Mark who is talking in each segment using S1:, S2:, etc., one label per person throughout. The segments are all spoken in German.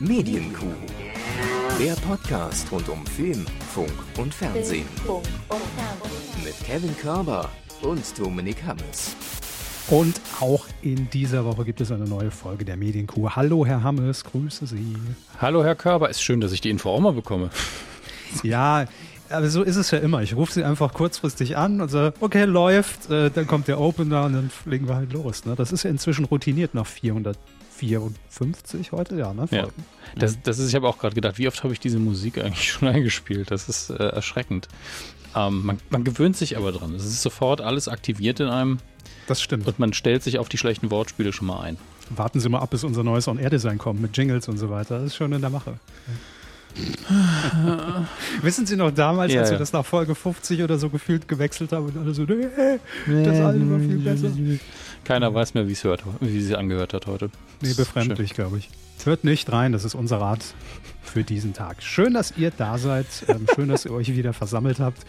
S1: Medienkuh. Der Podcast rund um Film, Funk und Fernsehen. Mit Kevin Körber und Dominik Hammes.
S2: Und auch in dieser Woche gibt es eine neue Folge der Medienkuh. Hallo, Herr Hammes, grüße Sie.
S3: Hallo, Herr Körber. Ist schön, dass ich die Info auch mal bekomme.
S2: Ja, aber so ist es ja immer. Ich rufe Sie einfach kurzfristig an und sage, okay, läuft, äh, dann kommt der Opener und dann legen wir halt los. Ne? Das ist ja inzwischen routiniert nach 454 heute, ja, ne?
S3: Ja. Das, das ist, ich habe auch gerade gedacht, wie oft habe ich diese Musik eigentlich schon eingespielt? Das ist äh, erschreckend. Ähm, man, man gewöhnt sich aber dran. Es ist sofort alles aktiviert in einem.
S2: Das stimmt.
S3: Und man stellt sich auf die schlechten Wortspiele schon mal ein.
S2: Warten Sie mal ab, bis unser neues On-Air-Design kommt mit Jingles und so weiter. Das ist schon in der Mache. Wissen Sie noch damals,
S3: Ja,
S2: als wir
S3: ja.
S2: das nach Folge 50 oder so gefühlt gewechselt haben und alle so, nee, das alte war viel besser.
S3: Keiner weiß mehr, wie es hört, wie sie angehört hat heute.
S2: Nee, befremdlich, glaube ich. Hört nicht rein, das ist unser Rat für diesen Tag. Schön, dass ihr da seid. Ähm, schön, dass ihr euch wieder versammelt habt.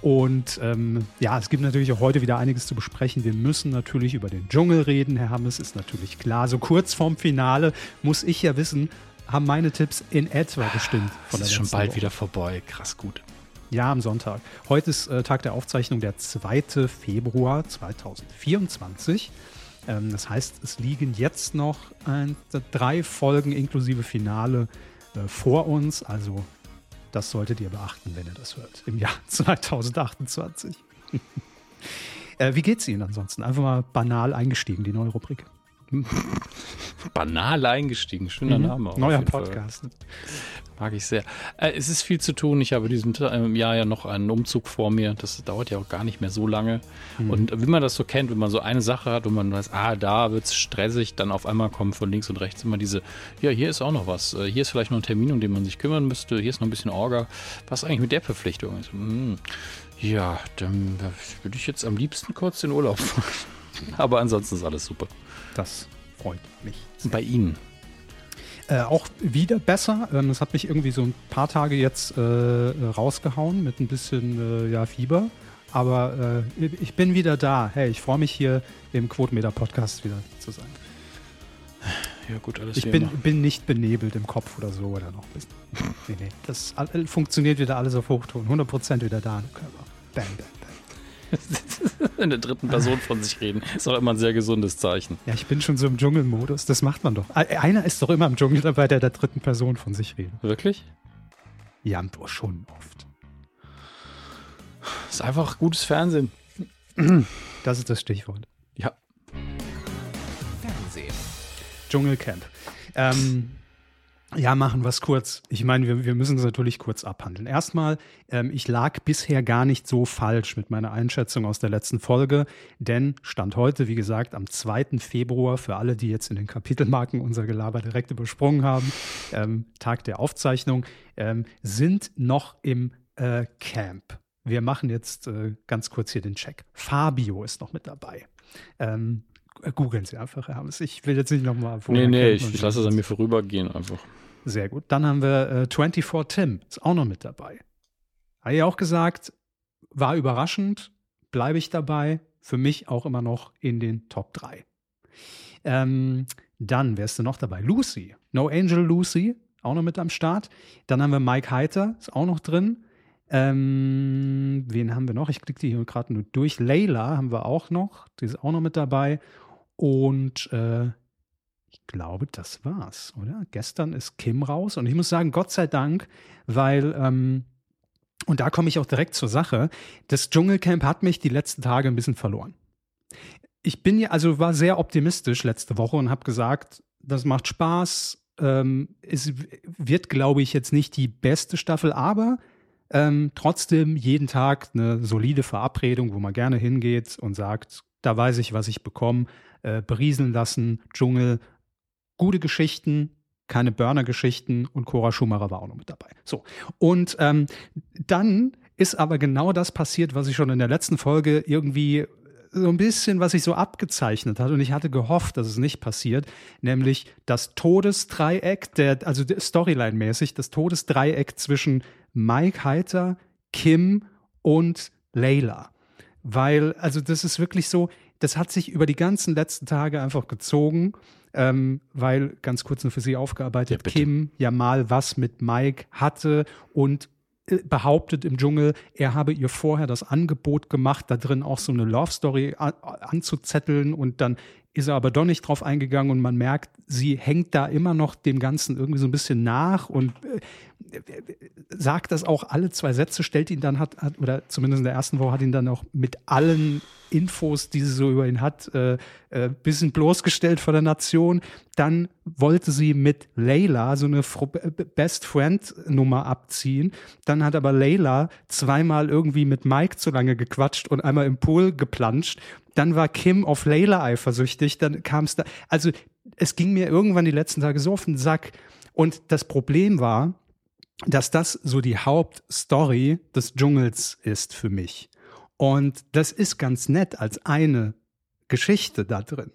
S2: Und ähm, ja, es gibt natürlich auch heute wieder einiges zu besprechen. Wir müssen natürlich über den Dschungel reden. Herr Hammes ist natürlich klar. So kurz vorm Finale muss ich ja wissen, haben meine Tipps in etwa gestimmt.
S3: Das
S2: der
S3: ist schon bald
S2: Woche.
S3: wieder vorbei. Krass gut.
S2: Ja, am Sonntag. Heute ist äh, Tag der Aufzeichnung, der 2. Februar 2024. Ähm, das heißt, es liegen jetzt noch ein, drei Folgen inklusive Finale äh, vor uns. Also das solltet ihr beachten, wenn ihr das hört. Im Jahr 2028. äh, wie geht's Ihnen ansonsten? Einfach mal banal eingestiegen, die neue Rubrik.
S3: Banal eingestiegen. Schöner Name.
S2: Mhm. Neuer
S3: jeden Fall.
S2: Podcast.
S3: Mag ich sehr. Äh, es ist viel zu tun. Ich habe in diesem ähm, Jahr ja noch einen Umzug vor mir. Das dauert ja auch gar nicht mehr so lange. Und wie man das so kennt, wenn man so eine Sache hat und man weiß, ah, da wird es stressig, dann auf einmal kommen von links und rechts immer diese, ja, hier ist auch noch was. Äh, Hier ist vielleicht noch ein Termin, um den man sich kümmern müsste. Hier ist noch ein bisschen Orga. Was ist eigentlich mit der Verpflichtung? Ich so, hm, ja, dann äh, würde ich jetzt am liebsten kurz in Urlaub fahren. Aber ansonsten ist alles super.
S2: Das freut mich.
S3: Bei Ihnen.
S2: Äh, auch wieder besser. Ähm, das hat mich irgendwie so ein paar Tage jetzt äh, äh, rausgehauen mit ein bisschen äh, ja, Fieber. Aber äh, ich bin wieder da. Hey, ich freue mich hier im Quotenmeter-Podcast wieder zu sein.
S3: Ja, gut, alles
S2: Ich bin,
S3: immer.
S2: bin nicht benebelt im Kopf oder so oder noch. Nee, nee. Das all- funktioniert wieder alles auf Hochton. 100% wieder da im Körper. Bam, bam.
S3: in der dritten Person von sich reden. Ist auch immer ein sehr gesundes Zeichen.
S2: Ja, ich bin schon so im Dschungelmodus. Das macht man doch. Einer ist doch immer im Dschungel dabei, der der dritten Person von sich redet.
S3: Wirklich?
S2: Ja, schon oft.
S3: Ist einfach gutes Fernsehen.
S2: Das ist das Stichwort.
S3: Ja.
S1: Fernsehen.
S2: Dschungelcamp. Ähm, ja, machen wir es kurz. Ich meine, wir, wir müssen es natürlich kurz abhandeln. Erstmal, ähm, ich lag bisher gar nicht so falsch mit meiner Einschätzung aus der letzten Folge, denn Stand heute, wie gesagt, am 2. Februar, für alle, die jetzt in den Kapitelmarken unser Gelaber direkt übersprungen haben, ähm, Tag der Aufzeichnung, ähm, sind noch im äh, Camp. Wir machen jetzt äh, ganz kurz hier den Check. Fabio ist noch mit dabei. Ähm, googeln Sie einfach, Herr Hammes. Ich will jetzt nicht nochmal
S3: Nee, nee, ich, ich lasse es an mir vorübergehen einfach.
S2: Sehr gut. Dann haben wir äh, 24 Tim, ist auch noch mit dabei. Habe ich auch gesagt, war überraschend, bleibe ich dabei. Für mich auch immer noch in den Top 3. Ähm, dann, wer ist denn noch dabei? Lucy, No Angel Lucy, auch noch mit am Start. Dann haben wir Mike Heiter, ist auch noch drin. Ähm, wen haben wir noch? Ich klicke die hier gerade nur durch. Layla haben wir auch noch, die ist auch noch mit dabei. Und äh, ich glaube, das war's, oder? Gestern ist Kim raus und ich muss sagen, Gott sei Dank, weil, ähm, und da komme ich auch direkt zur Sache, das Dschungelcamp hat mich die letzten Tage ein bisschen verloren. Ich bin ja, also war sehr optimistisch letzte Woche und habe gesagt, das macht Spaß. Ähm, es wird, glaube ich, jetzt nicht die beste Staffel, aber ähm, trotzdem jeden Tag eine solide Verabredung, wo man gerne hingeht und sagt, da weiß ich, was ich bekomme, äh, berieseln lassen, Dschungel, gute Geschichten, keine Burner-Geschichten und Cora Schumacher war auch noch mit dabei. So. Und ähm, dann ist aber genau das passiert, was ich schon in der letzten Folge irgendwie so ein bisschen, was sich so abgezeichnet hat und ich hatte gehofft, dass es nicht passiert, nämlich das Todesdreieck, der, also Storyline-mäßig, das Todesdreieck zwischen Mike Heiter, Kim und Layla. Weil, also das ist wirklich so, das hat sich über die ganzen letzten Tage einfach gezogen, ähm, weil, ganz kurz nur für Sie aufgearbeitet,
S3: Ja.
S2: Kim ja mal was mit Mike hatte und äh, behauptet im Dschungel, er habe ihr vorher das Angebot gemacht, da drin auch so eine Love Story an, anzuzetteln und dann ist er aber doch nicht drauf eingegangen und man merkt, sie hängt da immer noch dem Ganzen irgendwie so ein bisschen nach und äh, sagt das auch alle zwei Sätze, stellt ihn dann hat, hat oder zumindest in der ersten Woche hat ihn dann auch mit allen Infos, die sie so über ihn hat, äh, äh, bisschen bloßgestellt vor der Nation. Dann wollte sie mit Layla so eine Fro Best Friend Nummer abziehen. Dann hat aber Layla zweimal irgendwie mit Mike zu lange gequatscht und einmal im Pool geplanscht. Dann war Kim auf Layla eifersüchtig. Dann kam es da. Also es ging mir irgendwann die letzten Tage so auf den Sack. Und das Problem war, dass das so die Hauptstory des Dschungels ist für mich. Und das ist ganz nett als eine Geschichte da drin.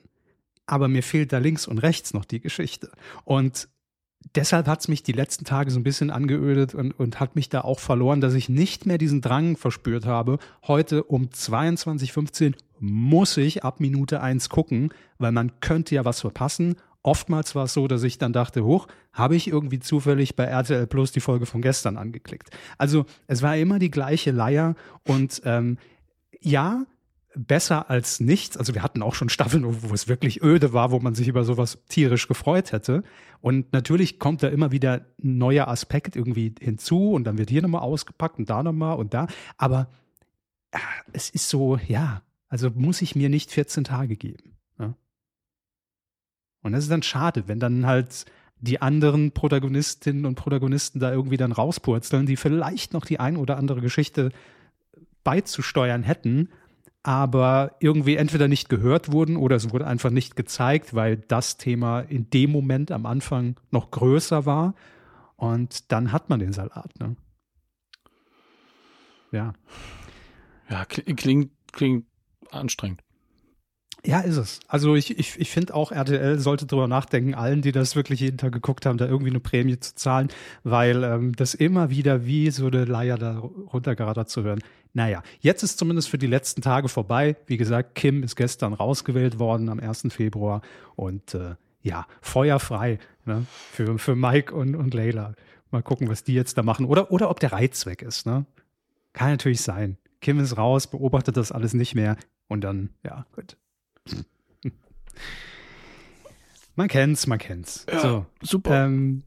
S2: Aber mir fehlt da links und rechts noch die Geschichte. Und deshalb hat es mich die letzten Tage so ein bisschen angeödet und, und hat mich da auch verloren, dass ich nicht mehr diesen Drang verspürt habe. Heute um 22.15 Uhr muss ich ab Minute 1 gucken, weil man könnte ja was verpassen. Oftmals war es so, dass ich dann dachte, hoch, habe ich irgendwie zufällig bei RTL Plus die Folge von gestern angeklickt. Also es war immer die gleiche Leier und ähm, ja, besser als nichts. Also wir hatten auch schon Staffeln, wo es wirklich öde war, wo man sich über sowas tierisch gefreut hätte. Und natürlich kommt da immer wieder ein neuer Aspekt irgendwie hinzu und dann wird hier nochmal ausgepackt und da nochmal und da. Aber ah, es ist so, ja, also muss ich mir nicht 14 Tage geben. Und das ist dann schade, wenn dann halt die anderen Protagonistinnen und Protagonisten da irgendwie dann rauspurzeln, die vielleicht noch die ein oder andere Geschichte beizusteuern hätten, aber irgendwie entweder nicht gehört wurden oder es wurde einfach nicht gezeigt, weil das Thema in dem Moment am Anfang noch größer war. Und dann hat man den Salat. Ne? Ja.
S3: Ja, klingt, klingt anstrengend.
S2: Ja, ist es. Also ich, ich, ich finde auch, RTL sollte drüber nachdenken, allen, die das wirklich jeden Tag geguckt haben, da irgendwie eine Prämie zu zahlen, weil ähm, das immer wieder wie so eine Leier da runtergerattert zu hören. Naja, jetzt ist zumindest für die letzten Tage vorbei. Wie gesagt, Kim ist gestern rausgewählt worden am 1. Februar und äh, ja, feuerfrei ne? für, für Mike und, und Layla. Mal gucken, was die jetzt da machen. Oder, oder ob der Reiz weg ist. Ne? Kann natürlich sein. Kim ist raus, beobachtet das alles nicht mehr und dann, ja, gut. Man kennt's, man kennt's.
S3: Ja,
S2: so,
S3: super.
S2: Ähm,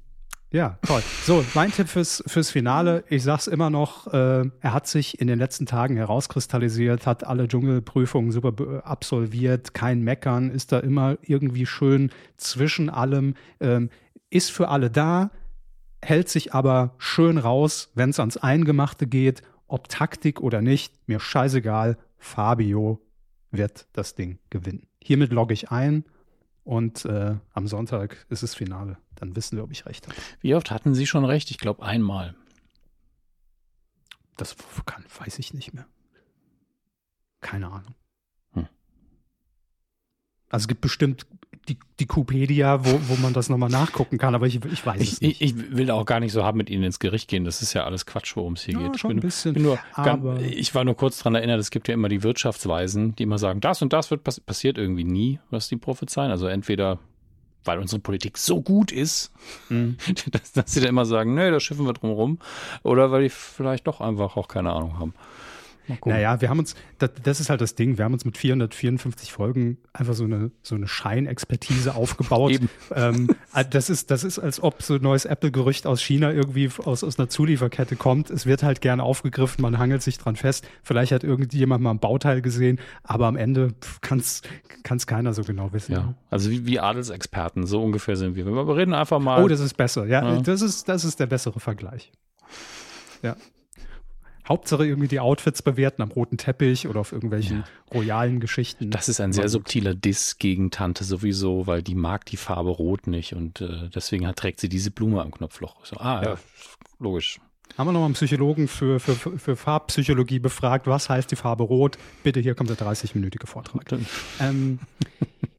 S2: ja, toll. So, mein Tipp fürs, fürs Finale, ich sag's immer noch, äh, er hat sich in den letzten Tagen herauskristallisiert, hat alle Dschungelprüfungen super absolviert, kein Meckern, ist da immer irgendwie schön zwischen allem, ähm, ist für alle da, hält sich aber schön raus, wenn es ans Eingemachte geht, ob Taktik oder nicht, mir scheißegal, Fabio wird das Ding gewinnen. Hiermit logge ich ein und äh, am Sonntag ist es Finale. Dann wissen wir, ob ich recht habe.
S3: Wie oft hatten Sie schon recht? Ich glaube einmal.
S2: Das kann, weiß ich nicht mehr. Keine Ahnung.
S3: Hm.
S2: Also es gibt bestimmt die, die Kupedia, wo, wo man das nochmal nachgucken kann, aber ich, ich weiß
S3: Ich,
S2: es nicht.
S3: ich, ich will auch gar nicht so hart mit Ihnen ins Gericht gehen. Das ist ja alles Quatsch, worum es hier
S2: Ja,
S3: geht.
S2: schon
S3: ich
S2: ein
S3: bin,
S2: bisschen,
S3: bin nur ganz, ich war nur kurz dran erinnert, es gibt ja immer die Wirtschaftsweisen, die immer sagen, das und das wird pass passiert irgendwie nie, was die prophezeien. Also entweder weil unsere Politik so gut ist,
S2: Mhm.
S3: dass, dass sie dann immer sagen, nee, da schiffen wir drum rum, oder weil die vielleicht doch einfach auch keine Ahnung haben.
S2: Naja, wir haben uns, das, das ist halt das Ding, wir haben uns mit 454 Folgen einfach so eine, so eine Scheinexpertise aufgebaut.
S3: Eben.
S2: Ähm, also das, ist, das ist, als ob so ein neues Apple-Gerücht aus China irgendwie aus, aus einer Zulieferkette kommt. Es wird halt gerne aufgegriffen, man hangelt sich dran fest. Vielleicht hat irgendjemand mal ein Bauteil gesehen, aber am Ende kann es keiner so genau wissen.
S3: Ja, also wie, wie Adelsexperten, so ungefähr sind wir. Wir reden einfach mal.
S2: Oh, das ist besser. Ja,
S3: Ja.
S2: Das, ist, das ist der bessere Vergleich. Ja. Hauptsache irgendwie die Outfits bewerten am roten Teppich oder auf irgendwelchen royalen Geschichten.
S3: Das ist ein sehr subtiler Diss gegen Tante sowieso, weil die mag die Farbe Rot nicht und äh, deswegen hat, trägt sie diese Blume am Knopfloch. So, ah, ja,
S2: Ja.
S3: logisch.
S2: Haben wir nochmal einen Psychologen für, für, für Farbpsychologie befragt, was heißt die Farbe Rot? Bitte, hier kommt der 30-minütige Vortrag. Ähm,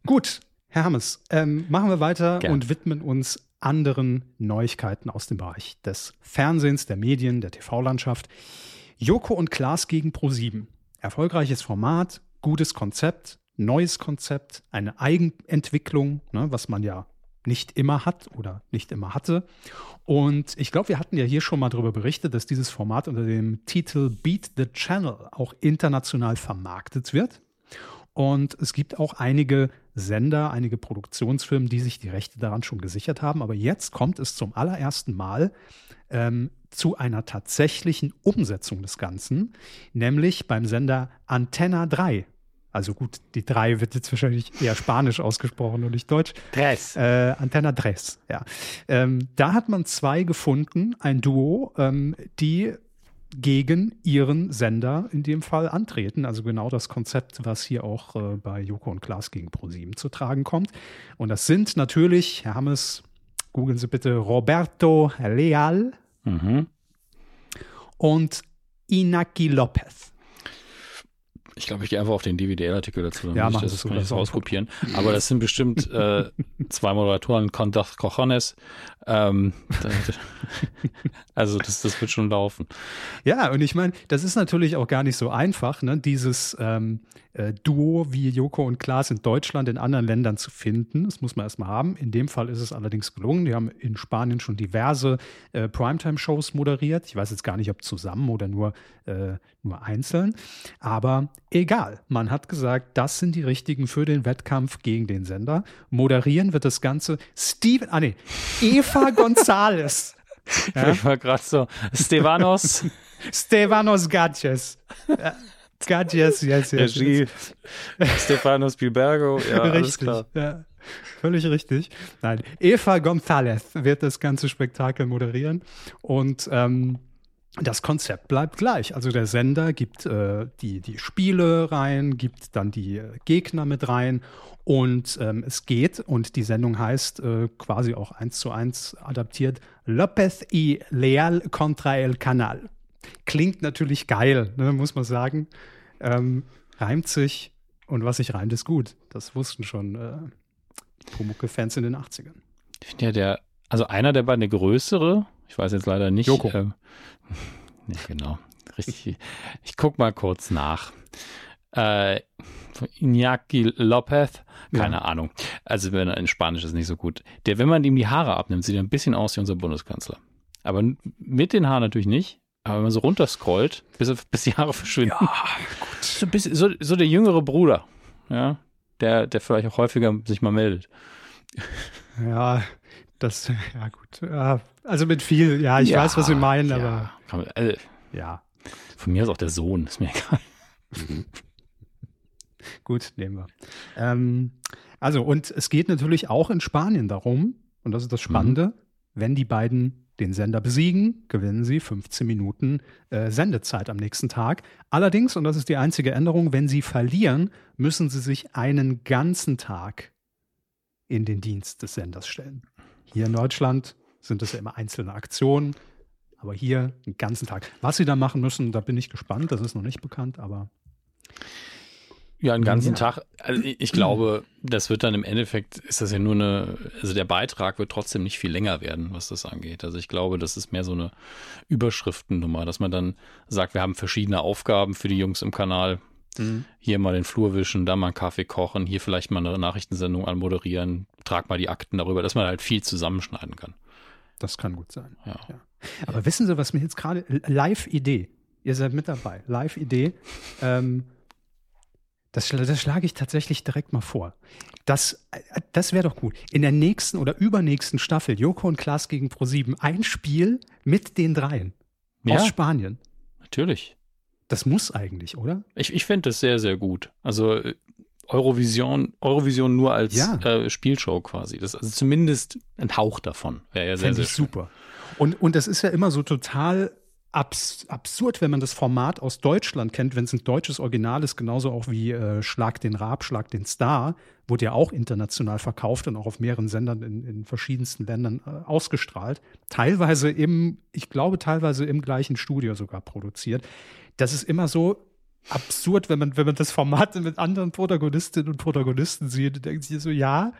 S2: gut, Herr Hammes, ähm, machen wir weiter
S3: Gern.
S2: und widmen uns anderen Neuigkeiten aus dem Bereich des Fernsehens, der Medien, der TV-Landschaft. Joko und Klaas gegen Pro7. Erfolgreiches Format, gutes Konzept, neues Konzept, eine Eigenentwicklung, ne, was man ja nicht immer hat oder nicht immer hatte. Und ich glaube, wir hatten ja hier schon mal darüber berichtet, dass dieses Format unter dem Titel Beat the Channel auch international vermarktet wird. Und es gibt auch einige Sender, einige Produktionsfirmen, die sich die Rechte daran schon gesichert haben. Aber jetzt kommt es zum allerersten Mal ähm, zu einer tatsächlichen Umsetzung des Ganzen, nämlich beim Sender Antenna 3. Also gut, die 3 wird jetzt wahrscheinlich eher Spanisch ausgesprochen und nicht Deutsch.
S3: Tres.
S2: Äh, Antenna Tres, ja. Ähm, da hat man zwei gefunden, ein Duo, ähm, die gegen ihren Sender in dem Fall antreten. Also genau das Konzept, was hier auch äh, bei Joko und Klaas gegen ProSieben zu tragen kommt. Und das sind natürlich, Herr Hammes, googeln Sie bitte Roberto Leal
S3: Mhm.
S2: und Inaki Lopez.
S3: Ich glaube, ich gehe einfach auf den DVD-Artikel dazu.
S2: Ja,
S3: muss ich
S2: mach
S3: das,
S2: das
S3: kann ich
S2: das
S3: auskopieren. Aber das sind bestimmt äh, zwei Moderatoren, con dos cojones. Ähm, also das, das wird schon laufen.
S2: Ja, und ich meine, das ist natürlich auch gar nicht so einfach, ne? dieses ähm, äh, Duo wie Joko und Klaas in Deutschland, in anderen Ländern zu finden. Das muss man erstmal haben. In dem Fall ist es allerdings gelungen. Die haben in Spanien schon diverse äh, Primetime-Shows moderiert. Ich weiß jetzt gar nicht, ob zusammen oder nur, äh, nur einzeln. Aber egal. Man hat gesagt, das sind die richtigen für den Wettkampf gegen den Sender. Moderieren wird das Ganze Steven, ah nee, Eva González. Ja?
S3: Ich war gerade so, Stevanos,
S2: Stevanos Gadges. Ja, Gadges, yes, yes.
S3: Regie, Stefanos Bilbergo, ja, alles
S2: richtig.
S3: klar.
S2: Ja, völlig richtig. Nein, Eva González wird das ganze Spektakel moderieren und ähm, das Konzept bleibt gleich. Also der Sender gibt äh, die, die Spiele rein, gibt dann die Gegner mit rein und ähm, es geht und die Sendung heißt äh, quasi auch eins zu eins adaptiert López y Leal contra el Canal. Klingt natürlich geil, ne, muss man sagen. Ähm, reimt sich und was sich reimt, ist gut. Das wussten schon äh, Pumucke-Fans in den 80ern.
S3: Ich finde ja der, also einer der beiden, der größere, ich weiß jetzt leider nicht.
S2: Joko.
S3: Ähm, nee, genau. Richtig. Ich guck mal kurz nach. Äh, Iñaki Lopez, keine Ahnung. Also wenn in Spanisch ist nicht so gut. Der, wenn man ihm die Haare abnimmt, sieht er ein bisschen aus wie unser Bundeskanzler. Aber mit den Haaren natürlich nicht. Aber wenn man so runterscrollt, bis, bis die Haare verschwinden. Ja, gut. So, bisschen, so, so der jüngere Bruder, ja, der, der vielleicht auch häufiger sich mal meldet.
S2: Ja, das, ja gut. Ja, also mit viel, ja, ich
S3: Ja,
S2: weiß, was Sie meinen,
S3: ja.
S2: aber
S3: äh,
S2: ja,
S3: von mir ist auch der Sohn, ist mir egal.
S2: gut, nehmen wir. Ähm, also, und es geht natürlich auch in Spanien darum, und das ist das Spannende, wenn die beiden den Sender besiegen, gewinnen sie 15 Minuten äh, Sendezeit am nächsten Tag. Allerdings, und das ist die einzige Änderung, wenn sie verlieren, müssen sie sich einen ganzen Tag in den Dienst des Senders stellen. Hier in Deutschland sind es ja immer einzelne Aktionen, aber hier einen ganzen Tag. Was sie da machen müssen, da bin ich gespannt. Das ist noch nicht bekannt, aber
S3: Ja, einen ganzen
S2: Ja.
S3: Tag. Also ich glaube, das wird dann im Endeffekt, ist das ja nur eine, also der Beitrag wird trotzdem nicht viel länger werden, was das angeht. Also ich glaube, das ist mehr so eine Überschriftennummer, dass man dann sagt, wir haben verschiedene Aufgaben für die Jungs im Kanal. Hier mal den Flur wischen, da mal einen Kaffee kochen, hier vielleicht mal eine Nachrichtensendung anmoderieren, trag mal die Akten darüber, dass man halt viel zusammenschneiden kann.
S2: das kann gut sein.
S3: Ja.
S2: Aber wissen Sie, was mir jetzt gerade Live-Idee, ihr seid mit dabei, Live-Idee, ähm, das, das schlage ich tatsächlich direkt mal vor. Das, äh, das wäre doch gut. In der nächsten oder übernächsten Staffel, Joko und Klaas gegen Pro7, ein Spiel mit den dreien
S3: Ja.
S2: aus Spanien.
S3: Natürlich.
S2: Das muss eigentlich, oder?
S3: Ich, ich finde das sehr, sehr gut. Also äh, Eurovision, Eurovision nur als
S2: Ja.
S3: äh, Spielshow quasi. Das, also zumindest ein Hauch davon wäre ja sehr,
S2: Fände
S3: sehr
S2: ich
S3: schön.
S2: super. Und, und das ist ja immer so total abs absurd, wenn man das Format aus Deutschland kennt, wenn es ein deutsches Original ist, genauso auch wie äh, Schlag den Raab, Schlag den Star, wurde ja auch international verkauft und auch auf mehreren Sendern in, in verschiedensten Ländern äh, ausgestrahlt. Teilweise im, ich glaube, teilweise im gleichen Studio sogar produziert. Das ist immer so absurd, wenn man, wenn man das Format mit anderen Protagonistinnen und Protagonisten sieht, denkt sich so, ja,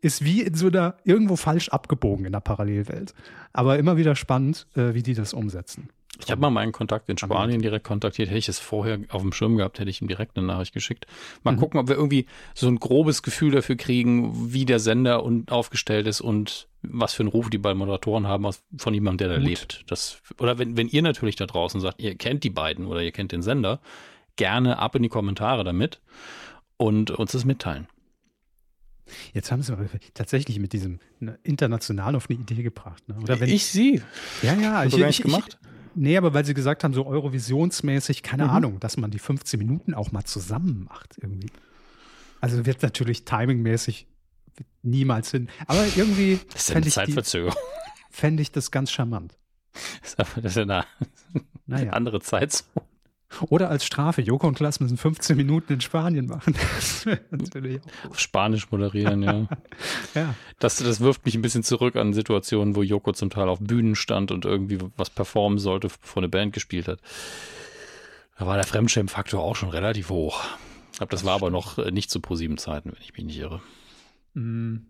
S2: ist wie in so einer irgendwo falsch abgebogen in der Parallelwelt. Aber immer wieder spannend, äh, wie die das umsetzen.
S3: Ich habe mal meinen Kontakt in Spanien direkt kontaktiert. Hätte ich es vorher auf dem Schirm gehabt, hätte ich ihm direkt eine Nachricht geschickt. Mal mhm. gucken, ob wir irgendwie so ein grobes Gefühl dafür kriegen, wie der Sender und aufgestellt ist und was für einen Ruf die beiden Moderatoren haben von jemandem, der da Gut. lebt. Das, oder wenn, wenn ihr natürlich da draußen sagt, ihr kennt die beiden oder ihr kennt den Sender, gerne ab in die Kommentare damit und uns das mitteilen.
S2: Jetzt haben sie tatsächlich mit diesem ne, international auf eine Idee gebracht. Ne? Oder wenn,
S3: ich sie.
S2: Ja, ja,
S3: ich, ich, gemacht.
S2: Nee, aber weil sie gesagt haben, so Eurovisionsmäßig, keine mhm. Ahnung, dass man die 15 Minuten auch mal zusammen macht irgendwie. Also wird natürlich timingmäßig niemals hin. Aber irgendwie.
S3: Das ist eine Zeitverzögerung.
S2: Fände ich das ganz charmant.
S3: Das ist ja eine naja. andere Zeitzone.
S2: Oder als Strafe, Joko und Klaas müssen 15 Minuten in Spanien machen.
S3: Auf Spanisch moderieren, ja. ja. Das, das wirft mich ein bisschen zurück an Situationen, wo Joko zum Teil auf Bühnen stand und irgendwie was performen sollte, bevor eine Band gespielt hat. Da war der Fremdschämfaktor auch schon relativ hoch. Ich glaube, das, war aber noch äh, nicht zu ProSieben-Zeiten, wenn ich mich nicht irre.
S2: Mhm.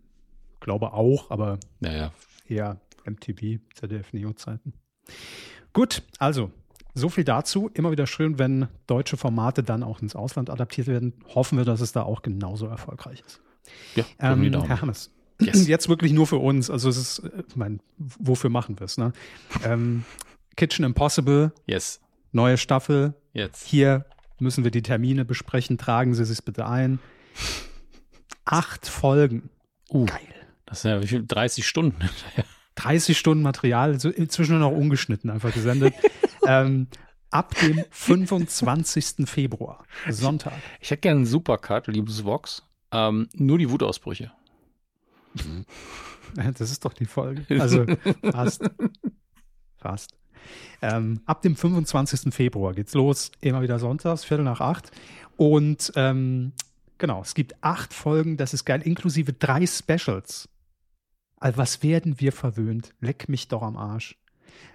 S2: Glaube auch, aber
S3: naja.
S2: eher MTV, ZDF-Neo-Zeiten. Gut, also so viel dazu. Immer wieder schön, wenn deutsche Formate dann auch ins Ausland adaptiert werden. Hoffen wir, dass es da auch genauso erfolgreich ist.
S3: Ja,
S2: ähm, Herr Hammes. Yes. Jetzt wirklich nur für uns. Also es ist, äh, ich meine, wofür machen wir es? Ne? Ähm, Kitchen Impossible.
S3: Yes.
S2: Neue Staffel.
S3: Jetzt.
S2: Hier müssen wir die Termine besprechen. Tragen Sie sich bitte ein. Acht Folgen.
S3: Uh, Geil. Das sind ja wie viel? 30 Stunden.
S2: 30 Stunden Material, inzwischen noch ungeschnitten einfach gesendet. ähm, ab dem 25. Februar, Sonntag.
S3: Ich hätte gerne einen Supercut, liebes Vox. Ähm, nur die Wutausbrüche.
S2: Das ist doch die Folge. Also fast. Fast. Ähm, ab dem 25. Februar geht's los. Immer wieder sonntags, Viertel nach acht. Und ähm, genau, es gibt acht Folgen, das ist geil, inklusive drei Specials. Also was werden wir verwöhnt? Leck mich doch am Arsch.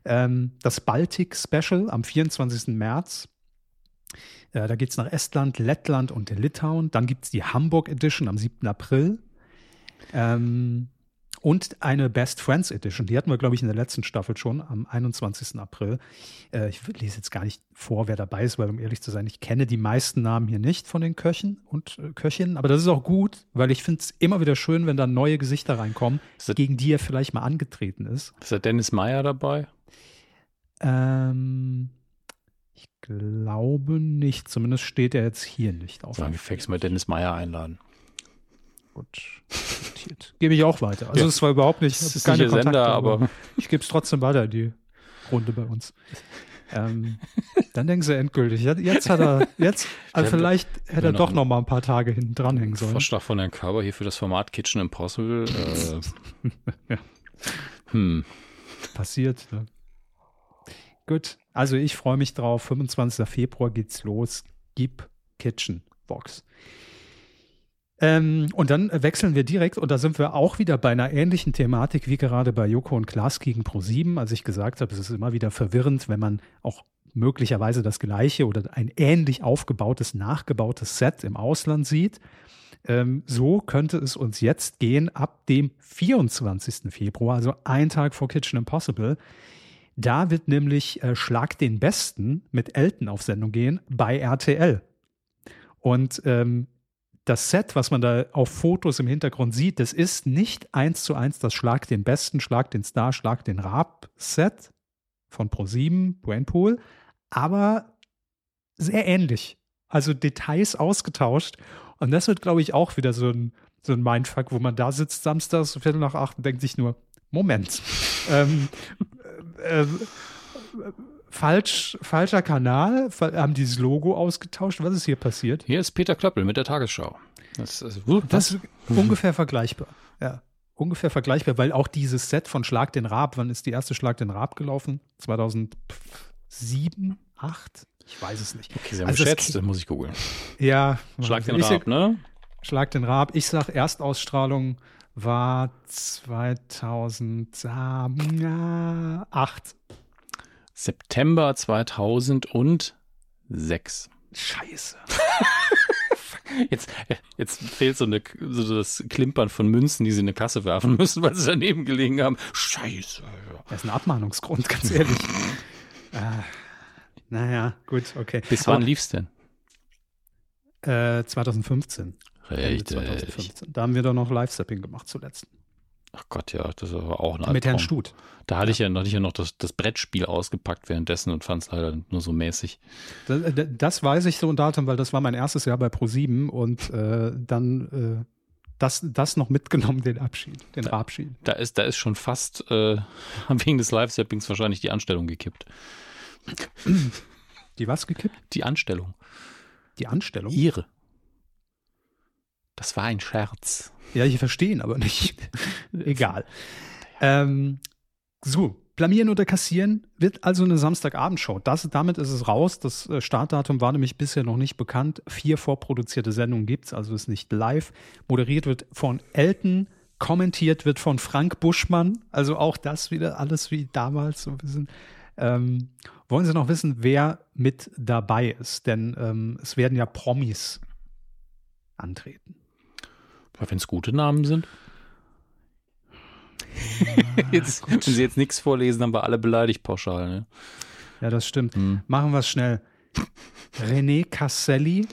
S2: Ähm, das Baltic Special am 24. März. Äh, da geht es nach Estland, Lettland und Litauen. Dann gibt es die Hamburg Edition am 7. April. Ähm, und eine Best Friends Edition. Die hatten wir, glaube ich, in der letzten Staffel schon am 21. April. Äh, ich lese jetzt gar nicht vor, wer dabei ist, weil um ehrlich zu sein, ich kenne die meisten Namen hier nicht von den Köchen und äh, Köchinnen. Aber das ist auch gut, weil ich finde es immer wieder schön, wenn da neue Gesichter reinkommen, gegen die er vielleicht mal angetreten ist.
S3: Ist da Dennis Meyer dabei?
S2: Ähm, ich glaube nicht. Zumindest steht er jetzt hier nicht auf.
S3: Sagen wir Fax mal Dennis Meyer einladen.
S2: Gut. Gebe ich auch weiter. Also ja. es war überhaupt nicht,
S3: das ist keine Kontakte, Sender, aber
S2: ich gebe es trotzdem weiter, die Runde bei uns. Ähm, dann denken sie endgültig. Jetzt hat er, jetzt, also vielleicht hätte er doch noch mal ein paar Tage hinten dranhängen sollen.
S3: Vorschlag von Herrn Körber hier für das Format Kitchen Impossible. Äh, ja.
S2: hm. Passiert. Ja. Gut, also ich freue mich drauf. 25. Februar geht's los. Gib Kitchen Box. Ähm, und dann wechseln wir direkt, und da sind wir auch wieder bei einer ähnlichen Thematik wie gerade bei Joko und Klaas gegen Pro7. Als ich gesagt habe, es ist immer wieder verwirrend, wenn man auch möglicherweise das gleiche oder ein ähnlich aufgebautes, nachgebautes Set im Ausland sieht. Ähm, so könnte es uns jetzt gehen ab dem 24. Februar, also ein Tag vor Kitchen Impossible. Da wird nämlich äh, Schlag den Besten mit Elton auf Sendung gehen bei RTL. Und ähm, das Set, was man da auf Fotos im Hintergrund sieht, das ist nicht eins zu eins das Schlag den Besten, Schlag den Star, Schlag den Raab-Set von Pro7, Brainpool, aber sehr ähnlich. Also Details ausgetauscht. Und das wird, glaube ich, auch wieder so ein, so ein Mindfuck, wo man da sitzt samstags, Viertel nach acht und denkt sich nur, Moment. ähm, äh, falsch, falscher Kanal, haben dieses Logo ausgetauscht. Was ist hier passiert?
S3: Hier ist Peter Klöppel mit der Tagesschau.
S2: Das, das, das ist ungefähr vergleichbar. Ja, ungefähr vergleichbar, weil auch dieses Set von Schlag den Raab, wann ist die erste Schlag den Raab gelaufen? 2007, 8? Ich weiß es nicht.
S3: Okay, Sie haben also geschätzt, das muss ich googeln.
S2: Ja.
S3: Schlag den Raab, ne?
S2: Schlag den Raab. Ich sag Erstausstrahlung war 2008.
S3: September 2006.
S2: Scheiße.
S3: Jetzt, jetzt fehlt so, eine, so das Klimpern von Münzen, die sie in eine Kasse werfen müssen, weil sie daneben gelegen haben. Scheiße.
S2: Das ist ein Abmahnungsgrund, ganz ehrlich. Ah, naja, gut, okay.
S3: Bis wann lief's denn?
S2: Äh, 2015. Ende
S3: Richtig.
S2: 2015. Da haben wir doch noch Live-Sapping gemacht zuletzt.
S3: Ach Gott, ja, das war auch ein
S2: Mit Herrn
S3: Albtraum.
S2: Stut.
S3: Da hatte ich ja, da hatte ich ja noch das, das Brettspiel ausgepackt währenddessen und fand es leider nur so mäßig.
S2: Das, das weiß ich so ein Datum, weil das war mein erstes Jahr bei Pro7 und äh, dann äh, das, das noch mitgenommen, den Abschied, den Abschied.
S3: Da ist, da ist schon fast äh, wegen des Live-Sappings wahrscheinlich die Anstellung gekippt.
S2: Die was gekippt?
S3: Die Anstellung.
S2: Die Anstellung?
S3: Ihre. Das war ein Scherz.
S2: Ja, ich verstehe ihn aber nicht. Egal. Ähm, so, blamieren oder kassieren wird also eine Samstagabendshow. Das, damit ist es raus. Das äh, Startdatum war nämlich bisher noch nicht bekannt. Vier vorproduzierte Sendungen gibt's, also ist nicht live. Moderiert wird von Elton, kommentiert wird von Frank Buschmann. Also auch das wieder alles wie damals so ein bisschen. Ähm, wollen Sie noch wissen, wer mit dabei ist? Denn ähm, es werden ja Promis antreten.
S3: Wenn es gute Namen sind. jetzt, wenn Sie jetzt nichts vorlesen, haben wir alle beleidigt pauschal. Ne?
S2: Ja, das stimmt.
S3: Hm.
S2: Machen wir es schnell. René Casselli.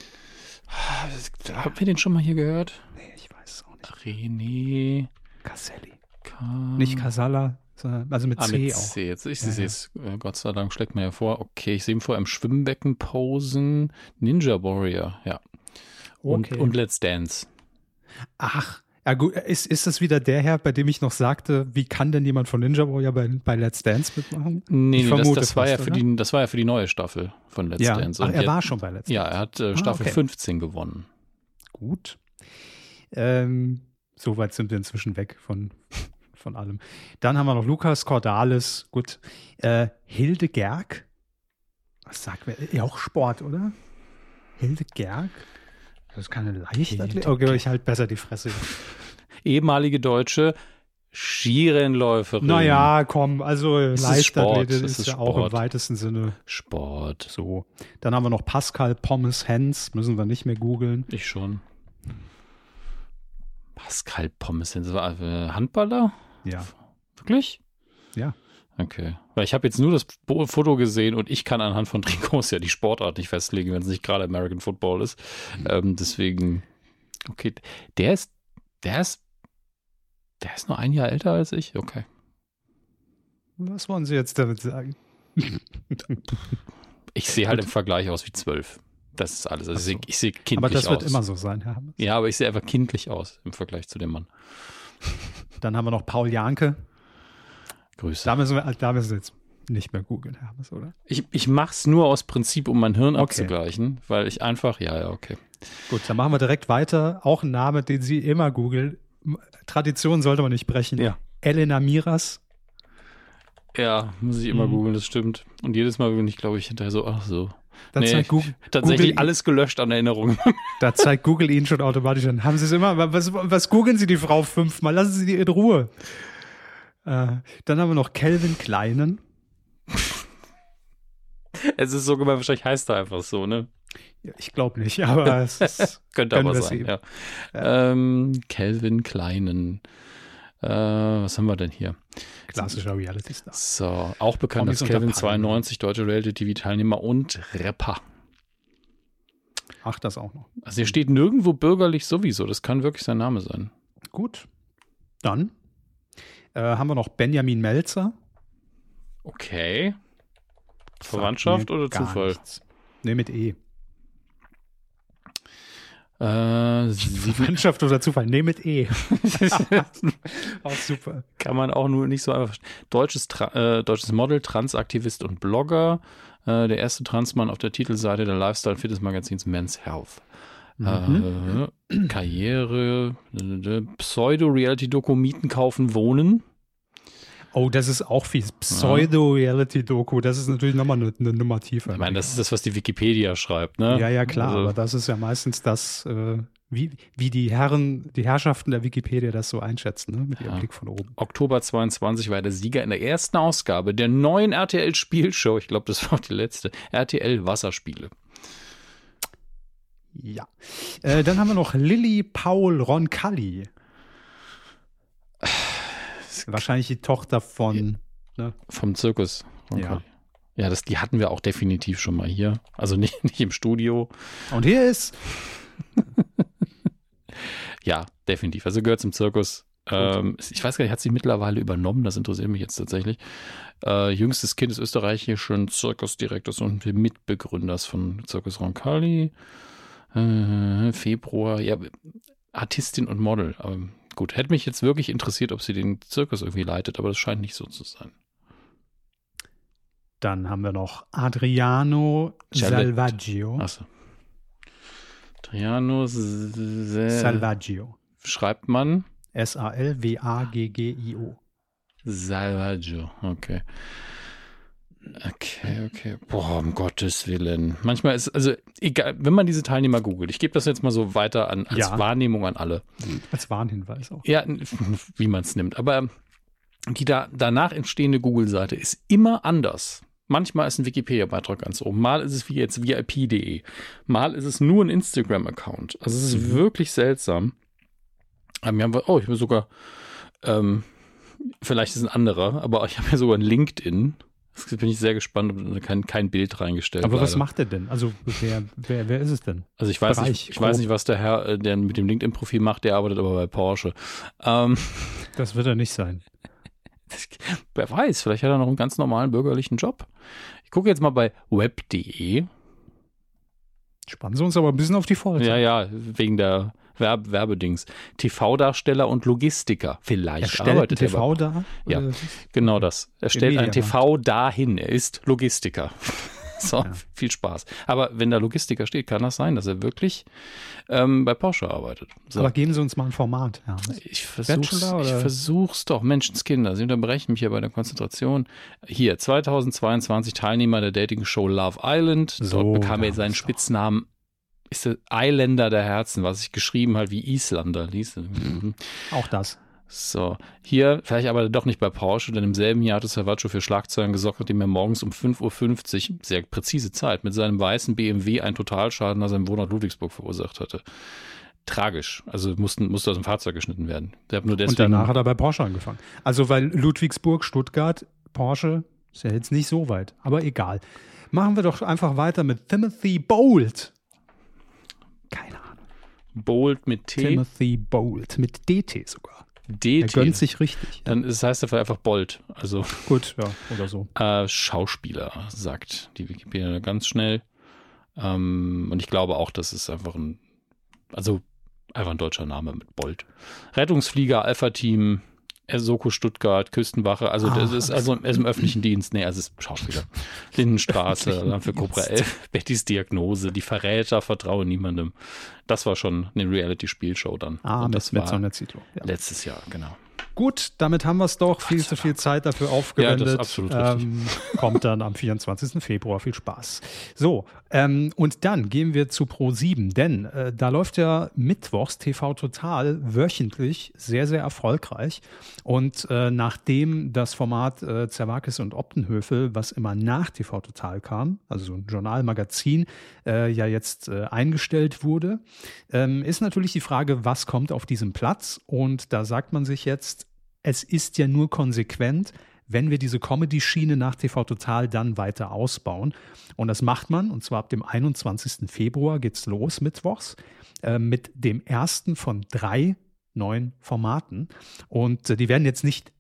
S3: Haben wir den schon mal hier gehört?
S2: Nee, ich weiß es auch nicht.
S3: René.
S2: Casselli.
S3: Ka
S2: Nicht Casala, sondern also mit
S3: Ah,
S2: C
S3: mit
S2: auch.
S3: C. Jetzt, ich
S2: Ja,
S3: sehe
S2: ja.
S3: es, äh, Gott sei Dank schlägt mir ja vor. Okay, ich sehe ihn vor im Schwimmbecken posen. Ninja Warrior, ja. Und,
S2: Okay.
S3: und Let's Dance.
S2: Ach, ja gut, ist, ist das wieder der Herr, bei dem ich noch sagte, wie kann denn jemand von Ninja Warrior bei, bei Let's Dance mitmachen?
S3: Nee,
S2: Ich
S3: nee das, das, war ja
S2: fast,
S3: für
S2: oder?
S3: die, das war ja für die neue Staffel von Let's
S2: ja,
S3: Dance.
S2: Ach, er war schon bei Let's Dance.
S3: Ja, er hat äh,
S2: Ah,
S3: Staffel
S2: okay.
S3: 15 gewonnen.
S2: Gut. Ähm, so weit sind wir inzwischen weg von, von allem. Dann haben wir noch Lukas Cordalis. Gut. Äh, Hilde Gerg. Was sagt wer? Ja, auch Sport, oder? Hilde Gerg? Das ist keine Leichtathletik. Okay, ich halte besser die Fresse.
S3: Ehemalige deutsche Skirennläuferin.
S2: Naja, komm, also
S3: ist
S2: Leichtathletik
S3: Sport,
S2: ist,
S3: ist
S2: ja auch im
S3: Sport.
S2: weitesten Sinne
S3: Sport.
S2: so. Dann haben wir noch Pascal Pommes Hens, müssen wir nicht mehr googeln.
S3: Ich schon. Pascal Pommes, das war äh, Handballer?
S2: Ja.
S3: Wirklich?
S2: Ja.
S3: Okay. Weil ich habe jetzt nur das Foto gesehen und ich kann anhand von Trikots ja die Sportart nicht festlegen, wenn es nicht gerade American Football ist. Ähm, deswegen, okay. Der ist, der ist, der ist nur ein Jahr älter als ich? Okay.
S2: Was wollen Sie jetzt damit sagen?
S3: Ich sehe halt im Vergleich aus wie zwölf. Das ist alles. Also
S2: so.
S3: ich sehe ich sehe kindlich
S2: Aber das wird
S3: aus.
S2: immer so sein, Herr Hammes.
S3: Ja, aber ich sehe einfach kindlich aus im Vergleich zu dem Mann.
S2: Dann haben wir noch Paul Janke.
S3: Grüße.
S2: Da müssen wir, da müssen wir jetzt nicht mehr googeln, Herr Hammes, oder?
S3: Ich, ich mache es nur aus Prinzip, um mein Hirn
S2: Okay.
S3: abzugleichen, weil ich einfach, ja, ja, okay.
S2: Gut, dann machen wir direkt weiter. Auch ein Name, den Sie immer googeln. Tradition sollte man nicht brechen.
S3: Ja.
S2: Elena Miras.
S3: Ja, muss ich immer
S2: Mhm.
S3: googeln, das stimmt. Und jedes Mal bin ich, glaube ich, hinterher so, ach so.
S2: Da
S3: Nee,
S2: zeigt Google,
S3: Tatsächlich
S2: Google,
S3: alles gelöscht an Erinnerungen.
S2: Da zeigt Google Ihnen schon automatisch an. Haben Sie es immer? Was, was googeln Sie die Frau fünfmal? Lassen Sie die in Ruhe. Äh, dann haben wir noch Kelvin Kleinen.
S3: es ist so gemein, wahrscheinlich heißt er einfach so, ne?
S2: Ja, ich glaube nicht, aber es ist,
S3: Könnte aber sein, ja. Ähm, Calvin Kleinen. Äh, was haben wir denn hier?
S2: klassischer Reality-Star.
S3: So, auch bekannt
S2: Promis
S3: als Calvin
S2: Palmen.
S3: 92, deutscher Reality-TV-Teilnehmer und Rapper.
S2: Ach, das auch noch.
S3: Also hier steht nirgendwo bürgerlich sowieso. Das kann wirklich sein Name sein.
S2: Gut. Dann äh, haben wir noch Benjamin Melzer.
S3: Okay. Verwandtschaft oder Zufall?
S2: nichts. Nee, mit E.
S3: Äh,
S2: Verwandtschaft oder Zufall? Nee, mit E. auch super.
S3: kann man auch nur nicht so einfach. Deutsches, äh, deutsches Model, Transaktivist und Blogger. Äh, der erste Transmann auf der Titelseite der Lifestyle Fitness Magazins Men's Health.
S2: Mhm.
S3: Karriere, Pseudo-Reality-Doku, Mieten, Kaufen, Wohnen.
S2: Oh, das ist auch fies. Pseudo-Reality-Doku. Das ist natürlich nochmal eine, eine Nummer tiefer.
S3: Ich meine, das ist das, was die Wikipedia schreibt, ne?
S2: ja, ja, klar.
S3: Also,
S2: aber das ist ja meistens das, äh, wie, wie die Herren, die Herrschaften der Wikipedia das so einschätzen, ne? mit ihrem
S3: Ja.
S2: Blick von oben.
S3: Oktober 22 war er der Sieger in der ersten Ausgabe der neuen RTL-Spielshow. Ich glaube, das war auch die letzte. RTL Wasserspiele.
S2: Ja. Äh, dann haben wir noch Lilly Paul Roncalli. Wahrscheinlich die Tochter von. Ne?
S3: Vom Zirkus.
S2: Ja.
S3: Ja, das, die hatten wir auch definitiv schon mal hier. Also nicht, nicht im Studio.
S2: Und hier ist.
S3: ja, definitiv. Also gehört zum Zirkus. Ähm, ich weiß gar nicht, hat sie mittlerweile übernommen? Das interessiert mich jetzt tatsächlich. Äh, jüngstes Kind des österreichischen Zirkusdirektors und Mitbegründers von Zirkus Roncalli. Äh, Februar, ja, Artistin und Model. Aber gut, hätte mich jetzt wirklich interessiert, ob sie den Zirkus irgendwie leitet, aber das scheint nicht so zu sein.
S2: Dann haben wir noch Adriano Salvaggio.
S3: Achso. Adriano
S2: Salvaggio.
S3: Schreibt man?
S2: S-A-L-W-A-G-G-I-O.
S3: Salvaggio, okay. Okay, okay. Boah, um Gottes Willen. Manchmal ist, also egal, wenn man diese Teilnehmer googelt, ich gebe das jetzt mal so weiter an, als ja. Wahrnehmung an alle.
S2: Als Warnhinweis auch.
S3: Ja, wie man es nimmt. Aber die da, danach entstehende Google-Seite ist immer anders. Manchmal ist ein Wikipedia-Beitrag ganz oben. Mal ist es wie jetzt VIP.de. Mal ist es nur ein Instagram-Account. Also es ist mhm. wirklich seltsam. Ähm, wir haben, oh, ich habe sogar, ähm, vielleicht ist es ein anderer, aber ich habe ja sogar ein LinkedIn. Jetzt bin ich sehr gespannt, ob kein, kein Bild reingestellt
S2: Aber leider. was macht er denn? Also wer, wer, wer ist es denn?
S3: Also ich weiß, nicht, ich weiß nicht, was der Herr, äh, der mit dem LinkedIn-Profil macht, der arbeitet aber bei Porsche. Ähm,
S2: das wird er nicht sein.
S3: Wer weiß, vielleicht hat er noch einen ganz normalen bürgerlichen Job. Ich gucke jetzt mal bei web.de.
S2: Spannen Sie uns aber ein bisschen auf die Folter.
S3: Ja, ja, wegen der Werb Werbedings. TV-Darsteller und Logistiker. Vielleicht
S2: er arbeitet er TV da?
S3: Ja, genau das. Er stellt ein TV dahin. Er ist Logistiker. So, ja. viel Spaß. Aber wenn da Logistiker steht, kann das sein, dass er wirklich ähm, bei Porsche arbeitet.
S2: So. Aber geben Sie uns mal ein Format. Ja.
S3: Ich versuch's, ich versuch's doch. Menschenskinder, Sie unterbrechen mich ja bei der Konzentration. Hier, 2022 Teilnehmer der Dating-Show Love Island. So, Dort bekam er seinen Spitznamen ist der Eiländer der Herzen, was ich geschrieben halt wie Isländer ließ. Mhm.
S2: Auch das.
S3: So, hier vielleicht aber doch nicht bei Porsche, denn im selben Jahr hat Salvaggio für Schlagzeugen gesorgt, nachdem er morgens um 5.50 Uhr, sehr präzise Zeit, mit seinem weißen BMW einen Totalschaden nach seinem Wohnort Ludwigsburg verursacht hatte. Tragisch. Also mussten, musste aus dem Fahrzeug geschnitten werden.
S2: nur deswegen, Und danach hat er bei Porsche angefangen. Also weil Ludwigsburg, Stuttgart, Porsche ist ja jetzt nicht so weit, aber egal. Machen wir doch einfach weiter mit Timothy Bolt. Keine Ahnung.
S3: Bolt mit T.
S2: Timothy Bolt mit DT sogar.
S3: DT.
S2: Er gönnt sich richtig.
S3: Dann das heißt er einfach Bolt. Also
S2: gut, ja, oder so.
S3: Äh, Schauspieler, sagt die Wikipedia ganz schnell. Ähm, und ich glaube auch, das ist einfach ein, also einfach ein deutscher Name mit Bolt. Rettungsflieger, Alpha-Team, Soko Stuttgart, Küstenwache, also das ah, ist also ist im öffentlichen Dienst, nee, also ist Schauspieler. Lindenstraße, für Cobra 11, Bettys Diagnose, die Verräter, vertraue niemandem. Das war schon eine Reality-Spielshow dann.
S2: Ah,
S3: Und
S2: das war
S3: ja. letztes Jahr, genau.
S2: Gut, damit haben wir es doch. Viel zu viel Zeit dafür aufgewendet. Ja,
S3: absolut ähm,
S2: kommt dann am 24. Februar. Viel Spaß. So, ähm, und dann gehen wir zu Pro7, denn äh, da läuft ja mittwochs TV Total wöchentlich sehr, sehr erfolgreich. Und äh, nachdem das Format äh, Zerwakis und Optenhöfel, was immer nach TV Total kam, also so ein Journalmagazin, äh, ja jetzt äh, eingestellt wurde, ähm, ist natürlich die Frage, was kommt auf diesem Platz? Und da sagt man sich jetzt, es ist ja nur konsequent, wenn wir diese Comedy-Schiene nach TV Total dann weiter ausbauen. Und das macht man, und zwar ab dem 21. Februar geht es los, mittwochs, äh, mit dem ersten von drei neuen Formaten. Und äh, die werden jetzt nicht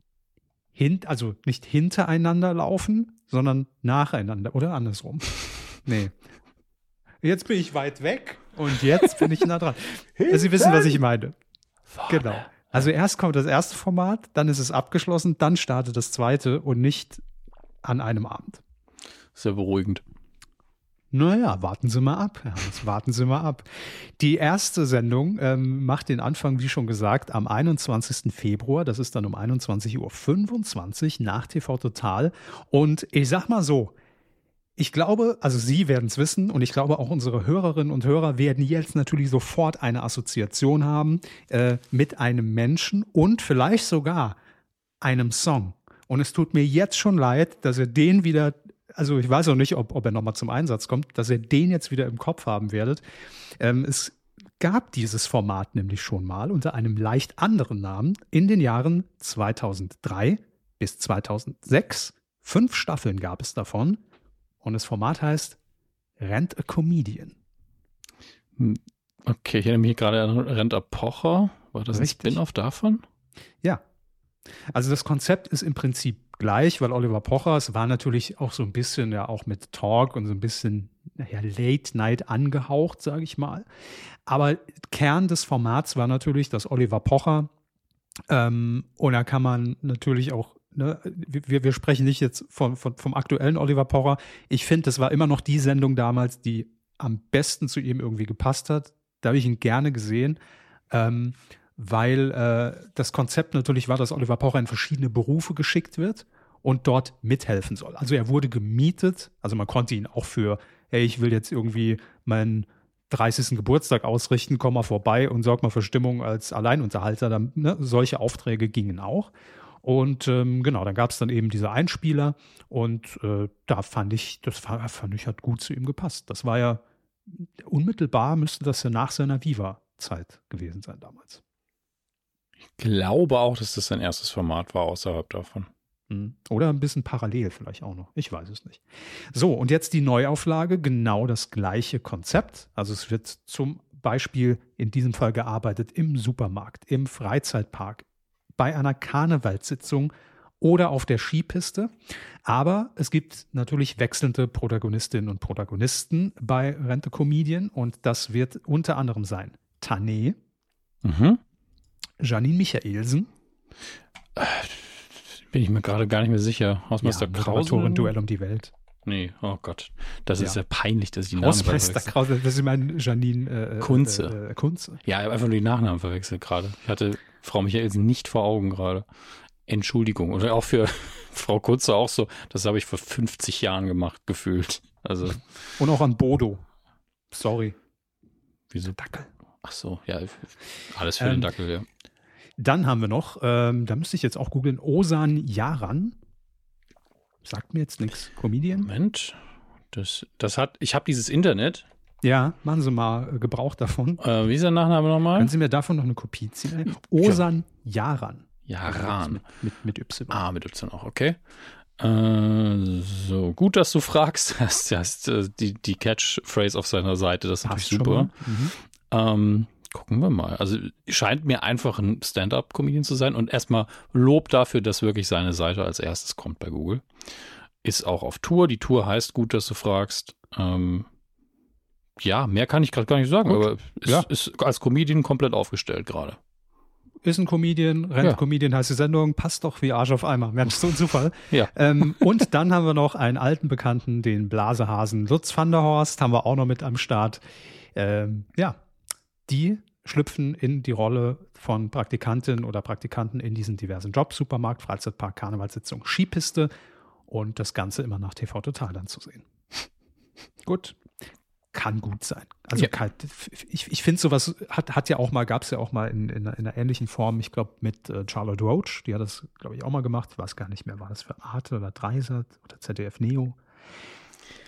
S2: hint, also nicht hintereinander laufen, sondern nacheinander oder andersrum. nee. Jetzt bin ich weit weg und jetzt bin ich nah dran. Sie wissen, was ich meine. Genau. Also erst kommt das erste Format, dann ist es abgeschlossen, dann startet das zweite und nicht an einem Abend.
S3: Sehr beruhigend.
S2: Naja, warten Sie mal ab. Warten Sie mal ab. Die erste Sendung ähm, macht den Anfang, wie schon gesagt, am 21. Februar. Das ist dann um 21.25 Uhr nach TV Total. Und ich sag mal so, ich glaube, also Sie werden es wissen und ich glaube auch unsere Hörerinnen und Hörer werden jetzt natürlich sofort eine Assoziation haben äh, mit einem Menschen und vielleicht sogar einem Song. Und es tut mir jetzt schon leid, dass ihr den wieder, also ich weiß auch nicht, ob, ob er nochmal zum Einsatz kommt, dass ihr den jetzt wieder im Kopf haben werdet. Ähm, es gab dieses Format nämlich schon mal unter einem leicht anderen Namen in den Jahren 2003 bis 2006. Fünf Staffeln gab es davon Und das Format heißt Rent a Comedian.
S3: Okay, ich erinnere mich gerade an Rent a Pocher. War das
S2: Richtig.
S3: ein Spin-off davon?
S2: Ja. Also das Konzept ist im Prinzip gleich, weil Oliver Pocher, es war natürlich auch so ein bisschen ja auch mit Talk und so ein bisschen naja, Late Night angehaucht, sage ich mal. Aber Kern des Formats war natürlich, dass Oliver Pocher ähm, und da kann man natürlich auch Ne, wir, wir sprechen nicht jetzt von, von, vom aktuellen Oliver Pocher. Ich finde, das war immer noch die Sendung damals, die am besten zu ihm irgendwie gepasst hat. Da habe ich ihn gerne gesehen. Ähm, weil äh, das Konzept natürlich war, dass Oliver Pocher in verschiedene Berufe geschickt wird und dort mithelfen soll. Also er wurde gemietet, also man konnte ihn auch für, hey, ich will jetzt irgendwie meinen 30. Geburtstag ausrichten, komm mal vorbei und sorg mal für Stimmung als Alleinunterhalter. Dann, ne, solche Aufträge gingen auch. Und ähm, genau, dann gab es dann eben diese Einspieler und äh, da fand ich, das war, fand ich, hat gut zu ihm gepasst. Das war ja unmittelbar, müsste das ja nach seiner Viva-Zeit gewesen sein damals.
S3: Ich glaube auch, dass das sein erstes Format war außerhalb davon.
S2: Hm. Oder ein bisschen parallel vielleicht auch noch. Ich weiß es nicht. So, und jetzt die Neuauflage, genau das gleiche Konzept. Also es wird zum Beispiel in diesem Fall gearbeitet im Supermarkt, im Freizeitpark, bei einer Karnevalssitzung oder auf der Skipiste. Aber es gibt natürlich wechselnde Protagonistinnen und Protagonisten bei Rente Comedian und das wird unter anderem sein Tané,
S3: Mhm.
S2: Janine Michaelsen,
S3: Bin ich mir gerade gar nicht mehr sicher. Hausmeister
S2: ja,
S3: Krause?
S2: Moderatorin Duell um die Welt.
S3: Nee, oh Gott. Das
S2: Ja.
S3: ist ja peinlich, dass ich die Namen
S2: Hausmeister. Krause, das ist mein Janine äh,
S3: Kunze.
S2: Äh, äh, Kunze.
S3: Ja, ich habe einfach nur die Nachnamen verwechselt gerade. Ich hatte Frau Michaelsen nicht vor Augen gerade. Entschuldigung. Oder auch für Frau Kunze auch so. Das habe ich vor 50 Jahren gemacht, gefühlt. Also,
S2: Und auch an Bodo. Sorry.
S3: wieso?
S2: Dackel.
S3: Ach so, ja. Alles für
S2: Ähm,
S3: den Dackel, ja.
S2: Dann haben wir noch, ähm, da müsste ich jetzt auch googeln, Osan Yaran. Sagt mir jetzt nichts. Comedian?
S3: Moment. Das, das hat, ich habe dieses Internet.
S2: Ja, machen Sie mal äh, Gebrauch davon.
S3: Äh, wie ist der Nachname nochmal?
S2: Können Sie mir davon noch eine Kopie ziehen? Osan Yaran.
S3: Jaran.
S2: Mit, mit, mit Y.
S3: Ah, mit Y auch, okay. Äh, so, gut, dass du fragst. Das ist äh, die, die Catchphrase auf seiner Seite, das ist natürlich super.
S2: Mhm.
S3: Ähm, gucken wir mal. Also scheint mir einfach ein Stand-up-Comedian zu sein und erstmal Lob dafür, dass wirklich seine Seite als erstes kommt bei Google. Ist auch auf Tour. Die Tour heißt gut, dass du fragst. Ähm, ja, mehr kann ich gerade gar nicht sagen,
S2: Gut.
S3: aber ist,
S2: Ja.
S3: ist als Comedian komplett aufgestellt gerade.
S2: Ist ein Comedian, Rent
S3: Ja.
S2: Comedian heißt die Sendung, passt doch wie Arsch auf Eimer. Mensch, so ein Zufall.
S3: Ja.
S2: Ähm, und dann haben wir noch einen alten Bekannten, den Blasehasen Lutz van der Horst, haben wir auch noch mit am Start. Ähm, ja, die schlüpfen in die Rolle von Praktikantin oder Praktikanten in diesen diversen Jobs, Supermarkt, Freizeitpark, Karnevalssitzung, Skipiste und das Ganze immer nach TV Total dann zu sehen. Gut. Kann gut sein. Also
S3: Ja.
S2: kann, ich, ich finde sowas hat, hat ja auch mal, gab es ja auch mal in, in, einer- in einer ähnlichen Form, ich glaube mit äh, Charlotte Roach, die hat das, glaube ich, auch mal gemacht, ich weiß gar nicht mehr, war das für Arte oder Dreisat oder ZDF Neo?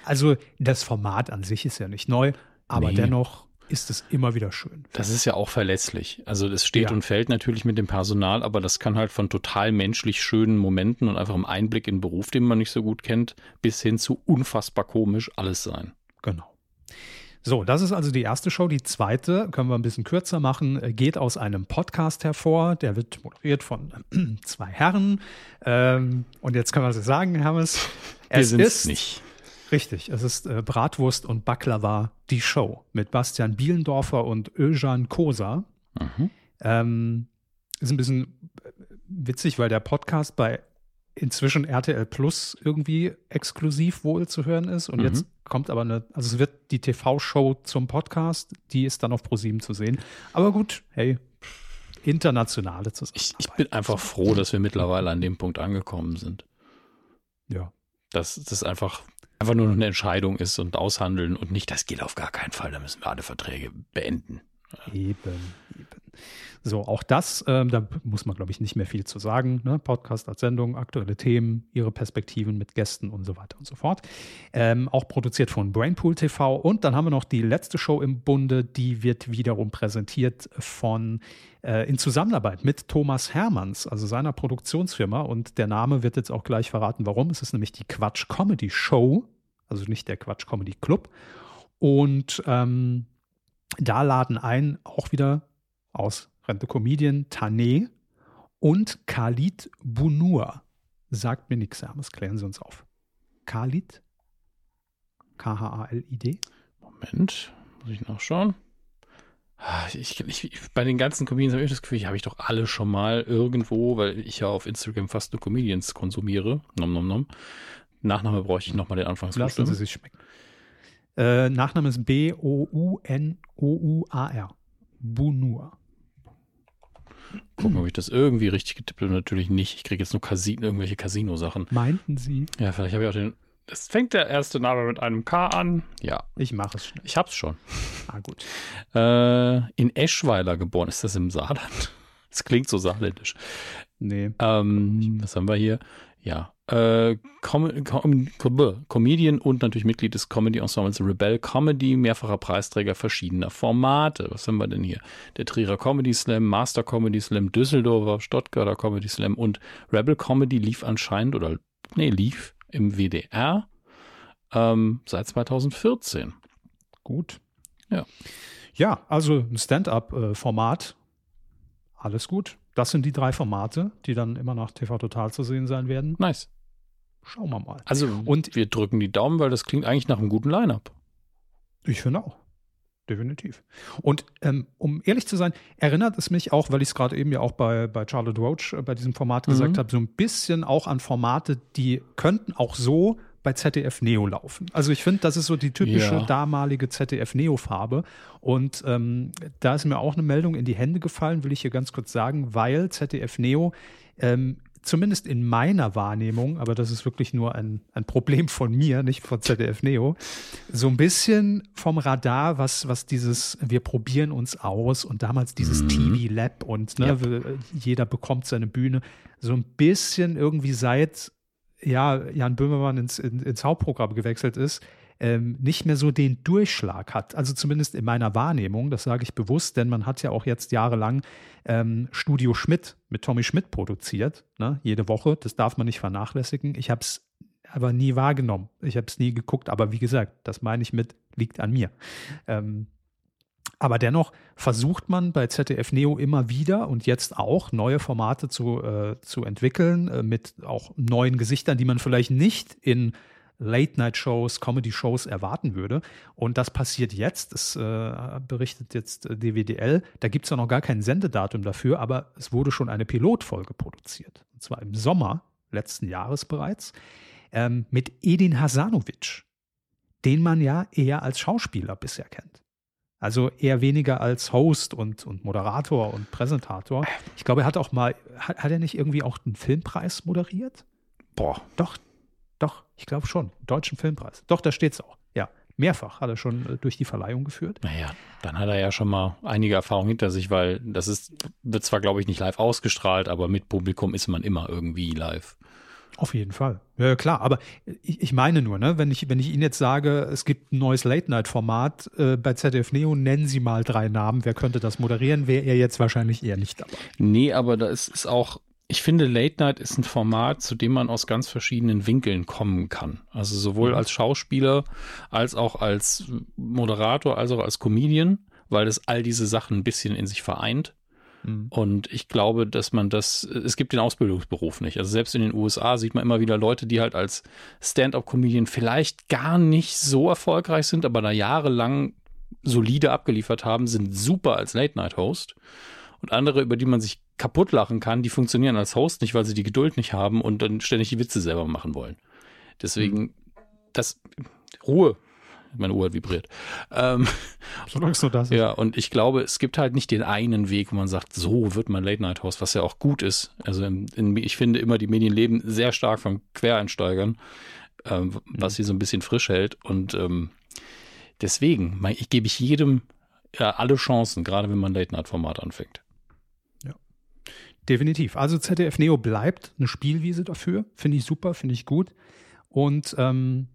S2: Also das Format an sich ist ja nicht neu, aber
S3: Nee.
S2: dennoch ist es immer wieder schön.
S3: Das ist ja auch verlässlich. Also das steht
S2: Ja.
S3: und fällt natürlich mit dem Personal, aber das kann halt von total menschlich schönen Momenten und einfach einem Einblick in einen Beruf, den man nicht so gut kennt, bis hin zu unfassbar komisch alles sein.
S2: Genau. So, das ist also die erste Show. Die zweite, können wir ein bisschen kürzer machen, äh, geht aus einem Podcast hervor. Der wird moderiert von zwei Herren. Ähm, und jetzt können wir es sagen, Hermes.
S3: Wir
S2: Es ist
S3: nicht.
S2: Richtig, es ist äh, Bratwurst und Baklava, die Show mit Bastian Bielendorfer und Özcan Kosa.
S3: Mhm.
S2: Ähm, ist ein bisschen äh, witzig, weil der Podcast bei inzwischen RTL Plus irgendwie exklusiv wohl zu hören ist. Und
S3: Mhm.
S2: jetzt kommt aber eine, also es wird die TV-Show zum Podcast, die ist dann auf ProSieben zu sehen. Aber gut, hey, internationale
S3: Ich,
S2: Zusammenarbeit.
S3: ich bin einfach froh, dass wir mittlerweile an dem Punkt angekommen sind.
S2: Ja.
S3: Dass das einfach, einfach nur noch eine Entscheidung ist und aushandeln und nicht, das geht auf gar keinen Fall, da müssen wir alle Verträge beenden.
S2: Eben. So, auch das, ähm, da muss man, glaube ich, nicht mehr viel zu sagen. Ne? Podcast als Sendung, aktuelle Themen, ihre Perspektiven mit Gästen und so weiter und so fort. Ähm, auch produziert von Brainpool TV. Und dann haben wir noch die letzte Show im Bunde, die wird wiederum präsentiert von äh, in Zusammenarbeit mit Thomas Hermanns, also seiner Produktionsfirma. Und der Name wird jetzt auch gleich verraten, warum. Es ist nämlich die Quatsch Comedy Show. also nicht der Quatsch Comedy Club. Und ähm, da laden ein auch wieder aus Rente Comedian Tane und Khalid Bunur. Sagt mir nichts, Hermes, klären Sie uns auf. Khalid? K-H-A-L-I-D?
S3: Moment, muss ich nachschauen. Ah, ich, ich, bei den ganzen Comedians habe ich das Gefühl, habe ich doch alle schon mal irgendwo, weil ich ja auf Instagram fast nur Comedians konsumiere. Nom, nom, nom. Nachname bräuchte ich nochmal den Anfangsbuchstaben.
S2: Lassen Sie sich schmecken. Äh, Nachname ist B-O-U-N-O-U-A-R. Bunur.
S3: Gucken, ob ich das irgendwie richtig getippt habe. Natürlich nicht. Ich kriege jetzt nur Casino, irgendwelche Casino-Sachen.
S2: Meinten Sie?
S3: Ja, vielleicht habe ich auch den. Es fängt der erste Name mit einem K an. Ja.
S2: Ich mache es schnell.
S3: Ich hab's schon.
S2: Ah, gut.
S3: Äh, in Eschweiler geboren. Ist das im Saarland? Das klingt so saarländisch.
S2: Nee.
S3: Ähm, was haben wir hier? Ja. Äh, Com Com Com Comedian und natürlich Mitglied des Comedy-Ensembles Rebel Comedy, mehrfacher Preisträger verschiedener Formate. Was haben wir denn hier? Der Trierer Comedy Slam, Master Comedy Slam, Düsseldorfer, Stuttgarter Comedy Slam und Rebel Comedy lief anscheinend oder nee, lief im WDR ähm, seit 2014.
S2: Gut.
S3: Ja.
S2: Ja, also ein Stand-up-Format. Alles gut. Das sind die drei Formate, die dann immer nach TV Total zu sehen sein werden.
S3: Nice.
S2: Schauen wir mal.
S3: Also und wir drücken die Daumen, weil das klingt eigentlich nach einem guten Line-up.
S2: Ich finde auch. Definitiv. Und ähm, um ehrlich zu sein, erinnert es mich auch, weil ich es gerade eben ja auch bei, bei Charlotte Roach äh, bei diesem Format gesagt
S3: Mhm.
S2: habe, so ein bisschen auch an Formate, die könnten auch so bei ZDF Neo laufen. Also ich finde, das ist so die typische
S3: Ja.
S2: damalige ZDF Neo Farbe. Und ähm, da ist mir auch eine Meldung in die Hände gefallen, will ich hier ganz kurz sagen, weil ZDF Neo ähm, zumindest in meiner Wahrnehmung, aber das ist wirklich nur ein, ein Problem von mir, nicht von ZDF Neo, so ein bisschen vom Radar, was, was dieses, wir probieren uns aus und damals dieses
S3: Mhm.
S2: TV Lab und ne,
S3: Ja.
S2: jeder bekommt seine Bühne, so ein bisschen irgendwie seit ja, Jan Böhmermann ins, in, ins Hauptprogramm gewechselt ist, ähm, nicht mehr so den Durchschlag hat. Also zumindest in meiner Wahrnehmung, das sage ich bewusst, denn man hat ja auch jetzt jahrelang ähm, Studio Schmidt mit Tommy Schmidt produziert, ne, jede Woche. Das darf man nicht vernachlässigen. Ich habe es aber nie wahrgenommen. Ich habe es nie geguckt. Aber wie gesagt, das meine ich mit, liegt an mir. Ähm, aber dennoch versucht man bei ZDF Neo immer wieder und jetzt auch neue Formate zu, äh, zu entwickeln, äh, mit auch neuen Gesichtern, die man vielleicht nicht in Late-Night-Shows, Comedy-Shows erwarten würde. Und das passiert jetzt. Das äh, berichtet jetzt äh, DWDL. Da gibt es ja noch gar kein Sendedatum dafür, aber es wurde schon eine Pilotfolge produziert. Und zwar im Sommer letzten Jahres bereits ähm, mit Edin Hasanovic, den man ja eher als Schauspieler bisher kennt. Also eher weniger als Host und, und Moderator und Präsentator. Ich glaube, er hat auch mal, hat, hat er nicht irgendwie auch den Filmpreis moderiert?
S3: Boah.
S2: Doch, doch, ich glaube schon. Deutschen Filmpreis. Doch, da steht's auch. Ja, mehrfach hat er schon äh, durch die Verleihung geführt.
S3: Naja, dann hat er ja schon mal einige Erfahrungen hinter sich, weil das ist, wird zwar, glaube ich, nicht live ausgestrahlt, aber mit Publikum ist man immer irgendwie live.
S2: Auf jeden Fall. Ja, klar. Aber ich, ich meine nur, ne, wenn ich, wenn ich Ihnen jetzt sage, es gibt ein neues Late-Night-Format äh, bei ZDF Neo, nennen Sie mal drei Namen. Wer könnte das moderieren? Wäre er jetzt wahrscheinlich eher nicht dabei.
S3: Nee, aber da ist, ist auch, ich finde, Late Night ist ein Format, zu dem man aus ganz verschiedenen Winkeln kommen kann. Also sowohl als Schauspieler, als auch als Moderator, als auch als Comedian, weil das all diese Sachen ein bisschen in sich vereint.
S2: Mhm.
S3: Und ich glaube, dass man das, es gibt den Ausbildungsberuf nicht. Also selbst in den USA sieht man immer wieder Leute, die halt als Stand-up-Comedian vielleicht gar nicht so erfolgreich sind, aber da jahrelang solide abgeliefert haben, sind super als Late-Night-Host. Und andere, über die man sich kaputt lachen kann, die funktionieren als Host nicht, weil sie die Geduld nicht haben und dann ständig die Witze selber machen wollen. Deswegen, das, Ruhe. Meine Uhr hat vibriert. Ähm,
S2: Solange es nur das ist.
S3: ja, und ich glaube, es gibt halt nicht den einen Weg, wo man sagt, so wird man Late Night Host, was ja auch gut ist. Also in, in, ich finde immer, die Medien leben sehr stark von Quereinsteigern, ähm, was sie so ein bisschen frisch hält. Und ähm, deswegen mein, ich, gebe ich jedem ja, alle Chancen, gerade wenn man Late Night Format anfängt.
S2: Definitiv. Also ZDF Neo bleibt eine Spielwiese dafür. Finde ich super, finde ich gut. Und ähm,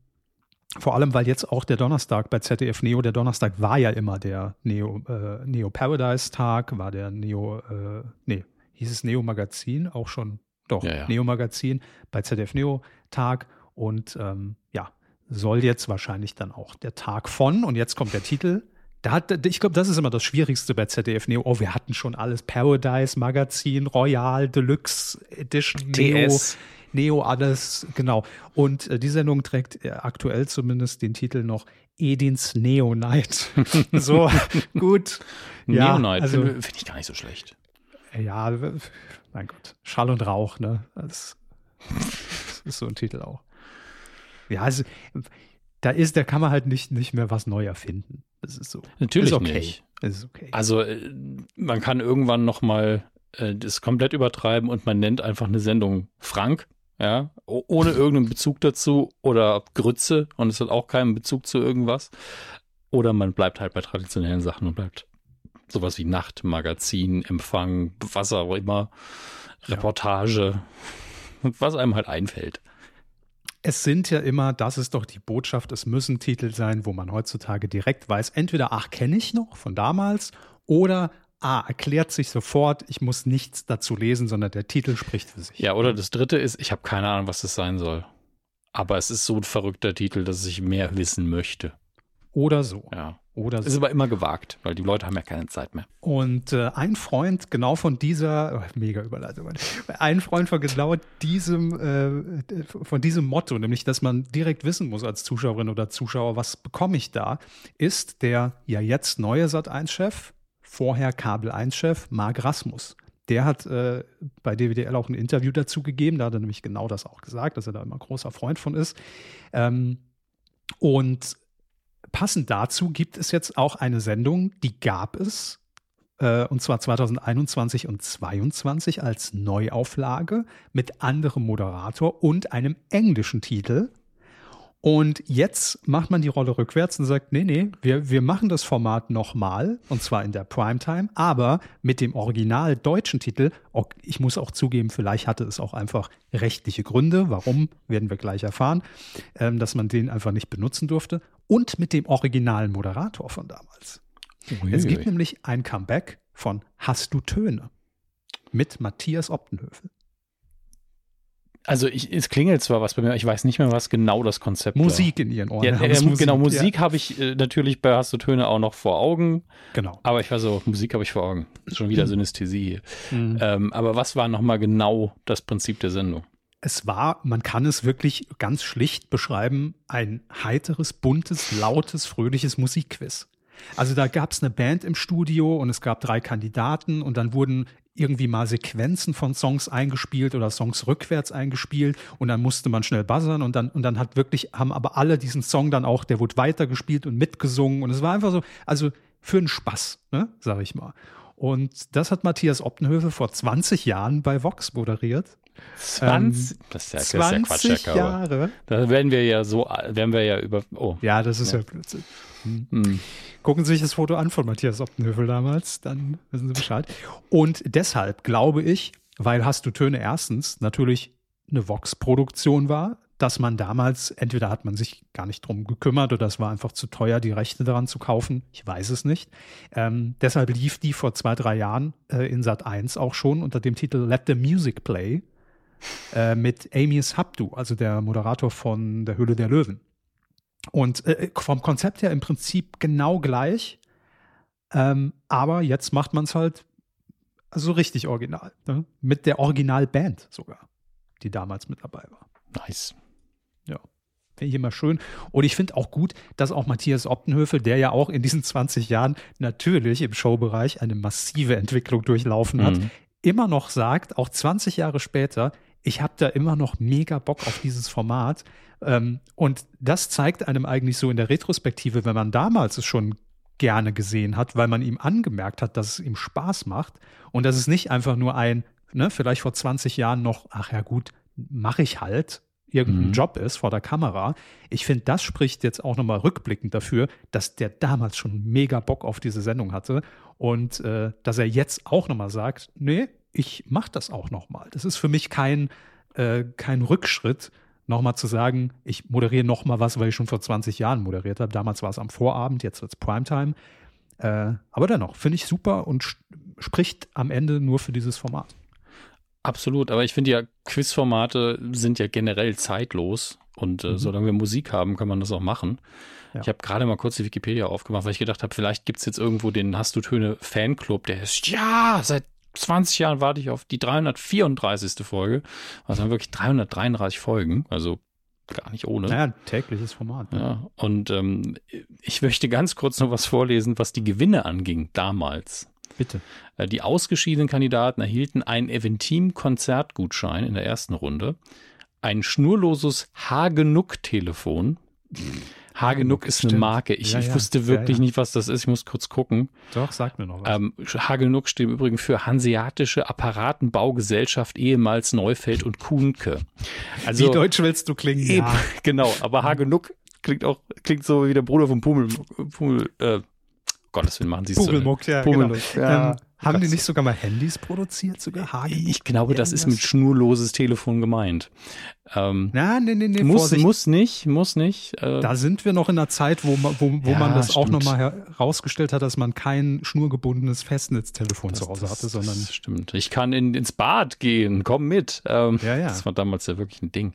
S2: vor allem, weil jetzt auch der Donnerstag bei ZDF Neo, der Donnerstag war ja immer der Neo, äh, Neo Paradise Tag, war der Neo, äh, nee, hieß es Neo Magazin, auch schon, doch,
S3: Ja, ja.
S2: Neo Magazin bei ZDF Neo Tag. Und ähm, ja, soll jetzt wahrscheinlich dann auch der Tag von, und jetzt kommt der Titel. Da hat, ich glaube, das ist immer das Schwierigste bei ZDF Neo. Oh, wir hatten schon alles. Paradise, Magazin, Royal, Deluxe Edition, Neo, Neo, alles, genau. Und äh, die Sendung trägt äh, aktuell zumindest den Titel noch Edins Neo Night. so, gut.
S3: ja, Neo Night also, finde find ich gar nicht so schlecht.
S2: Ja, mein Gott. Schall und Rauch, ne? Das, das ist so ein Titel auch. Ja, also da ist, da kann man halt nicht, nicht mehr was neu erfinden. Das ist so.
S3: Natürlich
S2: ist okay.
S3: nicht.
S2: Ist okay.
S3: Also äh, man kann irgendwann noch mal äh, das komplett übertreiben und man nennt einfach eine Sendung Frank, ja, ohne irgendeinen Bezug dazu oder Grütze und es hat auch keinen Bezug zu irgendwas. Oder man bleibt halt bei traditionellen Sachen und bleibt sowas wie Nachtmagazin, Empfang, was auch immer, Reportage, ja. was einem halt einfällt.
S2: Es sind ja immer, das ist doch die Botschaft, es müssen Titel sein, wo man heutzutage direkt weiß, entweder, ach, kenne ich noch von damals oder ah, erklärt sich sofort, ich muss nichts dazu lesen, sondern der Titel spricht für sich.
S3: Ja, oder das dritte ist, ich habe keine Ahnung, was das sein soll. Aber es ist so ein verrückter Titel, dass ich mehr wissen möchte.
S2: Oder so.
S3: Ja.
S2: Oder
S3: so. Ist aber immer gewagt, weil die Leute haben ja keine Zeit mehr.
S2: Und äh, ein Freund genau von dieser, oh, mega Überleitung, ein Freund von genau diesem, äh, von diesem Motto, nämlich, dass man direkt wissen muss als Zuschauerin oder Zuschauer, was bekomme ich da, ist der ja jetzt neue Sat1-Chef, vorher Kabel 1-Chef Marc Rasmus. Der hat äh, bei DWDL auch ein Interview dazu gegeben, da hat er nämlich genau das auch gesagt, dass er da immer großer Freund von ist. Ähm, und passend dazu gibt es jetzt auch eine Sendung, die gab es, äh, und zwar 2021 und 2022 als Neuauflage mit anderem Moderator und einem englischen Titel. Und jetzt macht man die Rolle rückwärts und sagt, nee, nee, wir, wir machen das Format nochmal, und zwar in der Primetime, aber mit dem original deutschen Titel. Ich muss auch zugeben, vielleicht hatte es auch einfach rechtliche Gründe. Warum, werden wir gleich erfahren, ähm, dass man den einfach nicht benutzen durfte. Und mit dem originalen Moderator von damals. Uiui. Es gibt nämlich ein Comeback von Hast du Töne mit Matthias Optenhöfel.
S3: Also ich, es klingelt zwar was bei mir, ich weiß nicht mehr, was genau das Konzept
S2: Musik
S3: war.
S2: in ihren Ohren.
S3: Ja, äh, Musik, genau, Musik ja. habe ich äh, natürlich bei Hast du Töne auch noch vor Augen.
S2: Genau.
S3: Aber ich war so, Musik habe ich vor Augen. Schon wieder Synästhesie. Mhm. Ähm, aber was war nochmal genau das Prinzip der Sendung?
S2: Es war, man kann es wirklich ganz schlicht beschreiben, ein heiteres, buntes, lautes, fröhliches Musikquiz. Also da gab es eine Band im Studio und es gab drei Kandidaten und dann wurden irgendwie mal Sequenzen von Songs eingespielt oder Songs rückwärts eingespielt und dann musste man schnell buzzern und dann und dann hat wirklich haben aber alle diesen Song dann auch der wurde weitergespielt und mitgesungen und es war einfach so also für einen Spaß ne sag ich mal und das hat Matthias Optenhöfe vor 20 Jahren bei Vox moderiert
S3: 20, ähm, das ist ja, 20 das ist ja Quatsch, Jahre. Da werden wir ja so, werden wir ja über, oh.
S2: Ja, das ist ja, ja Blödsinn. Hm. Hm. Gucken Sie sich das Foto an von Matthias Optenhövel damals, dann wissen Sie Bescheid. Und deshalb glaube ich, weil Hast du Töne erstens natürlich eine Vox-Produktion war, dass man damals, entweder hat man sich gar nicht drum gekümmert oder es war einfach zu teuer, die Rechte daran zu kaufen. Ich weiß es nicht. Ähm, deshalb lief die vor zwei, drei Jahren äh, in Sat 1 auch schon unter dem Titel Let the Music Play äh, mit Amy Sabdu, also der Moderator von Der Höhle der Löwen. Und äh, vom Konzept her im Prinzip genau gleich. Ähm, aber jetzt macht man es halt so richtig original. Ne? Mit der Originalband sogar, die damals mit dabei war.
S3: Nice.
S2: Ja. Finde ich immer schön. Und ich finde auch gut, dass auch Matthias Optenhöfel, der ja auch in diesen 20 Jahren natürlich im Showbereich eine massive Entwicklung durchlaufen hat, mhm. immer noch sagt, auch 20 Jahre später, ich habe da immer noch mega Bock auf dieses Format. Ähm, und das zeigt einem eigentlich so in der Retrospektive, wenn man damals es schon gerne gesehen hat, weil man ihm angemerkt hat, dass es ihm Spaß macht und dass es nicht einfach nur ein, ne, vielleicht vor 20 Jahren noch, ach ja gut, mache ich halt, irgendein mhm. Job ist vor der Kamera. Ich finde, das spricht jetzt auch nochmal rückblickend dafür, dass der damals schon mega Bock auf diese Sendung hatte und äh, dass er jetzt auch nochmal sagt, nee, ich mache das auch nochmal. Das ist für mich kein, äh, kein Rückschritt, nochmal zu sagen, ich moderiere nochmal was, weil ich schon vor 20 Jahren moderiert habe. Damals war es am Vorabend, jetzt wird es Primetime. Äh, aber dennoch, finde ich super und spricht am Ende nur für dieses Format.
S3: Absolut, aber ich finde ja, Quizformate sind ja generell zeitlos. Und äh, mhm. solange wir Musik haben, kann man das auch machen. Ja. Ich habe gerade mal kurz die Wikipedia aufgemacht, weil ich gedacht habe, vielleicht gibt es jetzt irgendwo den Hast du Töne Fanclub, der ist, ja, seit 20 Jahren warte ich auf die 334. Folge. Also haben wirklich 333 Folgen, also gar nicht ohne.
S2: Naja, tägliches Format.
S3: Ne? Ja, und ähm, ich möchte ganz kurz noch was vorlesen, was die Gewinne anging damals.
S2: Bitte.
S3: Äh, die ausgeschiedenen Kandidaten erhielten einen Eventim-Konzertgutschein in der ersten Runde, ein schnurloses Hagenuck-Telefon. Hagenuck ist eine Marke. Ich, ja, ich wusste wirklich nicht, was das ist. Ich muss kurz gucken.
S2: Doch, sag mir noch was. Ähm,
S3: Hagenuck steht im Übrigen für Hanseatische Apparatenbaugesellschaft, ehemals Neufeld und Kuhnke.
S2: Also, wie deutsch willst du klingen?
S3: Eben, genau, aber Hagenuck klingt auch, klingt so wie der Bruder von Pummel, Pummel äh, Gottes Willen machen sie es
S2: so. Pugelmuck, ja, Pugelmuck, genau. ja. Ähm, haben die nicht sogar mal Handys produziert, sogar
S3: Hagen? Ich glaube, das ist mit schnurloses Telefon gemeint.
S2: Ähm, Na, nee, nee, nee,
S3: muss, muss nicht, muss nicht.
S2: Äh, da sind wir noch in einer Zeit, wo, man, wo, wo ja, man das stimmt. auch nochmal herausgestellt hat, dass man kein schnurgebundenes Festnetztelefon das, zu Hause hatte, sondern. Das
S3: stimmt. Ich kann in, ins Bad gehen, komm mit. Ähm, ja, ja. Das war damals ja wirklich ein Ding.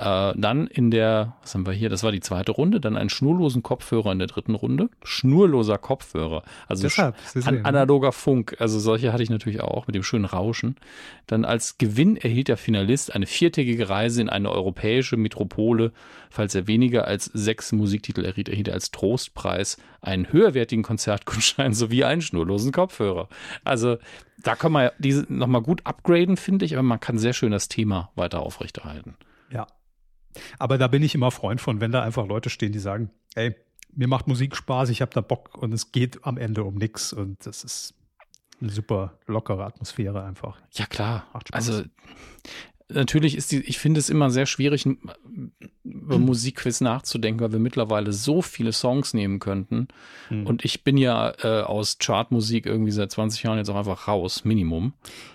S3: Äh, dann in der, was haben wir hier? Das war die zweite Runde. Dann einen schnurlosen Kopfhörer in der dritten Runde. Schnurloser Kopfhörer. Also Deshalb, an, analoger Funk. Also solche hatte ich natürlich auch mit dem schönen Rauschen. Dann als Gewinn erhielt der Finalist eine viertägige Reise in eine europäische Metropole. Falls er weniger als sechs Musiktitel erhielt, erhielt er als Trostpreis einen höherwertigen Konzertgutschein sowie einen schnurlosen Kopfhörer. Also da kann man diese nochmal gut upgraden, finde ich, aber man kann sehr schön das Thema weiter aufrechterhalten.
S2: Ja, aber da bin ich immer Freund von, wenn da einfach Leute stehen, die sagen, ey, mir macht Musik Spaß, ich habe da Bock und es geht am Ende um nichts und das ist eine super lockere Atmosphäre einfach.
S3: Ja, klar. Also natürlich ist die, ich finde es immer sehr schwierig, über hm. Musikquiz nachzudenken, weil wir mittlerweile so viele Songs nehmen könnten. Hm. Und ich bin ja äh, aus Chartmusik irgendwie seit 20 Jahren jetzt auch einfach raus, Minimum.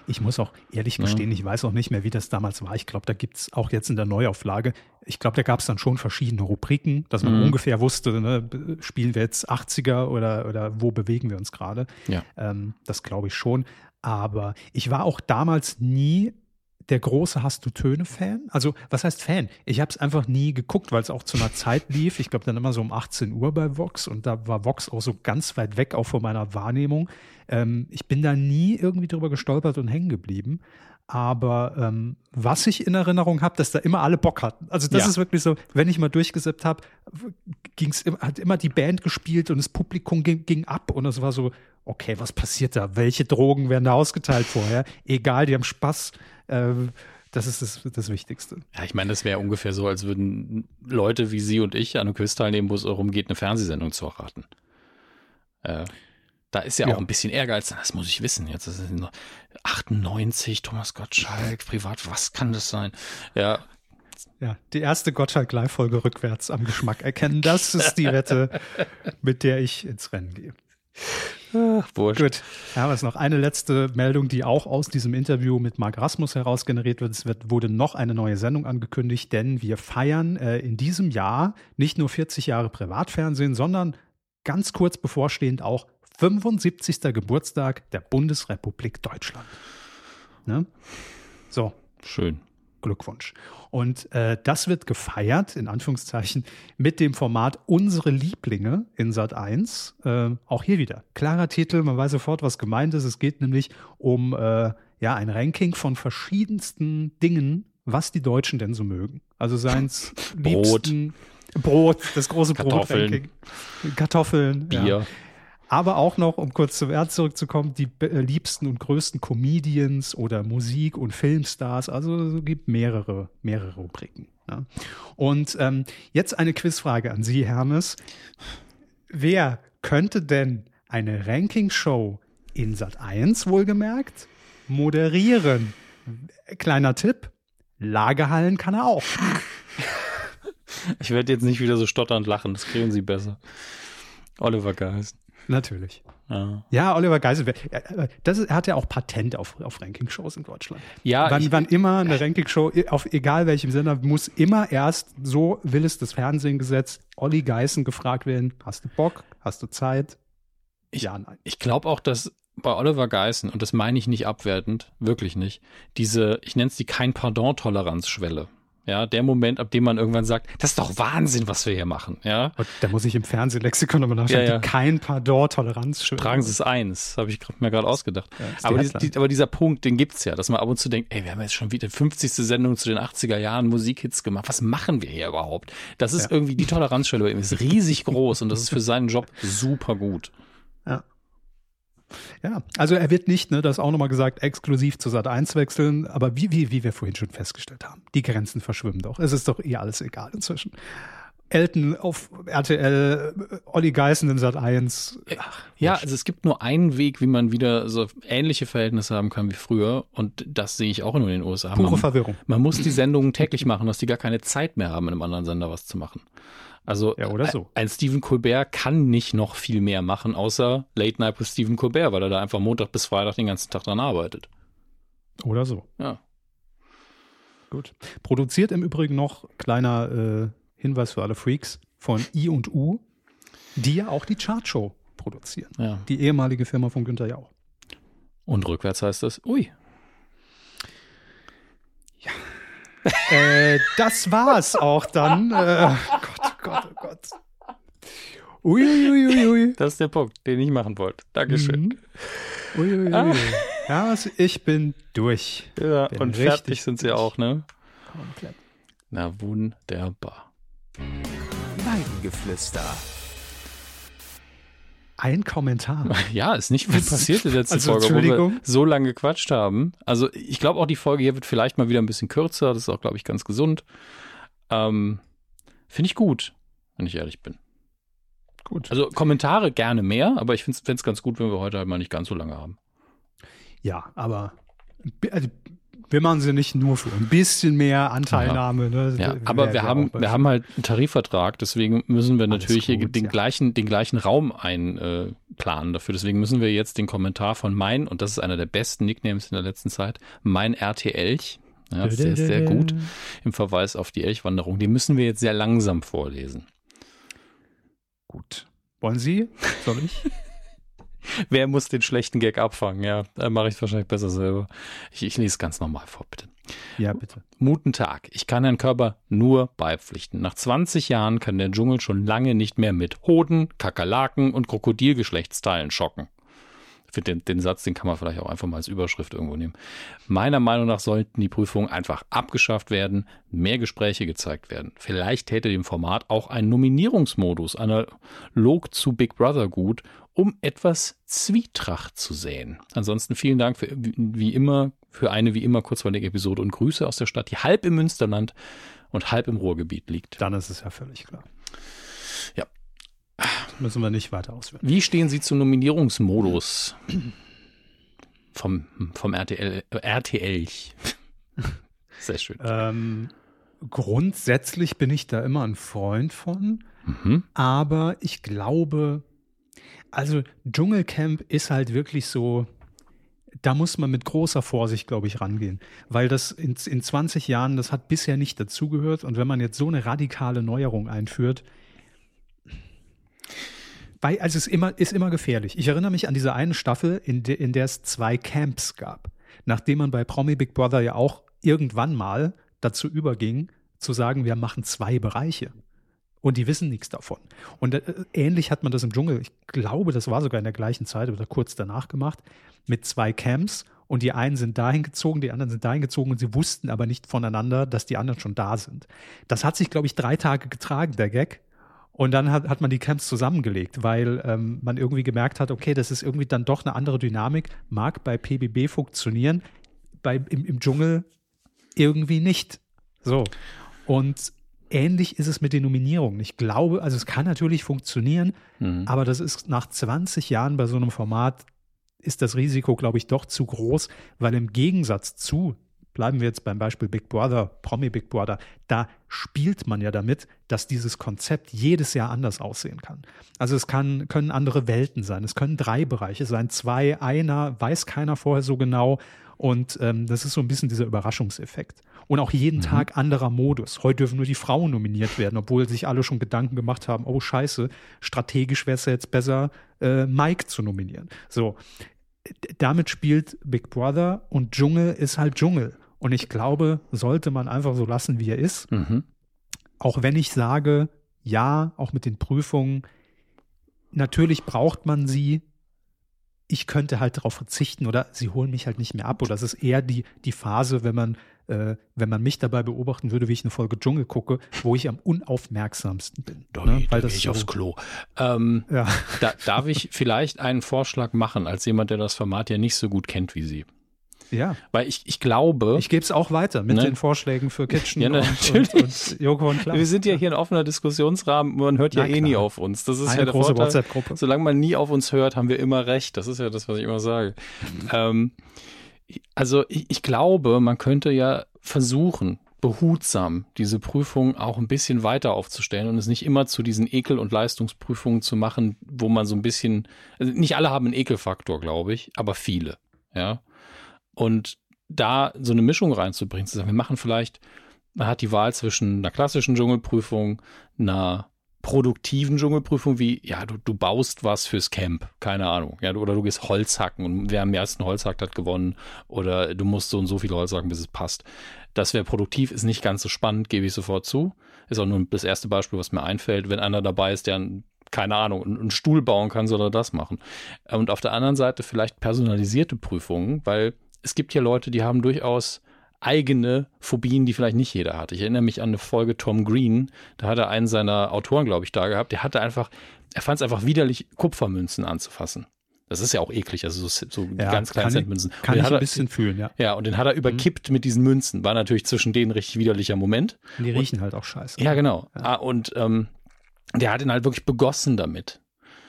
S2: Ich muss auch ehrlich gestehen, ja. ich weiß auch nicht mehr, wie das damals war. Ich glaube, da gibt es auch jetzt in der Neuauflage, ich glaube, da gab es dann schon verschiedene Rubriken, dass man mhm. ungefähr wusste, ne, spielen wir jetzt 80er oder, oder wo bewegen wir uns gerade.
S3: Ja.
S2: Ähm, das glaube ich schon. Aber ich war auch damals nie der große Hast du Töne-Fan? Also, was heißt Fan? Ich habe es einfach nie geguckt, weil es auch zu einer Zeit lief. Ich glaube, dann immer so um 18 Uhr bei Vox und da war Vox auch so ganz weit weg, auch von meiner Wahrnehmung. Ähm, ich bin da nie irgendwie drüber gestolpert und hängen geblieben. Aber ähm, was ich in Erinnerung habe, dass da immer alle Bock hatten. Also das ja. ist wirklich so, wenn ich mal durchgesippt habe, ging's hat immer die Band gespielt und das Publikum ging, ging ab und es war so, okay, was passiert da? Welche Drogen werden da ausgeteilt vorher? Egal, die haben Spaß. Ähm, das ist das, das, Wichtigste.
S3: Ja, ich meine, das wäre ungefähr so, als würden Leute wie Sie und ich an einem Quiz teilnehmen, wo es darum geht, eine Fernsehsendung zu erraten. Äh, da ist ja, ja, auch ein bisschen Ehrgeiz, das muss ich wissen. Jetzt ist es 98, Thomas Gottschalk, privat, was kann das sein? Ja.
S2: Ja, die erste Gottschalk-Live-Folge rückwärts am Geschmack erkennen. Das ist die Wette, mit der ich ins Rennen gehe. Ach, wurscht. Gut. Ja, aber es ist noch eine letzte Meldung, die auch aus diesem Interview mit Marc Rasmus heraus generiert wird. Es wird, wurde noch eine neue Sendung angekündigt, denn wir feiern äh, in diesem Jahr nicht nur 40 Jahre Privatfernsehen, sondern ganz kurz bevorstehend auch 75. Geburtstag der Bundesrepublik Deutschland. Ne? So.
S3: Schön.
S2: Glückwunsch. Und äh, das wird gefeiert, in Anführungszeichen, mit dem Format Unsere Lieblinge in Sat 1. Äh, auch hier wieder. Klarer Titel, man weiß sofort, was gemeint ist. Es geht nämlich um äh, ja, ein Ranking von verschiedensten Dingen, was die Deutschen denn so mögen. Also seien es
S3: Brot.
S2: Brot, das große
S3: Brot-Ranking.
S2: Kartoffeln.
S3: Bier. Ja
S2: aber auch noch, um kurz zum Ernst zurückzukommen, die äh, liebsten und größten Comedians oder Musik- und Filmstars. Also es gibt mehrere, mehrere Rubriken. Ja. Und ähm, jetzt eine Quizfrage an Sie, Hermes. Wer könnte denn eine Ranking-Show in Sat 1 wohlgemerkt moderieren? Kleiner Tipp: Lagerhallen kann er auch.
S3: Ich werde jetzt nicht wieder so stotternd lachen, das kriegen Sie besser. Oliver Geist.
S2: Natürlich. Ja. ja, Oliver Geiselberg. Das ist, er hat ja auch Patent auf, auf Ranking-Shows in Deutschland.
S3: Ja.
S2: Wann, ich, wann immer eine Ranking-Show, auf egal welchem Sender, muss immer erst, so will es das Fernsehen gesetzt, Olli Geißen gefragt werden: Hast du Bock? Hast du Zeit?
S3: Ich, ja, nein. Ich glaube auch, dass bei Oliver Geißen, und das meine ich nicht abwertend, wirklich nicht, diese, ich nenne es die Kein-Pardon-Toleranzschwelle Ja, der Moment, ab dem man irgendwann sagt, das ist doch Wahnsinn, was wir hier machen. Ja.
S2: Und da muss ich im Fernsehlexikon nochmal nachschauen.
S3: Ja, ja.
S2: Kein Pardon, Toleranz.
S3: Tragen Sie es eins, habe ich mir gerade ausgedacht.
S2: Ja, die
S3: aber,
S2: Headline.
S3: die, aber dieser Punkt, den gibt's ja, dass man ab und zu denkt, ey, wir haben jetzt schon wieder 50. Sendung zu den 80er Jahren Musikhits gemacht. Was machen wir hier überhaupt? Das ist irgendwie, die Toleranzschwelle bei ihm ist riesig groß und das ist für seinen Job super gut.
S2: Ja. Also er wird nicht, ne, das auch nochmal gesagt, exklusiv zu Sat 1 wechseln, aber wie, wie, wie wir vorhin schon festgestellt haben, die Grenzen verschwimmen doch. Es ist doch eh alles egal inzwischen. Elton auf RTL, äh, Olli Geißen in Sat 1.
S3: Ja, also es gibt nur einen Weg, wie man wieder so ähnliche Verhältnisse haben kann wie früher und das sehe ich auch nur in den USA.
S2: Pure
S3: man,
S2: Verwirrung.
S3: man muss die Sendungen täglich machen, dass die gar keine Zeit mehr haben, in einem anderen Sender was zu machen. Also
S2: Ja, oder so.
S3: ein Stephen Colbert kann nicht noch viel mehr machen, außer Late Night with Stephen Colbert, weil er da einfach Montag bis Freitag den ganzen Tag dran arbeitet.
S2: Oder so.
S3: Ja.
S2: Gut. Produziert im Übrigen noch, kleiner äh, Hinweis für alle Freaks, von I und U, die ja auch die Chartshow produzieren.
S3: ja.
S2: Die ehemalige Firma von Günther Jauch.
S3: Und rückwärts heißt das, ui,
S2: Äh, das war's auch dann. Äh, Gott, oh Gott, oh Gott. Uiuiuiui. Ui,
S3: das ist der Punkt, den ich machen wollte. Dankeschön.
S2: Mhm. Ui, ui, ui,
S3: Ah.
S2: ui. Ja, also ich bin durch.
S3: Ja,
S2: Bin
S3: und fertig sind sie
S2: durch.
S3: auch, ne?
S2: Komplett.
S3: Na, wunderbar.
S1: Weidengeflüster.
S2: Ein Kommentar.
S3: Ja, ist nicht viel
S2: Was?
S3: passiert in der letzten
S2: Also,
S3: Folge, wo wir so lange gequatscht haben. Also ich glaube auch, die Folge hier wird vielleicht mal wieder ein bisschen kürzer. Das ist auch, glaube ich, ganz gesund. Ähm, Finde ich gut, wenn ich ehrlich bin.
S2: Gut.
S3: Also Kommentare gerne mehr, aber ich finde es ganz gut, wenn wir heute halt mal nicht ganz so lange haben.
S2: Ja, aber also, wir machen sie nicht nur für ein bisschen mehr Anteilnahme. Ne?
S3: Ja, aber wir haben, wir haben halt einen Tarifvertrag, deswegen müssen wir natürlich
S2: gut,
S3: den,
S2: ja.
S3: gleichen, den gleichen Raum einplanen äh, dafür. Deswegen müssen wir jetzt den Kommentar von mein, und das ist einer der besten Nicknames in der letzten Zeit, mein RT-Elch, ja, sehr, sehr gut, im Verweis auf die Elchwanderung, den müssen wir jetzt sehr langsam vorlesen.
S2: Gut. Wollen Sie? Soll ich?
S3: Wer muss den schlechten Gag abfangen? Ja, da mache ich wahrscheinlich besser selber. Ich, ich lese es ganz normal vor, bitte.
S2: ja, bitte.
S3: Guten Tag. Ich kann Herrn Körber nur beipflichten. Nach 20 Jahren kann der Dschungel schon lange nicht mehr mit Hoden, Kakerlaken und Krokodilgeschlechtsteilen schocken. Finde, den, den Satz, den kann man vielleicht auch einfach mal als Überschrift irgendwo nehmen. Meiner Meinung nach sollten die Prüfungen einfach abgeschafft werden, mehr Gespräche gezeigt werden. Vielleicht täte dem Format auch ein Nominierungsmodus analog zu Big Brother gut, um etwas Zwietracht zu säen. Ansonsten vielen Dank für, wie immer für eine wie immer kurzweilige Episode und Grüße aus der Stadt, die halb im Münsterland und halb im Ruhrgebiet liegt.
S2: Dann ist es ja völlig klar.
S3: Ja.
S2: Müssen wir nicht weiter ausführen.
S3: Wie stehen Sie zum Nominierungsmodus vom, vom RTL? Äh, RTL. Sehr schön.
S2: Ähm, grundsätzlich bin ich da immer ein Freund von,
S3: Mhm.
S2: aber ich glaube, also Dschungelcamp ist halt wirklich so, da muss man mit großer Vorsicht, glaube ich, rangehen, weil das in, in 20 Jahren, das hat bisher nicht dazugehört und wenn man jetzt so eine radikale Neuerung einführt, weil, also es ist immer, ist immer gefährlich. Ich erinnere mich an diese eine Staffel, in, de, in der es zwei Camps gab. Nachdem man bei Promi Big Brother ja auch irgendwann mal dazu überging, zu sagen, wir machen zwei Bereiche. Und die wissen nichts davon. Und äh, ähnlich hat man das im Dschungel, ich glaube, das war sogar in der gleichen Zeit oder kurz danach gemacht, mit zwei Camps. Und die einen sind dahin gezogen, die anderen sind dahin gezogen und sie wussten aber nicht voneinander, dass die anderen schon da sind. Das hat sich, glaube ich, drei Tage getragen, der Gag. Und dann hat, hat man die Camps zusammengelegt, weil ähm, man irgendwie gemerkt hat, okay, das ist irgendwie dann doch eine andere Dynamik, mag bei PBB funktionieren, bei, im, im Dschungel irgendwie nicht. So. Und ähnlich ist es mit den Nominierungen. Ich glaube, also es kann natürlich funktionieren,
S3: Mhm.
S2: aber das ist nach 20 Jahren bei so einem Format ist das Risiko, glaube ich, doch zu groß, weil im Gegensatz zu, bleiben wir jetzt beim Beispiel Big Brother, Promi Big Brother, da spielt man ja damit, dass dieses Konzept jedes Jahr anders aussehen kann. Also es kann, können andere Welten sein, es können drei Bereiche sein, zwei, einer, weiß keiner vorher so genau. Und ähm, das ist so ein bisschen dieser Überraschungseffekt. Und auch jeden Tag anderer Modus. Heute dürfen nur die Frauen nominiert werden, obwohl sich alle schon Gedanken gemacht haben, oh scheiße, strategisch wäre es ja jetzt besser, äh, Mike zu nominieren. So, damit spielt Big Brother und Dschungel ist halt Dschungel. Und ich glaube, sollte man einfach so lassen, wie er ist.
S3: Mhm.
S2: Auch wenn ich sage, ja, auch mit den Prüfungen, natürlich braucht man sie. Ich könnte halt darauf verzichten oder sie holen mich halt nicht mehr ab. Oder es ist eher die, die Phase, wenn man, äh, wenn man mich dabei beobachten würde, wie ich eine Folge Dschungel gucke, wo ich am unaufmerksamsten bin.
S3: Da,
S2: ne?
S3: da
S2: Weil
S3: gehe
S2: das
S3: ich
S2: so,
S3: aufs Klo. Ähm,
S2: Ja.
S3: da, darf ich vielleicht einen Vorschlag machen, als jemand, der das Format ja nicht so gut kennt wie Sie?
S2: Ja.
S3: Weil ich, ich glaube,
S2: Ich gebe es auch weiter mit
S3: Ne?
S2: den Vorschlägen für Kitchen
S3: Ja,
S2: und, und, und Joko und Klaas.
S3: wir sind ja hier ein offener Diskussionsrahmen, man hört ja
S2: Na
S3: eh nie
S2: klar.
S3: auf uns. Das ist
S2: Eine
S3: ja der
S2: große. WhatsApp-Gruppe.
S3: Solange man nie auf uns hört, haben wir immer recht. Das ist ja das, was ich immer sage. Ähm, also ich, ich glaube, man könnte ja versuchen, behutsam diese Prüfung auch ein bisschen weiter aufzustellen und es nicht immer zu diesen Ekel- und Leistungsprüfungen zu machen, wo man so ein bisschen, also nicht alle haben einen Ekelfaktor, glaube ich, aber viele, ja. Und da so eine Mischung reinzubringen, zu sagen, wir machen vielleicht, man hat die Wahl zwischen einer klassischen Dschungelprüfung, einer produktiven Dschungelprüfung wie, ja, du, du baust was fürs Camp, keine Ahnung, ja, oder du gehst Holz hacken und wer am ersten Holz hackt, hat gewonnen oder du musst so und so viel Holz hacken, bis es passt. Das wäre produktiv, ist nicht ganz so spannend, gebe ich sofort zu. Ist auch nur das erste Beispiel, was mir einfällt. Wenn einer dabei ist, der einen, keine Ahnung, einen Stuhl bauen kann, soll er das machen. Und auf der anderen Seite vielleicht personalisierte Prüfungen, weil es gibt ja Leute, die haben durchaus eigene Phobien, die vielleicht nicht jeder hat. Ich erinnere mich an eine Folge Tom Green, da hat er einen seiner Autoren, glaube ich, da gehabt, der hatte einfach, er fand es einfach widerlich, Kupfermünzen anzufassen. Das ist ja auch eklig, also so, so
S2: Ja,
S3: ganz kleinen
S2: kann ich-
S3: Centmünzen. Und
S2: Kann
S3: den
S2: ich ein
S3: er-
S2: bisschen fühlen, ja.
S3: Ja, und den hat er überkippt mit diesen Münzen. War natürlich zwischen denen ein richtig widerlicher Moment.
S2: Die riechen halt auch scheiße.
S3: Ja, genau. Ah, und ähm, der hat ihn halt wirklich begossen damit.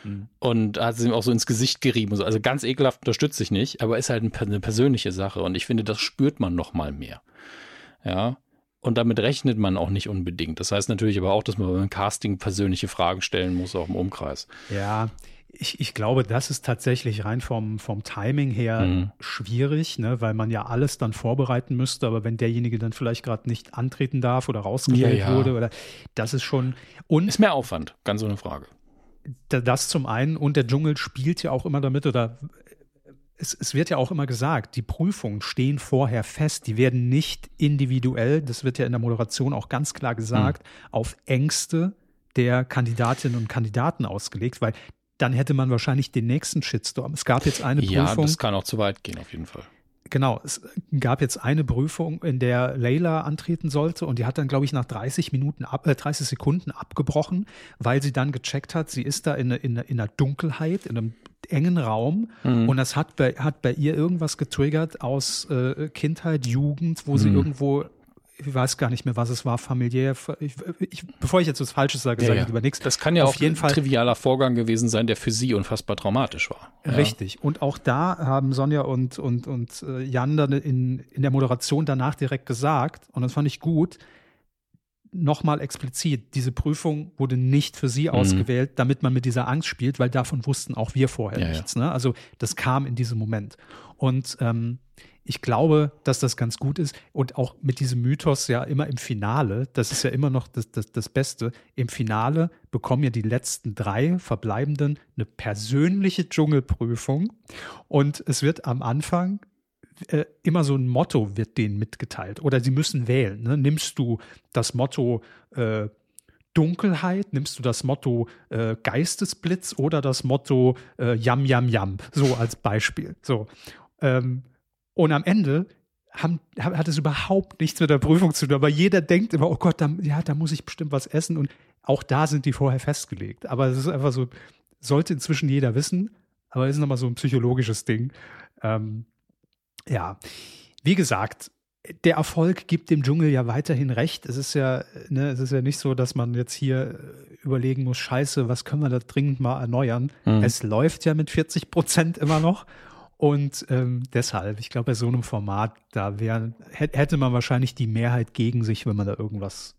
S2: Mhm.
S3: Und hat es ihm auch so ins Gesicht gerieben. So. Also ganz ekelhaft unterstütze ich nicht, aber ist halt ein, eine persönliche Sache. Und ich finde, das spürt man noch mal mehr. Ja. Und damit rechnet man auch nicht unbedingt. Das heißt natürlich aber auch, dass man beim Casting persönliche Fragen stellen muss, auch im Umkreis.
S2: Ja, ich, ich glaube, das ist tatsächlich rein vom, vom Timing her
S3: Mhm.
S2: schwierig, ne, weil man ja alles dann vorbereiten müsste, aber wenn derjenige dann vielleicht gerade nicht antreten darf oder rausgewählt
S3: Ja, ja.
S2: wurde, oder das ist schon und
S3: Ist mehr Aufwand, ganz ohne Frage.
S2: Da- das zum einen und der Dschungel spielt ja auch immer damit oder es, es wird ja auch immer gesagt, die Prüfungen stehen vorher fest, die werden nicht individuell, das wird ja in der Moderation auch ganz klar gesagt, auf Ängste der Kandidatinnen und Kandidaten ausgelegt, weil dann hätte man wahrscheinlich den nächsten Shitstorm. Es gab jetzt eine
S3: Ja,
S2: Prüfung,
S3: das kann auch zu weit gehen, auf jeden Fall.
S2: Genau, es gab jetzt eine Prüfung, in der Leila antreten sollte und die hat dann, glaube ich, nach 30 Minuten, ab, äh, 30 Sekunden abgebrochen, weil sie dann gecheckt hat, sie ist da in, in, in der Dunkelheit, in einem engen Raum
S3: Mhm.
S2: und das hat bei, hat bei ihr irgendwas getriggert aus äh, Kindheit, Jugend, wo sie
S3: Mhm.
S2: irgendwo ich weiß gar nicht mehr, was es war, familiär. Ich, ich, bevor ich jetzt was Falsches sage,
S3: Ja,
S2: sage
S3: ja.
S2: ich lieber nichts.
S3: Das kann ja
S2: Auf
S3: auch
S2: jeden
S3: ein
S2: Fall
S3: trivialer Vorgang gewesen sein, der für sie unfassbar traumatisch war. Ja.
S2: Richtig. Und auch da haben Sonja und, und, und äh, Jan dann in, in der Moderation danach direkt gesagt, und das fand ich gut, nochmal explizit, diese Prüfung wurde nicht für
S3: Mhm.
S2: sie ausgewählt, damit man mit dieser Angst spielt, weil davon wussten auch wir vorher
S3: Ja, ja.
S2: nichts. Ne? Also das kam in diesem Moment. Und ähm, ich glaube, dass das ganz gut ist. Und auch mit diesem Mythos ja immer im Finale, das ist ja immer noch das, das, das Beste, im Finale bekommen ja die letzten drei Verbleibenden eine persönliche Dschungelprüfung. Und es wird am Anfang äh, immer so ein Motto wird denen mitgeteilt. Oder sie müssen wählen. Ne? Nimmst du das Motto äh, Dunkelheit, nimmst du das Motto äh, Geistesblitz oder das Motto äh, Yam Yam Yam, so als Beispiel. So. Ähm, und am Ende haben, hat es überhaupt nichts mit der Prüfung zu tun, aber jeder denkt immer, oh Gott, da, ja, da muss ich bestimmt was essen und auch da sind die vorher festgelegt. Aber es ist einfach so, sollte inzwischen jeder wissen, aber es ist nochmal so ein psychologisches Ding. Ähm, ja, wie gesagt, der Erfolg gibt dem Dschungel ja weiterhin recht. Es ist ja, ne, es ist ja nicht so, dass man jetzt hier überlegen muss, scheiße, was können wir da dringend mal erneuern?
S3: Mhm.
S2: Es läuft ja mit 40 Prozent immer noch. Und ähm, deshalb, ich glaube, bei so einem Format, da wär, hä- hätte man wahrscheinlich die Mehrheit gegen sich, wenn man da irgendwas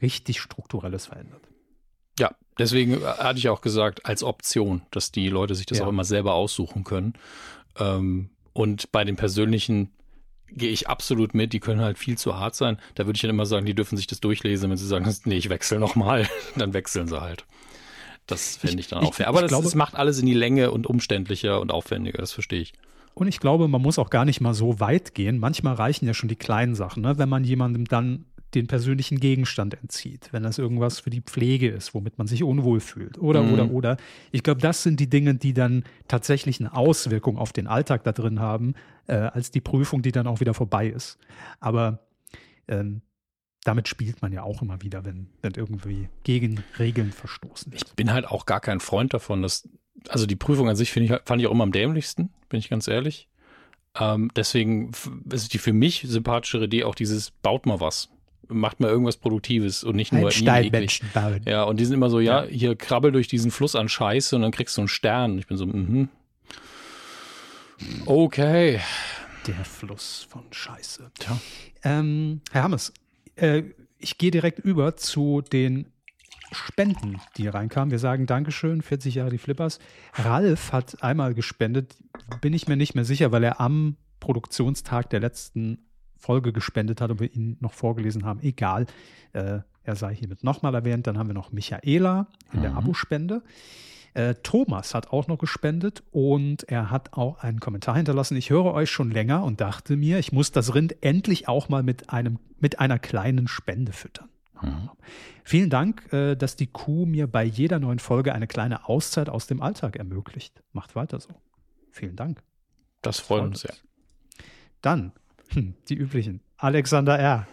S2: richtig Strukturelles verändert.
S3: Ja, deswegen äh, hatte ich auch gesagt, als Option, dass die Leute sich das
S2: Ja.
S3: auch immer selber aussuchen können. Ähm, und bei den persönlichen gehe ich absolut mit, die können halt viel zu hart sein. Da würde ich dann immer sagen, die dürfen sich das durchlesen, wenn sie sagen, nee, ich wechsle nochmal, dann wechseln sie halt. Das fände ich dann auch fair. Aber
S2: ich
S3: das,
S2: glaube-
S3: das macht alles in die Länge und umständlicher und aufwendiger, das verstehe ich.
S2: Und ich glaube, man muss auch gar nicht mal so weit gehen. Manchmal reichen ja schon die kleinen Sachen, ne? wenn man jemandem dann den persönlichen Gegenstand entzieht, wenn das irgendwas für die Pflege ist, womit man sich unwohl fühlt. Oder,
S3: Mhm.
S2: oder, oder. Ich glaube, das sind die Dinge, die dann tatsächlich eine Auswirkung auf den Alltag da drin haben, äh, als die Prüfung, die dann auch wieder vorbei ist. Aber ähm, damit spielt man ja auch immer wieder, wenn, wenn irgendwie gegen Regeln verstoßen wird.
S3: Ich bin halt auch gar kein Freund davon, dass, also die Prüfung an sich ich, fand ich auch immer am dämlichsten, bin ich ganz ehrlich. Ähm, deswegen ist die für mich sympathischere Idee auch dieses, baut mal was. Macht mal irgendwas Produktives und nicht nur.
S2: Steinmenschen bauen.
S3: Ja, und die sind immer so, ja, hier krabbel durch diesen Fluss an Scheiße und dann kriegst du einen Stern. Ich bin so, mhm. Okay.
S2: Der Fluss von Scheiße.
S3: Tja.
S2: Ähm, Herr Hammes, äh, ich gehe direkt über zu den Spenden, die reinkamen. Wir sagen Dankeschön, 40 Jahre die Flippers. Ralf hat einmal gespendet, bin ich mir nicht mehr sicher, weil er am Produktionstag der letzten Folge gespendet hat und wir ihn noch vorgelesen haben. Egal, äh, er sei hiermit nochmal erwähnt. Dann haben wir noch Michaela in der
S3: Mhm.
S2: Abospende. Äh, Thomas hat auch noch gespendet und er hat auch einen Kommentar hinterlassen. Ich höre euch schon länger und dachte mir, ich muss das Rind endlich auch mal mit, einem, mit einer kleinen Spende füttern.
S3: Mhm.
S2: Vielen Dank, äh, dass die Kuh mir bei jeder neuen Folge eine kleine Auszeit aus dem Alltag ermöglicht. Macht weiter so. Vielen Dank.
S3: Das freut uns sehr.
S2: Dann hm, die üblichen. Alexander R.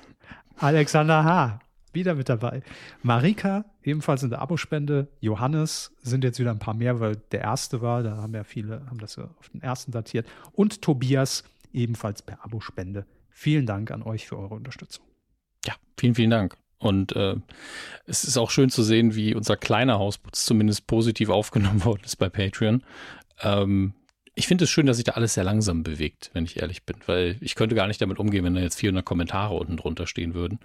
S2: Alexander H. Wieder mit dabei. Marika, ebenfalls in der Abospende. Johannes sind jetzt wieder ein paar mehr, weil der erste war. Da haben ja viele, haben das ja auf den ersten datiert. Und Tobias, ebenfalls per Abospende. Vielen Dank an euch für eure Unterstützung.
S3: Ja, vielen, vielen Dank. Und äh, es ist auch schön zu sehen, wie unser kleiner Hausputz zumindest positiv aufgenommen worden ist bei Patreon. Ähm, ich finde es schön, dass sich da alles sehr langsam bewegt, wenn ich ehrlich bin, weil ich könnte gar nicht damit umgehen, wenn da jetzt 400 Kommentare unten drunter stehen würden.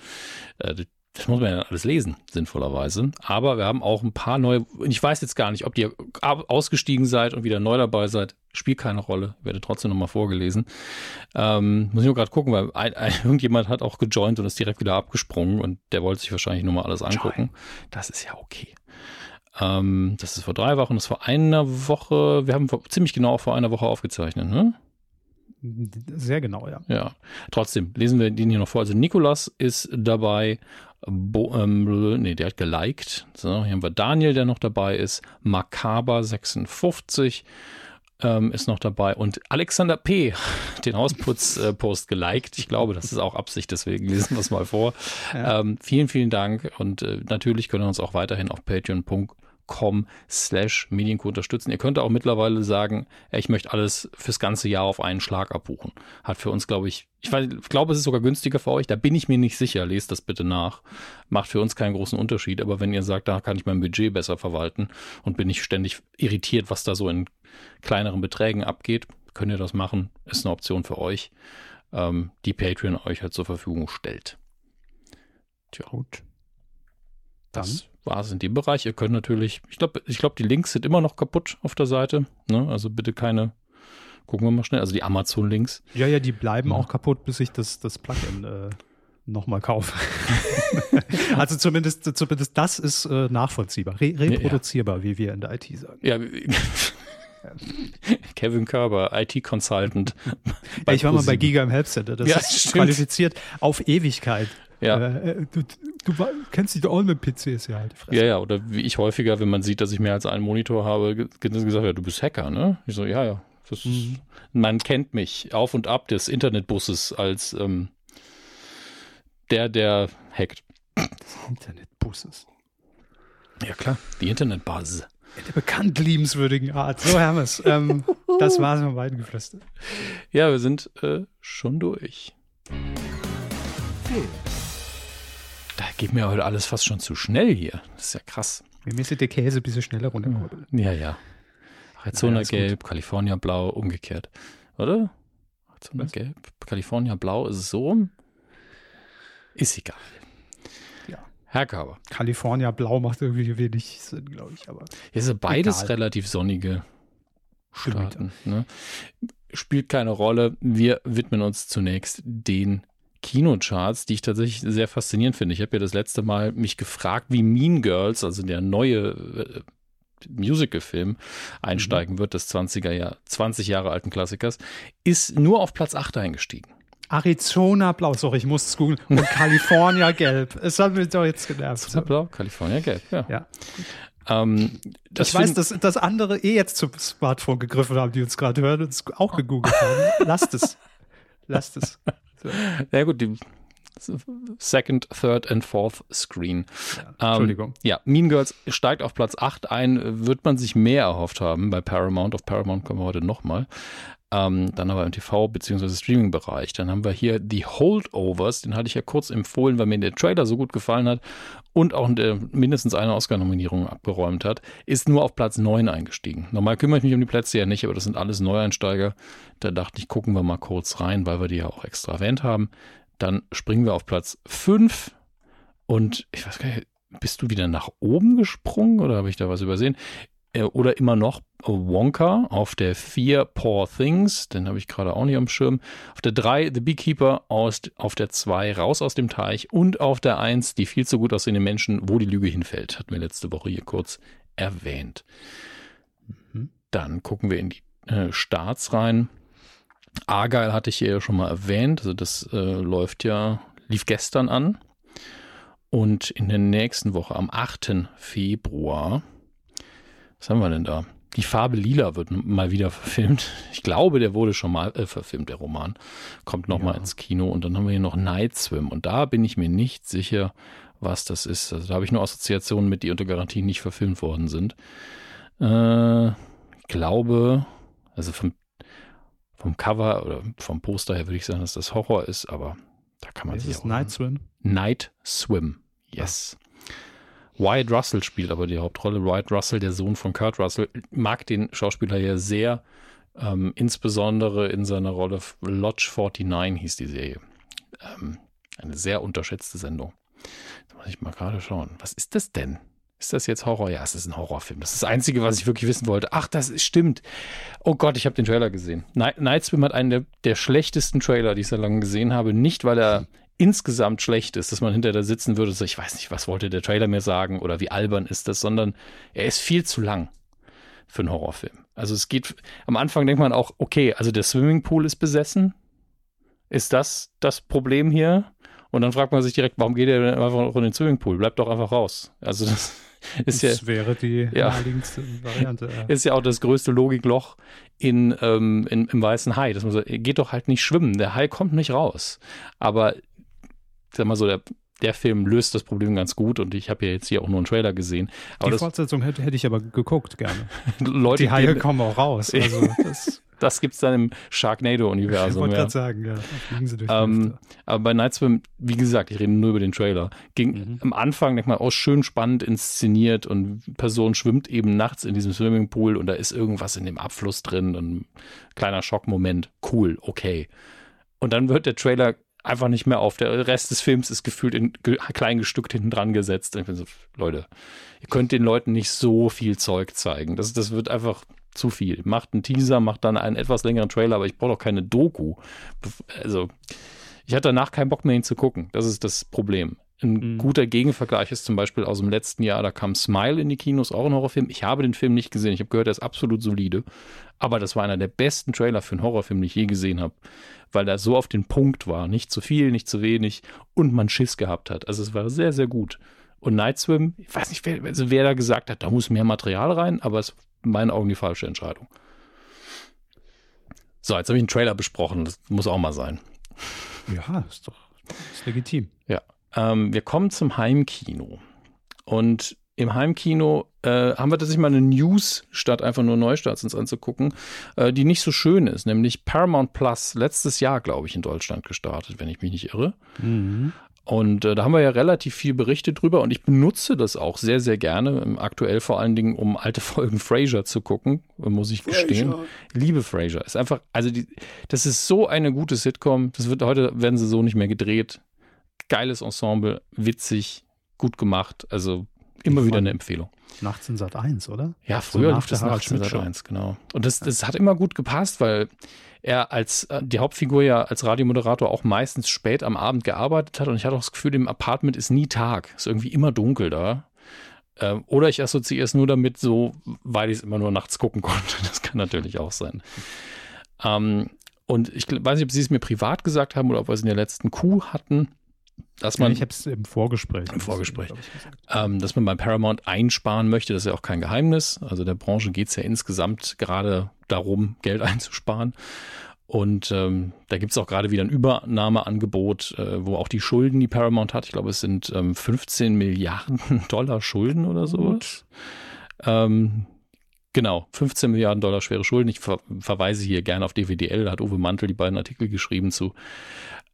S3: Äh, das muss man ja alles lesen, sinnvollerweise. Aber wir haben auch ein paar neue, ich weiß jetzt gar nicht, ob ihr ausgestiegen seid und wieder neu dabei seid. Spielt keine Rolle, werde trotzdem nochmal vorgelesen. Ähm, muss ich nur gerade gucken, weil ein, ein, irgendjemand hat auch gejoint und ist direkt wieder abgesprungen und der wollte sich wahrscheinlich nur mal alles angucken. Das ist ja okay. Ähm, das ist vor drei Wochen, das ist vor einer Woche, wir haben vor, ziemlich genau vor einer Woche aufgezeichnet, ne?
S2: Sehr genau, ja.
S3: Ja, trotzdem lesen wir den hier noch vor. Also Nikolas ist dabei, Bo, ähm, nee, der hat geliked. So, hier haben wir Daniel, der noch dabei ist, Makaber 56 ähm, ist noch dabei und Alexander P. den Hausputz-Post geliked. Ich glaube, das ist auch Absicht, deswegen lesen wir es mal vor.
S2: Ja.
S3: Ähm, vielen, vielen Dank und äh, natürlich können wir uns auch weiterhin auf patreon.com slash Medienco unterstützen. Ihr könnt auch mittlerweile sagen, ich möchte alles fürs ganze Jahr auf einen Schlag abbuchen. Hat für uns, glaube ich, ich, weiß, ich glaube, es ist sogar günstiger für euch. Da bin ich mir nicht sicher. Lest das bitte nach. Macht für uns keinen großen Unterschied. Aber wenn ihr sagt, da kann ich mein Budget besser verwalten und bin nicht ständig irritiert, was da so in kleineren Beträgen abgeht, könnt ihr das machen. Ist eine Option für euch, ähm, die Patreon euch halt zur Verfügung stellt. Tja.
S2: Gut.
S3: Das war es in dem Bereich. Ihr könnt natürlich, ich glaube, ich glaube, die Links sind immer noch kaputt auf der Seite. Ne? Also bitte keine, gucken wir mal schnell, also die Amazon-Links.
S2: Ja, ja, die bleiben
S3: Ja.
S2: auch kaputt, bis ich das, das Plugin äh, nochmal kaufe. also zumindest, zumindest das ist äh, nachvollziehbar, re reproduzierbar, wie wir in der IT sagen.
S3: Ja, Kevin Körber, IT-Consultant.
S2: Ich war mal bei. Giga im Helpcenter, das
S3: Ja,
S2: ist
S3: stimmt.
S2: qualifiziert auf Ewigkeit.
S3: Ja.
S2: Äh, du, du wa- kennst dich doch auch mit PCs, ja, halt.
S3: Ja, ja, oder wie ich häufiger, wenn man sieht, dass ich mehr als einen Monitor habe, ge- gesagt, ja, du bist Hacker, ne? Ich so, ja, ja. Das
S2: Mhm.
S3: Man kennt mich auf und ab des Internetbusses als ähm, der, der hackt.
S2: Internetbusses.
S3: Ja, klar. Die Internetbuzz.
S2: In der bekannt liebenswürdigen Art. So, Hermes, ähm, das war's von beiden geflüstert.
S3: Ja, wir sind äh, schon durch.
S1: Film.
S3: Da geht mir heute alles fast schon zu schnell hier. Das ist ja krass.
S2: Wir müssen der Käse ein bisschen schneller runterkurbeln.
S3: Ja, ja. Arizona
S2: Naja.
S3: Gelb, California Blau, umgekehrt. Oder? Arizona
S2: Was?
S3: Gelb, California Blau, ist es so rum? Ist egal.
S2: Ja.
S3: Herr Körber.
S2: California Blau macht irgendwie wenig Sinn, glaube ich, aber
S3: Hier sind beides
S2: Egal.
S3: relativ sonnige. Staaten. Ne? Spielt keine Rolle. Wir widmen uns zunächst den Kinocharts, die ich tatsächlich sehr faszinierend finde. Ich habe ja das letzte Mal mich gefragt, wie Mean Girls, also der neue äh, Musical-Film einsteigen mhm. wird, des 20er Jahr, 20 Jahre alten Klassikers, ist nur auf Platz 8 eingestiegen.
S2: Arizona Blau, sorry, ich muss es googeln. Und California Gelb. Es hat mich doch jetzt genervt.
S3: Arizona Blau, California Gelb, ja.
S2: ja. Ähm, ich weiß, dass, dass andere eh jetzt zum Smartphone gegriffen haben, die uns gerade hören und es auch gegoogelt haben. Lasst es. Lasst es.
S3: So. Ja gut, die Second, Third and Fourth Screen.
S2: Ja, Entschuldigung. Ähm,
S3: ja, Mean Girls steigt auf Platz 8 ein. Wird man sich mehr erhofft haben bei Paramount. Auf Paramount kommen wir heute nochmal. Ähm, dann aber im TV- bzw. Streaming-Bereich. Dann haben wir hier die Holdovers, den hatte ich ja kurz empfohlen, weil mir der Trailer so gut gefallen hat und auch mindestens eine Oscar-Nominierung abgeräumt hat, ist nur auf Platz 9 eingestiegen. Normal kümmere ich mich um die Plätze ja nicht, aber das sind alles Neueinsteiger. Da dachte ich, gucken wir mal kurz rein, weil wir die ja auch extra erwähnt haben. Dann springen wir auf Platz 5 und ich weiß gar nicht, bist du wieder nach oben gesprungen oder habe ich da was übersehen? Äh, oder immer noch Wonka auf der 4 Poor Things, den habe ich gerade auch nicht am Schirm. Auf der 3 The Beekeeper, aus, auf der 2 Raus aus dem Teich und auf der 1 die viel zu gut aussehenden Menschen, wo die Lüge hinfällt. Hatten wir letzte Woche hier kurz erwähnt. Mhm. Dann gucken wir in die äh, Starts rein. Argyle hatte ich hier ja schon mal erwähnt. Also das äh, läuft ja, lief gestern an. Und in der nächsten Woche, am 8. Februar, was haben wir denn da? Die Farbe Lila wird mal wieder verfilmt. Ich glaube, der wurde schon mal äh, verfilmt, der Roman. Kommt noch ja. mal ins Kino. Und dann haben wir hier noch Night Swim. Und da bin ich mir nicht sicher, was das ist. Also da habe ich nur Assoziationen mit, die unter Garantie nicht verfilmt worden sind. Äh, ich glaube, also vom, vom Cover oder vom Poster her würde ich sagen, dass das Horror ist, aber da kann man
S2: ist
S3: sich
S2: es auch Night Swim?
S3: Night Swim, yes. Wyatt Russell spielt aber die Hauptrolle. Wyatt Russell, der Sohn von Kurt Russell, mag den Schauspieler ja sehr, ähm, insbesondere in seiner Rolle Lodge 49 hieß die Serie. Ähm, eine sehr unterschätzte Sendung. Da muss ich mal gerade schauen. Was ist das denn? Ist das jetzt Horror? Ja, es ist ein Horrorfilm. Das ist das Einzige, was ich wirklich wissen wollte. Ach, das ist, stimmt. Oh Gott, ich habe den Trailer gesehen. Night, Swim hat einen der, der, schlechtesten Trailer, die ich seit langem gesehen habe. Nicht, weil er insgesamt schlecht ist, dass man hinter da sitzen würde, so ich weiß nicht, was wollte der Trailer mir sagen oder wie albern ist das, sondern er ist viel zu lang für einen Horrorfilm. Also es geht, am Anfang denkt man auch, okay, also der Swimmingpool ist besessen. Ist das das Problem hier? Und dann fragt man sich direkt, warum geht er denn einfach in den Swimmingpool? Bleibt doch einfach raus. Also das ist das
S2: ja, wäre die ja, naheliegendste Variante. Ja.
S3: Ist ja auch das größte Logikloch in, ähm, in, im weißen Hai. Man so, geht doch halt nicht schwimmen. Der Hai kommt nicht raus. Aber sag mal so, der, der Film löst das Problem ganz gut und ich habe ja jetzt hier auch nur einen Trailer gesehen.
S2: Aber die Fortsetzung hätte, hätte ich aber geguckt gerne. Leute, die Haie kommen auch raus. Also
S3: das, das gibt es dann im Sharknado-Universum. Ich
S2: wollte
S3: ja.
S2: gerade sagen, ja.
S3: Ähm, aber bei Night Swim, wie gesagt, ich rede nur über den Trailer, ging mhm. am Anfang, denk mal, auch schön spannend inszeniert und Person schwimmt eben nachts in diesem Swimmingpool und da ist irgendwas in dem Abfluss drin, ein kleiner Schockmoment. Cool, okay. Und dann wird der Trailer einfach nicht mehr auf. Der Rest des Films ist gefühlt in klein gestückt hinten dran gesetzt. Ich bin so, Leute, ihr könnt den Leuten nicht so viel Zeug zeigen. Das, das wird einfach zu viel. Macht einen Teaser, macht dann einen etwas längeren Trailer, aber ich brauche doch keine Doku. Also, ich hatte danach keinen Bock mehr ihn zu gucken. Das ist das Problem. Ein mhm. guter Gegenvergleich ist zum Beispiel aus dem letzten Jahr, da kam Smile in die Kinos, auch ein Horrorfilm. Ich habe den Film nicht gesehen. Ich habe gehört, er ist absolut solide. Aber das war einer der besten Trailer für einen Horrorfilm, den ich je gesehen habe weil er so auf den Punkt war. Nicht zu viel, nicht zu wenig und man Schiss gehabt hat. Also es war sehr, sehr gut. Und Night Swim, ich weiß nicht, wer, also wer da gesagt hat, da muss mehr Material rein, aber es ist in meinen Augen die falsche Entscheidung. So, jetzt habe ich einen Trailer besprochen. Das muss auch mal sein.
S2: Ja, ist doch ist legitim.
S3: Ja. Ähm, wir kommen zum Heimkino. Und im Heimkino äh, haben wir tatsächlich mal eine News, statt einfach nur Neustarts uns anzugucken, äh, die nicht so schön ist, nämlich Paramount Plus, letztes Jahr, glaube ich, in Deutschland gestartet, wenn ich mich nicht irre. Mhm. Und äh, da haben wir ja relativ viel berichtet drüber und ich benutze das auch sehr, sehr gerne, aktuell vor allen Dingen, um alte Folgen Frasier zu gucken, muss ich gestehen. Frasier. Liebe Frasier. Ist einfach, also die, das ist so eine gute Sitcom. Das wird heute, werden sie so nicht mehr gedreht. Geiles Ensemble, witzig, gut gemacht. Also Immer wieder eine Empfehlung.
S2: Nachts in Sat 1, oder?
S3: Ja, früher so lief das nachts in Sat 1, genau. Und das, das hat immer gut gepasst, weil er als äh, die Hauptfigur ja als Radiomoderator auch meistens spät am Abend gearbeitet hat und ich hatte auch das Gefühl, im Apartment ist nie Tag, ist irgendwie immer dunkel da. Ähm, oder ich assoziiere es nur damit so, weil ich es immer nur nachts gucken konnte. Das kann natürlich auch sein. Ähm, und ich weiß nicht, ob Sie es mir privat gesagt haben oder ob wir es in der letzten Kuh hatten dass man.
S2: Ja, ich habe es im Vorgespräch.
S3: Im Vorgespräch. Ähm, dass man beim Paramount einsparen möchte, das ist ja auch kein Geheimnis. Also der Branche geht es ja insgesamt gerade darum, Geld einzusparen. Und ähm, da gibt es auch gerade wieder ein Übernahmeangebot, äh, wo auch die Schulden, die Paramount hat, ich glaube, es sind ähm, 15 Milliarden Dollar Schulden oder so. Ähm, genau, 15 Milliarden Dollar schwere Schulden. Ich ver verweise hier gerne auf DWDL, da hat Uwe Mantel die beiden Artikel geschrieben zu.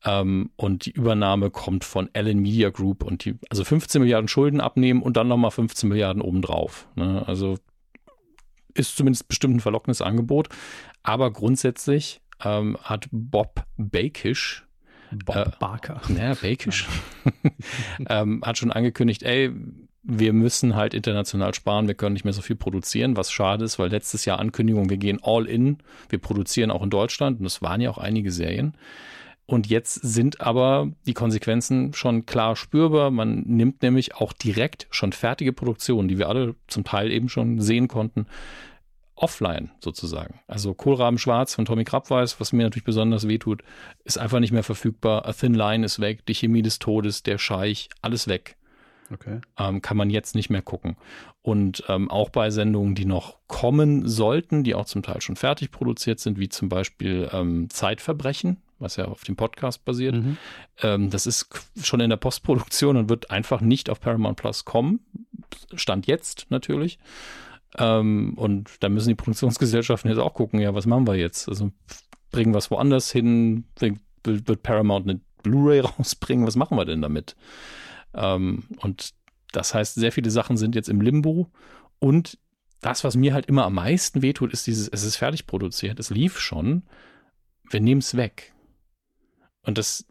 S3: Ähm, und die Übernahme kommt von Allen Media Group und die, also 15 Milliarden Schulden abnehmen und dann nochmal 15 Milliarden obendrauf. Ne? Also ist zumindest bestimmt ein verlockendes Angebot. Aber grundsätzlich ähm, hat Bob Bakish,
S2: Bob äh, Barker.
S3: Naja, Bakish, ähm, hat schon angekündigt, ey, wir müssen halt international sparen, wir können nicht mehr so viel produzieren, was schade ist, weil letztes Jahr Ankündigung, wir gehen all in, wir produzieren auch in Deutschland und es waren ja auch einige Serien. Und jetzt sind aber die Konsequenzen schon klar spürbar. Man nimmt nämlich auch direkt schon fertige Produktionen, die wir alle zum Teil eben schon sehen konnten, offline sozusagen. Also Kohlraben Schwarz von Tommy Krabweis, was mir natürlich besonders wehtut, ist einfach nicht mehr verfügbar. A Thin Line ist weg, die Chemie des Todes, der Scheich, alles weg.
S2: Okay.
S3: Ähm, kann man jetzt nicht mehr gucken. Und ähm, auch bei Sendungen, die noch kommen sollten, die auch zum Teil schon fertig produziert sind, wie zum Beispiel ähm, Zeitverbrechen, was ja auf dem Podcast basiert. Mhm. Ähm, das ist schon in der Postproduktion und wird einfach nicht auf Paramount Plus kommen. Stand jetzt natürlich. Ähm, und da müssen die Produktionsgesellschaften jetzt auch gucken, ja, was machen wir jetzt? Also bringen wir es woanders hin? Wird Paramount eine Blu-ray rausbringen? Was machen wir denn damit? Ähm, und das heißt, sehr viele Sachen sind jetzt im Limbo und das, was mir halt immer am meisten wehtut, ist dieses, es ist fertig produziert, es lief schon, wir nehmen es weg. Und das,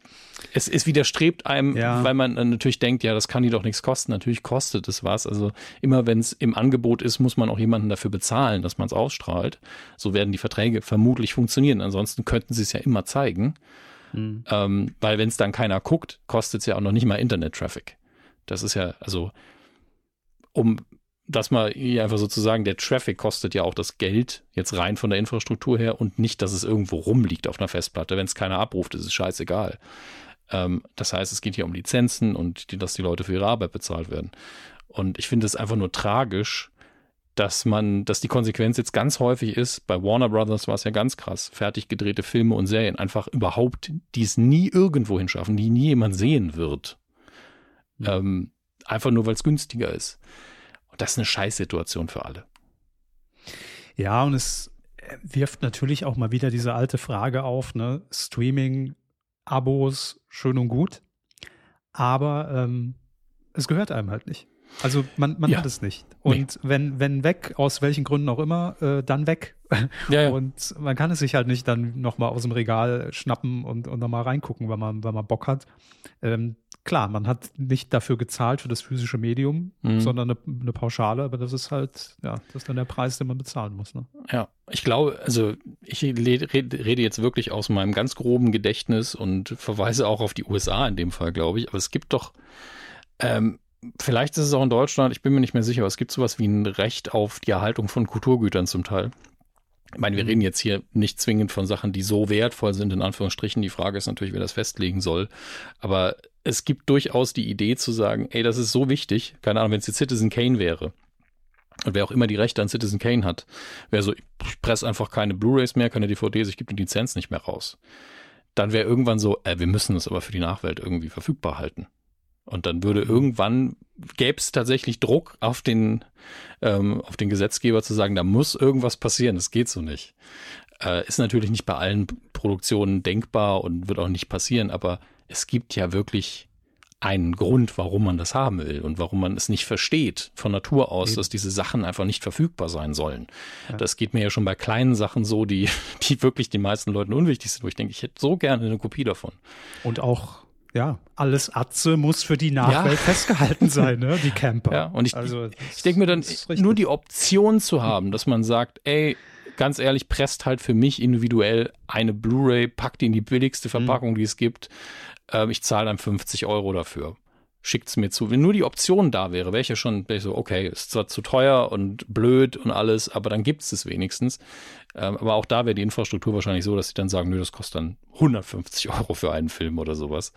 S3: es, es widerstrebt einem, ja. weil man natürlich denkt, ja, das kann die doch nichts kosten. Natürlich kostet es was. Also immer wenn es im Angebot ist, muss man auch jemanden dafür bezahlen, dass man es ausstrahlt. So werden die Verträge vermutlich funktionieren. Ansonsten könnten sie es ja immer zeigen. Mhm. Ähm, weil wenn es dann keiner guckt, kostet es ja auch noch nicht mal Internet-Traffic. Das ist ja, also um dass man hier einfach sozusagen, der Traffic kostet ja auch das Geld jetzt rein von der Infrastruktur her und nicht, dass es irgendwo rumliegt auf einer Festplatte. Wenn es keiner abruft, ist es scheißegal. Ähm, das heißt, es geht hier um Lizenzen und die, dass die Leute für ihre Arbeit bezahlt werden. Und ich finde es einfach nur tragisch, dass man, dass die Konsequenz jetzt ganz häufig ist, bei Warner Brothers war es ja ganz krass, fertig gedrehte Filme und Serien einfach überhaupt, die es nie irgendwo hinschaffen, die nie jemand sehen wird. Mhm. Ähm, einfach nur, weil es günstiger ist das ist eine Scheißsituation für alle.
S2: Ja, und es wirft natürlich auch mal wieder diese alte Frage auf, ne? Streaming, Abos, schön und gut. Aber ähm, es gehört einem halt nicht. Also man, man ja. hat es nicht. Und nee. wenn, wenn weg, aus welchen Gründen auch immer, äh, dann weg. Ja, ja. Und man kann es sich halt nicht dann nochmal aus dem Regal schnappen und, und nochmal reingucken, wenn man, wenn man Bock hat. Ähm, klar, man hat nicht dafür gezahlt für das physische Medium, mhm. sondern eine, eine, Pauschale, aber das ist halt, ja, das ist dann der Preis, den man bezahlen muss. Ne?
S3: Ja, ich glaube, also ich rede jetzt wirklich aus meinem ganz groben Gedächtnis und verweise auch auf die USA in dem Fall, glaube ich. Aber es gibt doch, ähm, vielleicht ist es auch in Deutschland, ich bin mir nicht mehr sicher, aber es gibt sowas wie ein Recht auf die Erhaltung von Kulturgütern zum Teil. Ich meine, wir reden jetzt hier nicht zwingend von Sachen, die so wertvoll sind, in Anführungsstrichen. Die Frage ist natürlich, wer das festlegen soll. Aber es gibt durchaus die Idee zu sagen, ey, das ist so wichtig. Keine Ahnung, wenn es jetzt Citizen Kane wäre. Und wer auch immer die Rechte an Citizen Kane hat, wäre so, ich presse einfach keine Blu-rays mehr, keine DVDs, ich gebe die Lizenz nicht mehr raus. Dann wäre irgendwann so, äh, wir müssen das aber für die Nachwelt irgendwie verfügbar halten. Und dann würde mhm. irgendwann, gäbe es tatsächlich Druck auf den, ähm, auf den Gesetzgeber zu sagen, da muss irgendwas passieren, das geht so nicht. Äh, ist natürlich nicht bei allen Produktionen denkbar und wird auch nicht passieren, aber es gibt ja wirklich einen Grund, warum man das haben will und warum man es nicht versteht von Natur aus, dass diese Sachen einfach nicht verfügbar sein sollen. Ja. Das geht mir ja schon bei kleinen Sachen so, die, die wirklich den meisten Leuten unwichtig sind, wo ich denke, ich hätte so gerne eine Kopie davon.
S2: Und auch ja, alles Atze muss für die Nachwelt ja. festgehalten sein, ne? Die Camper.
S3: Ja, und ich, also, ich denke mir dann, nur die Option zu haben, dass man sagt, ey, ganz ehrlich, presst halt für mich individuell eine Blu-ray, packt die in die billigste mhm. Verpackung, mhm. die es gibt. Ähm, ich zahle dann 50 Euro dafür. Schickt es mir zu. Wenn nur die Option da wäre, wäre ich ja schon wär ich so, okay, ist zwar zu teuer und blöd und alles, aber dann gibt es es wenigstens. Ähm, aber auch da wäre die Infrastruktur wahrscheinlich so, dass sie dann sagen, nö, das kostet dann 150 Euro für einen Film oder sowas.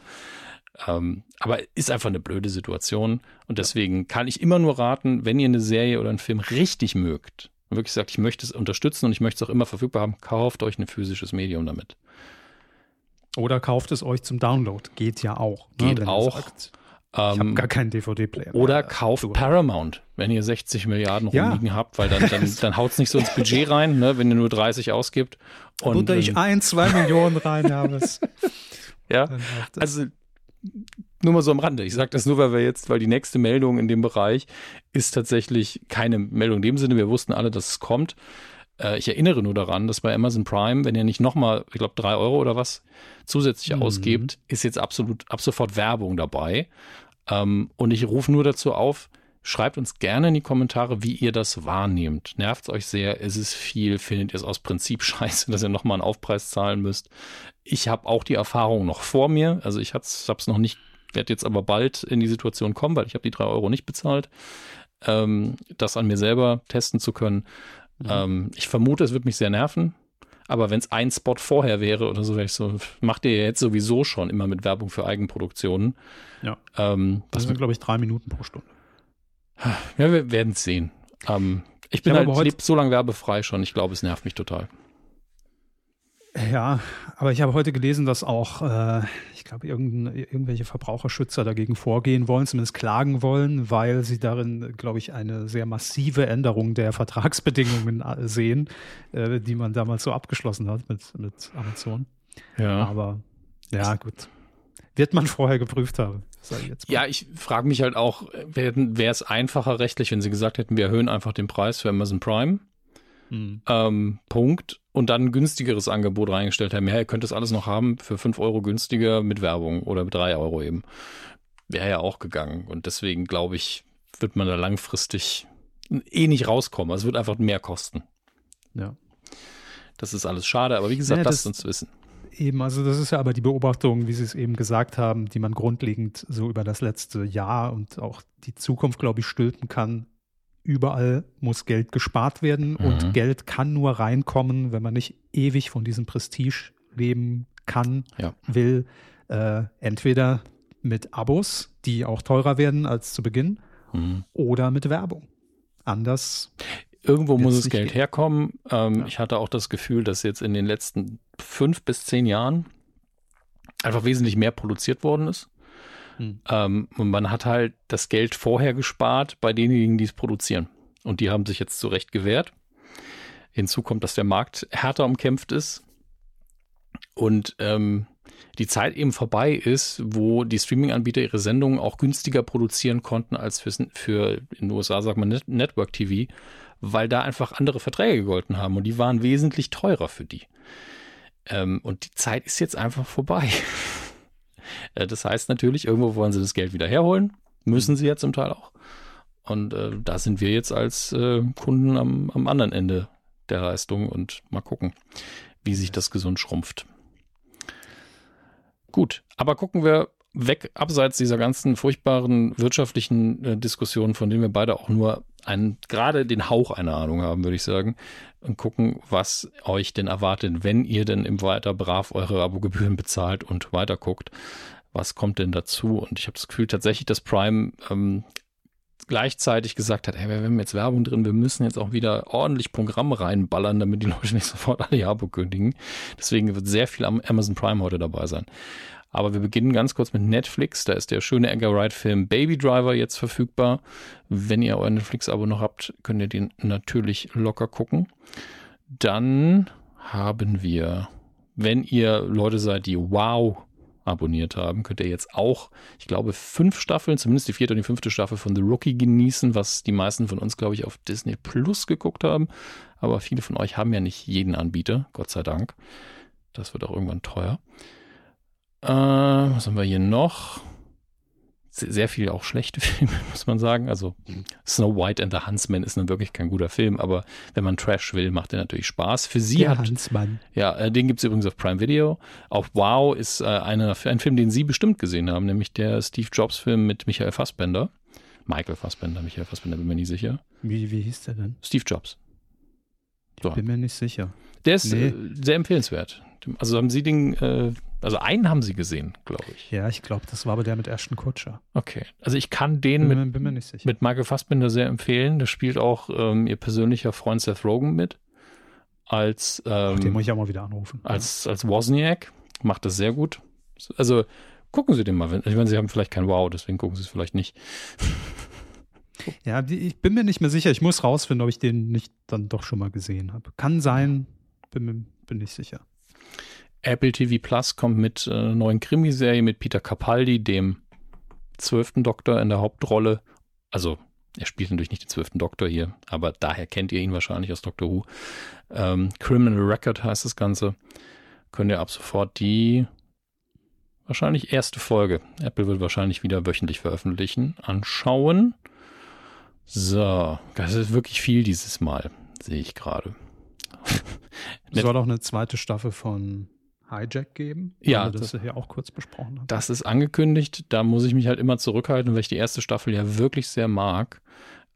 S3: Ähm, aber ist einfach eine blöde Situation und deswegen kann ich immer nur raten, wenn ihr eine Serie oder einen Film richtig mögt und wirklich sagt, ich möchte es unterstützen und ich möchte es auch immer verfügbar haben, kauft euch ein physisches Medium damit.
S2: Oder kauft es euch zum Download. Geht ja auch.
S3: Ne, Geht auch.
S2: Sagt, ich habe ähm, gar keinen DVD-Player.
S3: Oder kauft Blu Paramount, wenn ihr 60 Milliarden rumliegen ja. habt, weil dann, dann, dann haut es nicht so ins Budget rein, ne, wenn ihr nur 30 ausgibt.
S2: Und Unter ich ein, zwei Millionen rein habe.
S3: ja, also nur mal so am Rande. Ich sage das nur, weil wir jetzt, weil die nächste Meldung in dem Bereich ist tatsächlich keine Meldung in dem Sinne. Wir wussten alle, dass es kommt. Äh, ich erinnere nur daran, dass bei Amazon Prime, wenn ihr nicht nochmal, ich glaube, drei Euro oder was zusätzlich mhm. ausgebt, ist jetzt absolut ab sofort Werbung dabei. Ähm, und ich rufe nur dazu auf, schreibt uns gerne in die Kommentare, wie ihr das wahrnehmt. Nervt es euch sehr? Ist es viel? Findet ihr es aus Prinzip scheiße, dass ihr nochmal einen Aufpreis zahlen müsst? Ich habe auch die Erfahrung noch vor mir. Also ich habe es noch nicht, werde jetzt aber bald in die Situation kommen, weil ich habe die drei Euro nicht bezahlt, ähm, das an mir selber testen zu können. Mhm. Ähm, ich vermute, es wird mich sehr nerven. Aber wenn es ein Spot vorher wäre oder so, wäre ich so, macht ihr ja jetzt sowieso schon immer mit Werbung für Eigenproduktionen.
S2: Ja. Ähm, das sind, glaube ich, drei Minuten pro Stunde.
S3: Ja, wir werden es sehen. Ähm, ich bin ich halt so lange werbefrei schon. Ich glaube, es nervt mich total.
S2: Ja, aber ich habe heute gelesen, dass auch, äh, ich glaube, irgendwelche Verbraucherschützer dagegen vorgehen wollen, zumindest klagen wollen, weil sie darin, glaube ich, eine sehr massive Änderung der Vertragsbedingungen äh, sehen, äh, die man damals so abgeschlossen hat mit, mit Amazon. Ja. Aber ja, gut. Wird man vorher geprüft haben.
S3: Ich jetzt mal. Ja, ich frage mich halt auch, wäre es einfacher rechtlich, wenn sie gesagt hätten, wir erhöhen einfach den Preis für Amazon Prime? Mhm. Ähm, Punkt. Und dann ein günstigeres Angebot reingestellt haben. Ja, ihr könnt das alles noch haben für 5 Euro günstiger mit Werbung oder mit 3 Euro eben. Wäre ja auch gegangen. Und deswegen glaube ich, wird man da langfristig eh nicht rauskommen. Also es wird einfach mehr kosten.
S2: Ja.
S3: Das ist alles schade, aber wie gesagt, ja, lasst uns wissen.
S2: Eben, also das ist ja aber die Beobachtung, wie Sie es eben gesagt haben, die man grundlegend so über das letzte Jahr und auch die Zukunft, glaube ich, stülpen kann überall muss Geld gespart werden mhm. und Geld kann nur reinkommen, wenn man nicht ewig von diesem Prestige leben kann, ja. will. Äh, entweder mit Abos, die auch teurer werden als zu Beginn, mhm. oder mit Werbung. Anders.
S3: Irgendwo muss das Geld gehen. herkommen. Ähm, ja. Ich hatte auch das Gefühl, dass jetzt in den letzten fünf bis zehn Jahren einfach wesentlich mehr produziert worden ist. Hm. Ähm, und man hat halt das Geld vorher gespart bei denjenigen, die es produzieren. Und die haben sich jetzt zurecht gewehrt. Hinzu kommt, dass der Markt härter umkämpft ist und ähm, die Zeit eben vorbei ist, wo die Streaming-Anbieter ihre Sendungen auch günstiger produzieren konnten als für, für in den USA sagt man Network TV, weil da einfach andere Verträge gegolten haben und die waren wesentlich teurer für die. Ähm, und die Zeit ist jetzt einfach vorbei. Äh, das heißt natürlich, irgendwo wollen sie das Geld wieder herholen. Müssen sie ja zum Teil auch. Und äh, da sind wir jetzt als äh, Kunden am, am anderen Ende der Leistung und mal gucken, wie sich das gesund schrumpft. Gut, aber gucken wir weg, abseits dieser ganzen furchtbaren wirtschaftlichen äh, Diskussionen, von denen wir beide auch nur einen, gerade den Hauch einer Ahnung haben, würde ich sagen, und gucken, was euch denn erwartet, wenn ihr denn im Weiter brav eure Abogebühren bezahlt und weiter guckt. Was kommt denn dazu? Und ich habe das Gefühl tatsächlich, dass Prime ähm, gleichzeitig gesagt hat, hey, wir haben jetzt Werbung drin, wir müssen jetzt auch wieder ordentlich Programm reinballern, damit die Leute nicht sofort alle Abo kündigen. Deswegen wird sehr viel am Amazon Prime heute dabei sein. Aber wir beginnen ganz kurz mit Netflix. Da ist der schöne Edgar Wright-Film Baby Driver jetzt verfügbar. Wenn ihr euer Netflix-Abo noch habt, könnt ihr den natürlich locker gucken. Dann haben wir, wenn ihr Leute seid, die Wow abonniert haben, könnt ihr jetzt auch, ich glaube, fünf Staffeln, zumindest die vierte und die fünfte Staffel von The Rookie genießen, was die meisten von uns, glaube ich, auf Disney Plus geguckt haben. Aber viele von euch haben ja nicht jeden Anbieter, Gott sei Dank. Das wird auch irgendwann teuer. Äh, was haben wir hier noch? sehr viel auch schlechte Filme, muss man sagen. Also Snow White and the Huntsman ist nun wirklich kein guter Film, aber wenn man Trash will, macht der natürlich Spaß. Für sie
S2: Der
S3: hat
S2: Hansmann.
S3: ja, äh, den gibt es übrigens auf Prime Video. Auf Wow ist äh, eine, ein Film, den Sie bestimmt gesehen haben, nämlich der Steve Jobs-Film mit Michael Fassbender. Michael Fassbender, Michael Fassbender, bin mir nicht sicher.
S2: Wie, wie hieß der denn?
S3: Steve Jobs. So.
S2: Bin mir nicht sicher.
S3: Der ist
S2: Nee.
S3: äh, sehr empfehlenswert. Also haben Sie den, äh, also einen haben Sie gesehen, glaube ich.
S2: Ja, ich glaube, das war aber der mit Ashton Kutscher.
S3: Okay. Also ich kann den
S2: Bin,
S3: mit,
S2: bin mir nicht sicher.
S3: mit Michael Fassbender sehr empfehlen. Da spielt auch ähm, Ihr persönlicher Freund Seth Rogen mit. Als,
S2: Ach, den
S3: ähm,
S2: muss ich auch mal wieder anrufen.
S3: als, als Wozniak. Macht das sehr gut. Also gucken Sie den mal. wenn- Ich meine, Sie haben vielleicht kein Wow, deswegen gucken Sie es vielleicht nicht.
S2: Ja, ich bin mir nicht mehr sicher. Ich muss rausfinden, ob ich den nicht dann doch schon mal gesehen habe. Kann sein, bin mir bin nicht sicher.
S3: Apple TV Plus kommt mit äh, einer neuen Krimiserie mit Peter Capaldi, dem zwölften Doktor in der Hauptrolle. Also er spielt natürlich nicht den zwölften Doktor hier, aber daher kennt ihr ihn wahrscheinlich aus Doctor Who. Ähm, Criminal Record heißt das Ganze. Könnt ihr ab sofort die wahrscheinlich erste Folge, Apple wird wahrscheinlich wieder wöchentlich veröffentlichen, anschauen. So, das ist wirklich viel dieses Mal, sehe ich gerade.
S2: Es soll auch eine zweite Staffel von Hijack geben.
S3: Ja,
S2: weil wir das
S3: das-
S2: hier auch kurz besprochen haben.
S3: Das ist angekündigt. Da muss ich mich halt immer zurückhalten, weil ich die erste Staffel ja wirklich sehr mag.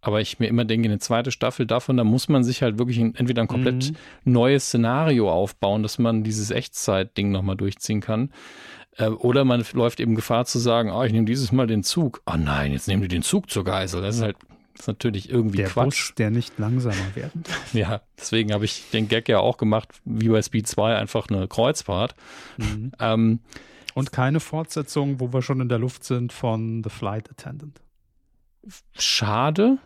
S3: Aber ich mir immer denke, eine zweite Staffel davon, da muss man sich halt wirklich entweder ein komplett
S2: Mhm.
S3: neues Szenario aufbauen, dass man dieses Echtzeit-Ding nochmal durchziehen kann. Äh, Oder man läuft eben Gefahr zu sagen, oh, ich nehme dieses Mal den Zug. Oh nein, jetzt nehmen die den Zug zur Geisel. Das ist halt ist natürlich irgendwie
S2: der
S3: Quatsch.
S2: Bus, der nicht langsamer werden darf.
S3: Ja, deswegen habe ich den Gag ja auch gemacht, wie bei Speed 2, einfach eine Kreuzfahrt.
S2: Mhm.
S3: Ähm,
S2: Und keine Fortsetzung, wo wir schon in der Luft sind, von The Flight Attendant.
S3: schade.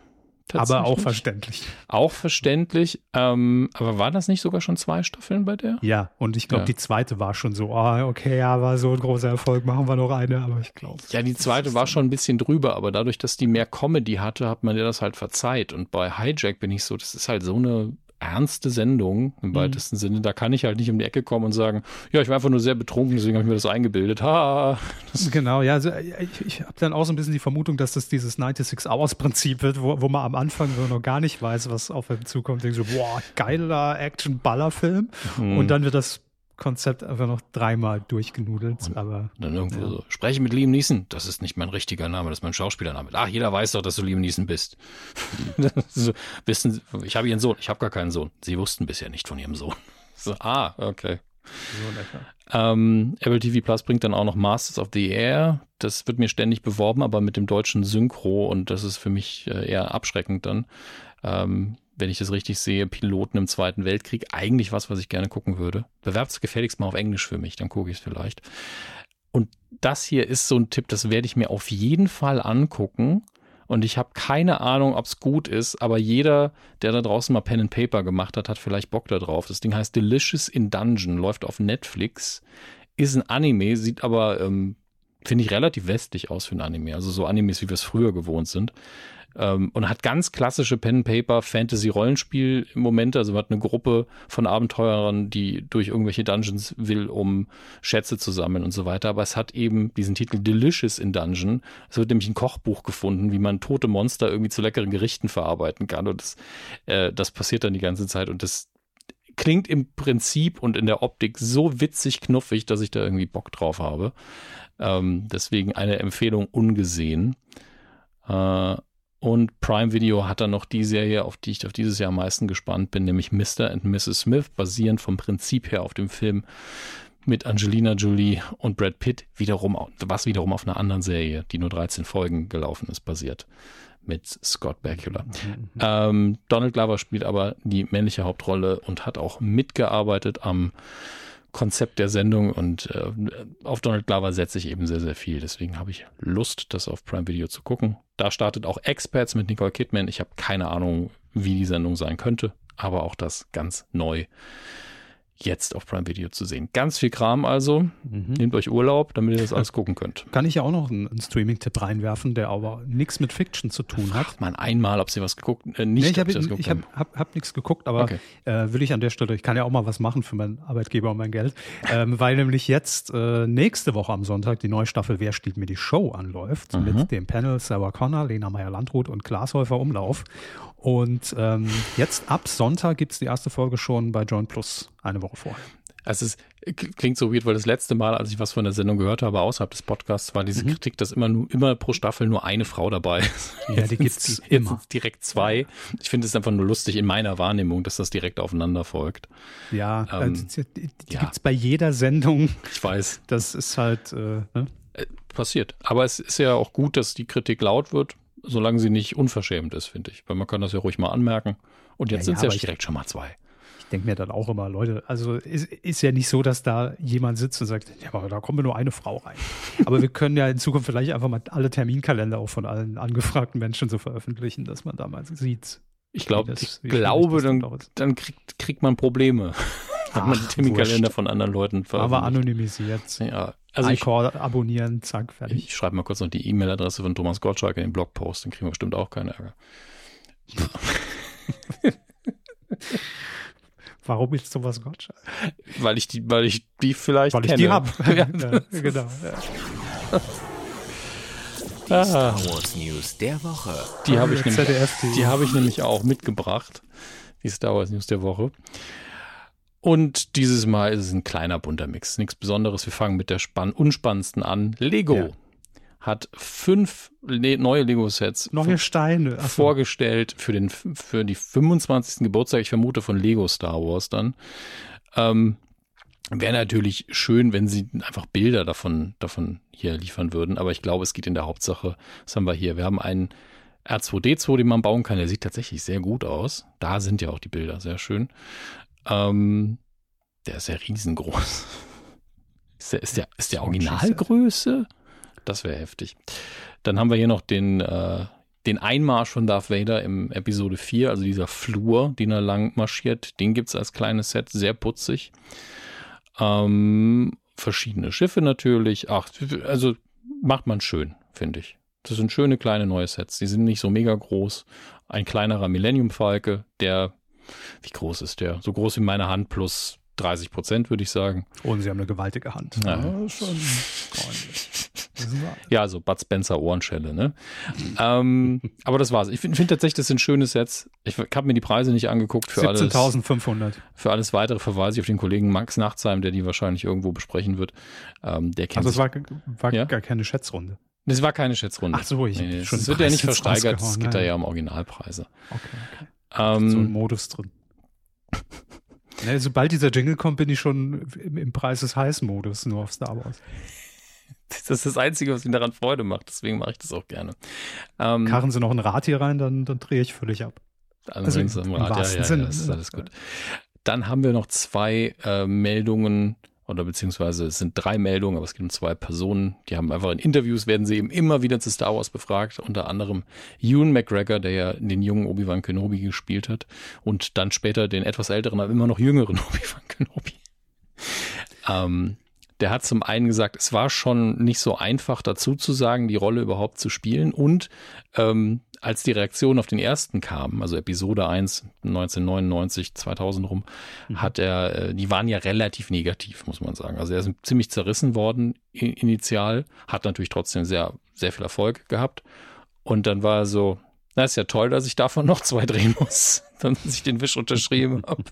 S2: Aber auch verständlich.
S3: Auch verständlich. Ähm, aber waren das nicht sogar schon zwei Staffeln bei der?
S2: Ja, und ich glaube,
S3: Ja.
S2: die zweite war schon so, oh, okay, ja, war so ein großer Erfolg, machen wir noch eine, aber ich glaube.
S3: Ja, die zweite war schon ein bisschen drüber, aber dadurch, dass die mehr Comedy hatte, hat man dir das halt verzeiht. Und bei Hijack bin ich so, das ist halt so eine ernste Sendung im weitesten Sinne. Da kann ich halt nicht um die Ecke kommen und sagen, ja, ich war einfach nur sehr betrunken, deswegen habe ich mir das eingebildet. Ha.
S2: Genau, ja, also, äh, ich, ich habe dann auch so ein bisschen die Vermutung, dass das dieses 96-Hours-Prinzip wird, wo, wo man am Anfang so noch gar nicht weiß, was auf einem zukommt. Denkt so, boah, geiler Action-Baller-Film.
S3: Mhm.
S2: Und dann wird das Konzept einfach noch dreimal durchgenudelt. Aber
S3: Dann irgendwo
S2: Ja.
S3: so, spreche mit Liam Neeson. Das ist nicht mein richtiger Name, das ist mein Schauspielername. Ach, jeder weiß doch, dass du Liam Neeson bist. so, wissen, ich habe Ihren Sohn, ich habe gar keinen Sohn. Sie wussten bisher nicht von Ihrem Sohn. So, ah, okay.
S2: so.
S3: Ähm, Apple TV Plus bringt dann auch noch Masters of the Air. Das wird mir ständig beworben, aber mit dem deutschen Synchro und das ist für mich äh, eher abschreckend dann. Ähm, wenn ich das richtig sehe, Piloten im Zweiten Weltkrieg, eigentlich was, was ich gerne gucken würde. Bewerbt es gefälligst mal auf Englisch für mich, dann gucke ich es vielleicht. Und das hier ist so ein Tipp, das werde ich mir auf jeden Fall angucken. Und ich habe keine Ahnung, ob es gut ist, aber jeder, der da draußen mal Pen and Paper gemacht hat, hat vielleicht Bock da drauf. Das Ding heißt Delicious in Dungeon, läuft auf Netflix, ist ein Anime, sieht aber, ähm, finde ich, relativ westlich aus für ein Anime. Also so Animes, wie wir es früher gewohnt sind. Ähm, und hat ganz klassische Pen and Paper Fantasy Rollenspiel Momente. Also man hat eine Gruppe von Abenteurern, die durch irgendwelche Dungeons will, um Schätze zu sammeln und so weiter. Aber es hat eben diesen Titel Delicious in Dungeon. Es wird nämlich ein Kochbuch gefunden, wie man tote Monster irgendwie zu leckeren Gerichten verarbeiten kann. Und das, äh, das passiert dann die ganze Zeit. Und das klingt im Prinzip und in der Optik so witzig knuffig, dass ich da irgendwie Bock drauf habe. Ähm, deswegen eine Empfehlung ungesehen. Äh, und Prime Video hat dann noch die Serie, auf die ich auf dieses Jahr am meisten gespannt bin, nämlich Mr. and Mrs. Smith, basierend vom Prinzip her auf dem Film mit Angelina Jolie und Brad Pitt, wiederum, was wiederum auf einer anderen Serie, die nur 13 Folgen gelaufen ist, basiert. Mit Scott Bakula. Ähm, Donald Glover spielt aber die männliche Hauptrolle und hat auch mitgearbeitet am Konzept der Sendung und äh, auf Donald Glover setze ich eben sehr, sehr viel. Deswegen habe ich Lust, das auf Prime Video zu gucken. Da startet auch Experts mit Nicole Kidman. Ich habe keine Ahnung, wie die Sendung sein könnte, aber auch das ganz neu. Jetzt auf Prime Video zu sehen. Ganz viel Kram also.
S2: Mhm.
S3: Nehmt euch Urlaub, damit ihr das alles gucken könnt.
S2: Kann ich ja auch noch einen, einen Streaming-Tipp reinwerfen, der aber nichts mit Fiction zu tun hat.
S3: Fragt man einmal, ob sie was geguckt, äh, nicht,
S2: Nee, ich habe ich hab, hab, hab nichts geguckt, aber
S3: Okay.
S2: äh, will ich an der Stelle, ich kann ja auch mal was machen für meinen Arbeitgeber und mein Geld, ähm, weil nämlich jetzt äh, nächste Woche am Sonntag die neue Staffel Wer stiehlt mir die Show anläuft
S3: Mhm.
S2: mit dem Panel Sarah Connor, Lena Meyer-Landrut und Glashäufer Umlauf. Und ähm, jetzt ab Sonntag gibt's die erste Folge schon bei Join Plus, eine Woche vorher.
S3: Also es klingt so weird, weil das letzte Mal, als ich was von der Sendung gehört habe, außerhalb des Podcasts, war
S2: Mhm.
S3: diese Kritik, dass immer nur, immer pro Staffel nur eine Frau dabei ist.
S2: Ja, die
S3: sind's- jetzt
S2: immer.
S3: direkt zwei. Ich finde es einfach nur lustig in meiner Wahrnehmung, dass das direkt aufeinander folgt.
S2: Ja,
S3: Ähm,
S2: äh, die, die, die
S3: ja.
S2: gibt's bei jeder Sendung.
S3: Ich weiß,
S2: Das ist halt, äh, ne?
S3: äh, passiert. Aber es ist ja auch gut, dass die Kritik laut wird, solange sie nicht unverschämt ist, finde ich. Weil man kann das ja ruhig mal anmerken. Und jetzt
S2: Ja,
S3: sind
S2: ja,
S3: es ja
S2: ich-
S3: direkt schon mal zwei.
S2: Ich denke mir dann auch immer, Leute, also ist, ist ja nicht so, dass da jemand sitzt und sagt, ja, aber da kommt nur eine Frau rein. Aber wir können ja in Zukunft vielleicht einfach mal alle Terminkalender auch von allen angefragten Menschen so veröffentlichen, dass man da mal sieht.
S3: Ich glaube,
S2: Wie das-
S3: ich glaube, dann,
S2: dann
S3: kriegt, kriegt man Probleme, wenn man die
S2: Ach,
S3: Terminkalender von anderen Leuten
S2: Aber
S3: veröffentlicht.
S2: anonymisiert.
S3: Ja, also ich,
S2: iCore abonnieren, zack, fertig.
S3: ich schreibe mal kurz noch die E-Mail-Adresse von Thomas Gottschalk in den Blogpost, dann kriegen wir bestimmt auch keinen Ärger.
S2: Warum ist sowas Gott?
S3: Weil ich die, weil ich die vielleicht
S2: Weil ich
S3: kenne.
S2: die hab.
S3: Ja.
S2: genau. Ja.
S1: Die
S3: Ah.
S1: Star Wars News der Woche.
S3: Die habe ich,
S2: Der
S3: nämlich-
S2: die-
S3: habe ich nämlich auch mitgebracht. Die Star Wars News der Woche. Und dieses Mal ist es ein kleiner bunter Mix. Nichts Besonderes. Wir fangen mit der spann unspannendsten an. Lego
S2: Ja.
S3: Hat fünf le neue Lego-Sets
S2: Neue Steine. Ach so.
S3: vorgestellt für, den, für die 25. Geburtstag, ich vermute von Lego Star Wars dann. Ähm, Wäre natürlich schön, wenn sie einfach Bilder davon, davon hier liefern würden, aber ich glaube, es geht in der Hauptsache, was haben wir hier? Wir haben einen R2D2, den man bauen kann, der sieht tatsächlich sehr gut aus. Da sind ja auch die Bilder, sehr schön. Ähm, der ist ja riesengroß. Ist der, ist der, ist der Originalgröße? Das wäre heftig. Dann haben wir hier noch den, äh, den Einmarsch von Darth Vader im Episode 4, also dieser Flur, den er lang marschiert. Den gibt's als kleines Set, sehr putzig. Ähm, verschiedene Schiffe natürlich. Ach, also macht man schön, finde ich. Das sind schöne kleine neue Sets. Die sind nicht so mega groß. Ein kleinerer Millennium Falke, der, wie groß ist der? So groß wie meine Hand plus 30 Prozent, würde ich sagen.
S2: Und sie haben eine gewaltige Hand.
S3: Ja.
S2: schon ordentlich.
S3: Ja, so Bud Spencer Ohrenschelle, ne? ähm, aber das war's. Ich finde find tatsächlich, das sind schöne Sets. Ich habe mir die Preise nicht angeguckt für alles.
S2: 17.500.
S3: Für alles weitere verweise ich auf den Kollegen Max Nachtsheim, der die wahrscheinlich irgendwo besprechen wird. Ähm, der kennt
S2: Also es war, war
S3: Ja?
S2: gar keine Schätzrunde.
S3: das war keine Schätzrunde.
S2: Ach so, ich
S3: nee,
S2: schon
S3: das wird ja nicht versteigert, es geht da ja um Originalpreise.
S2: Okay, okay. so ein
S3: Ähm,
S2: Modus drin. Sobald dieser Jingle kommt, bin ich schon im, im Preis des Heiß-Modus, nur auf Star Wars.
S3: Das ist das Einzige, was mir daran Freude macht, deswegen mache ich das auch gerne. Ähm,
S2: Karren Sie noch ein Rad hier rein, dann, dann drehe ich völlig ab.
S3: Also
S2: Also
S3: im
S2: im
S3: Rad, ja,
S2: wahrsten
S3: ja,
S2: Sinne,
S3: ja, das ist alles gut. Dann haben wir noch zwei äh, Meldungen oder beziehungsweise es sind drei Meldungen, aber es geht um zwei Personen. Die haben einfach in Interviews, werden sie eben immer wieder zu Star Wars befragt. Unter anderem Ewan McGregor, der ja den jungen Obi-Wan Kenobi gespielt hat und dann später den etwas älteren, aber immer noch jüngeren Obi-Wan Kenobi. Ähm, der hat zum einen gesagt, es war schon nicht so einfach dazu zu sagen, die Rolle überhaupt zu spielen. Und ähm, als die Reaktion auf den ersten kam, also Episode 1, 1999, 2000 rum, hat er, äh, die waren ja relativ negativ, muss man sagen. Also er ist ziemlich zerrissen worden initial, hat natürlich trotzdem sehr, sehr viel Erfolg gehabt. Und dann war er so, na, ist ja toll, dass ich davon noch zwei drehen muss. Dann, als ich den Wisch unterschrieben habe,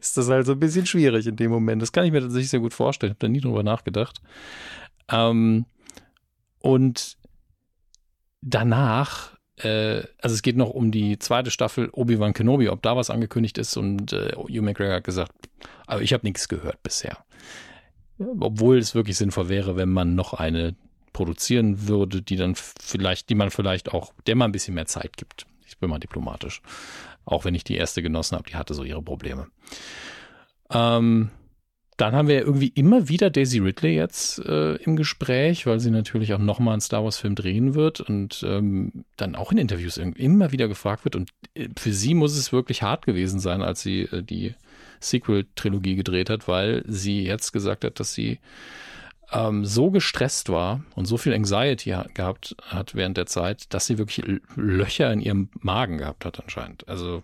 S3: ist das halt so ein bisschen schwierig in dem Moment. Das kann ich mir tatsächlich sehr gut vorstellen. Ich habe da nie drüber nachgedacht. Ähm, und danach, äh, also es geht noch um die zweite Staffel Obi-Wan Kenobi, ob da was angekündigt ist. Und äh, Hugh McGregor hat gesagt, aber ich habe nichts gehört bisher. Obwohl es wirklich sinnvoll wäre, wenn man noch eine produzieren würde, die dann vielleicht, die man vielleicht auch, der man ein bisschen mehr Zeit gibt. Ich bin mal diplomatisch. Auch wenn ich die erste genossen habe, die hatte so ihre Probleme. Ähm, dann haben wir ja irgendwie immer wieder Daisy Ridley jetzt äh, im Gespräch, weil sie natürlich auch nochmal einen Star Wars-Film drehen wird und ähm, dann auch in Interviews immer wieder gefragt wird. Und äh, für sie muss es wirklich hart gewesen sein, als sie äh, die Sequel-Trilogie gedreht hat, weil sie jetzt gesagt hat, dass sie ähm, so gestresst war und so viel Anxiety gehabt hat während der Zeit, dass sie wirklich Löcher in ihrem Magen gehabt hat anscheinend. Also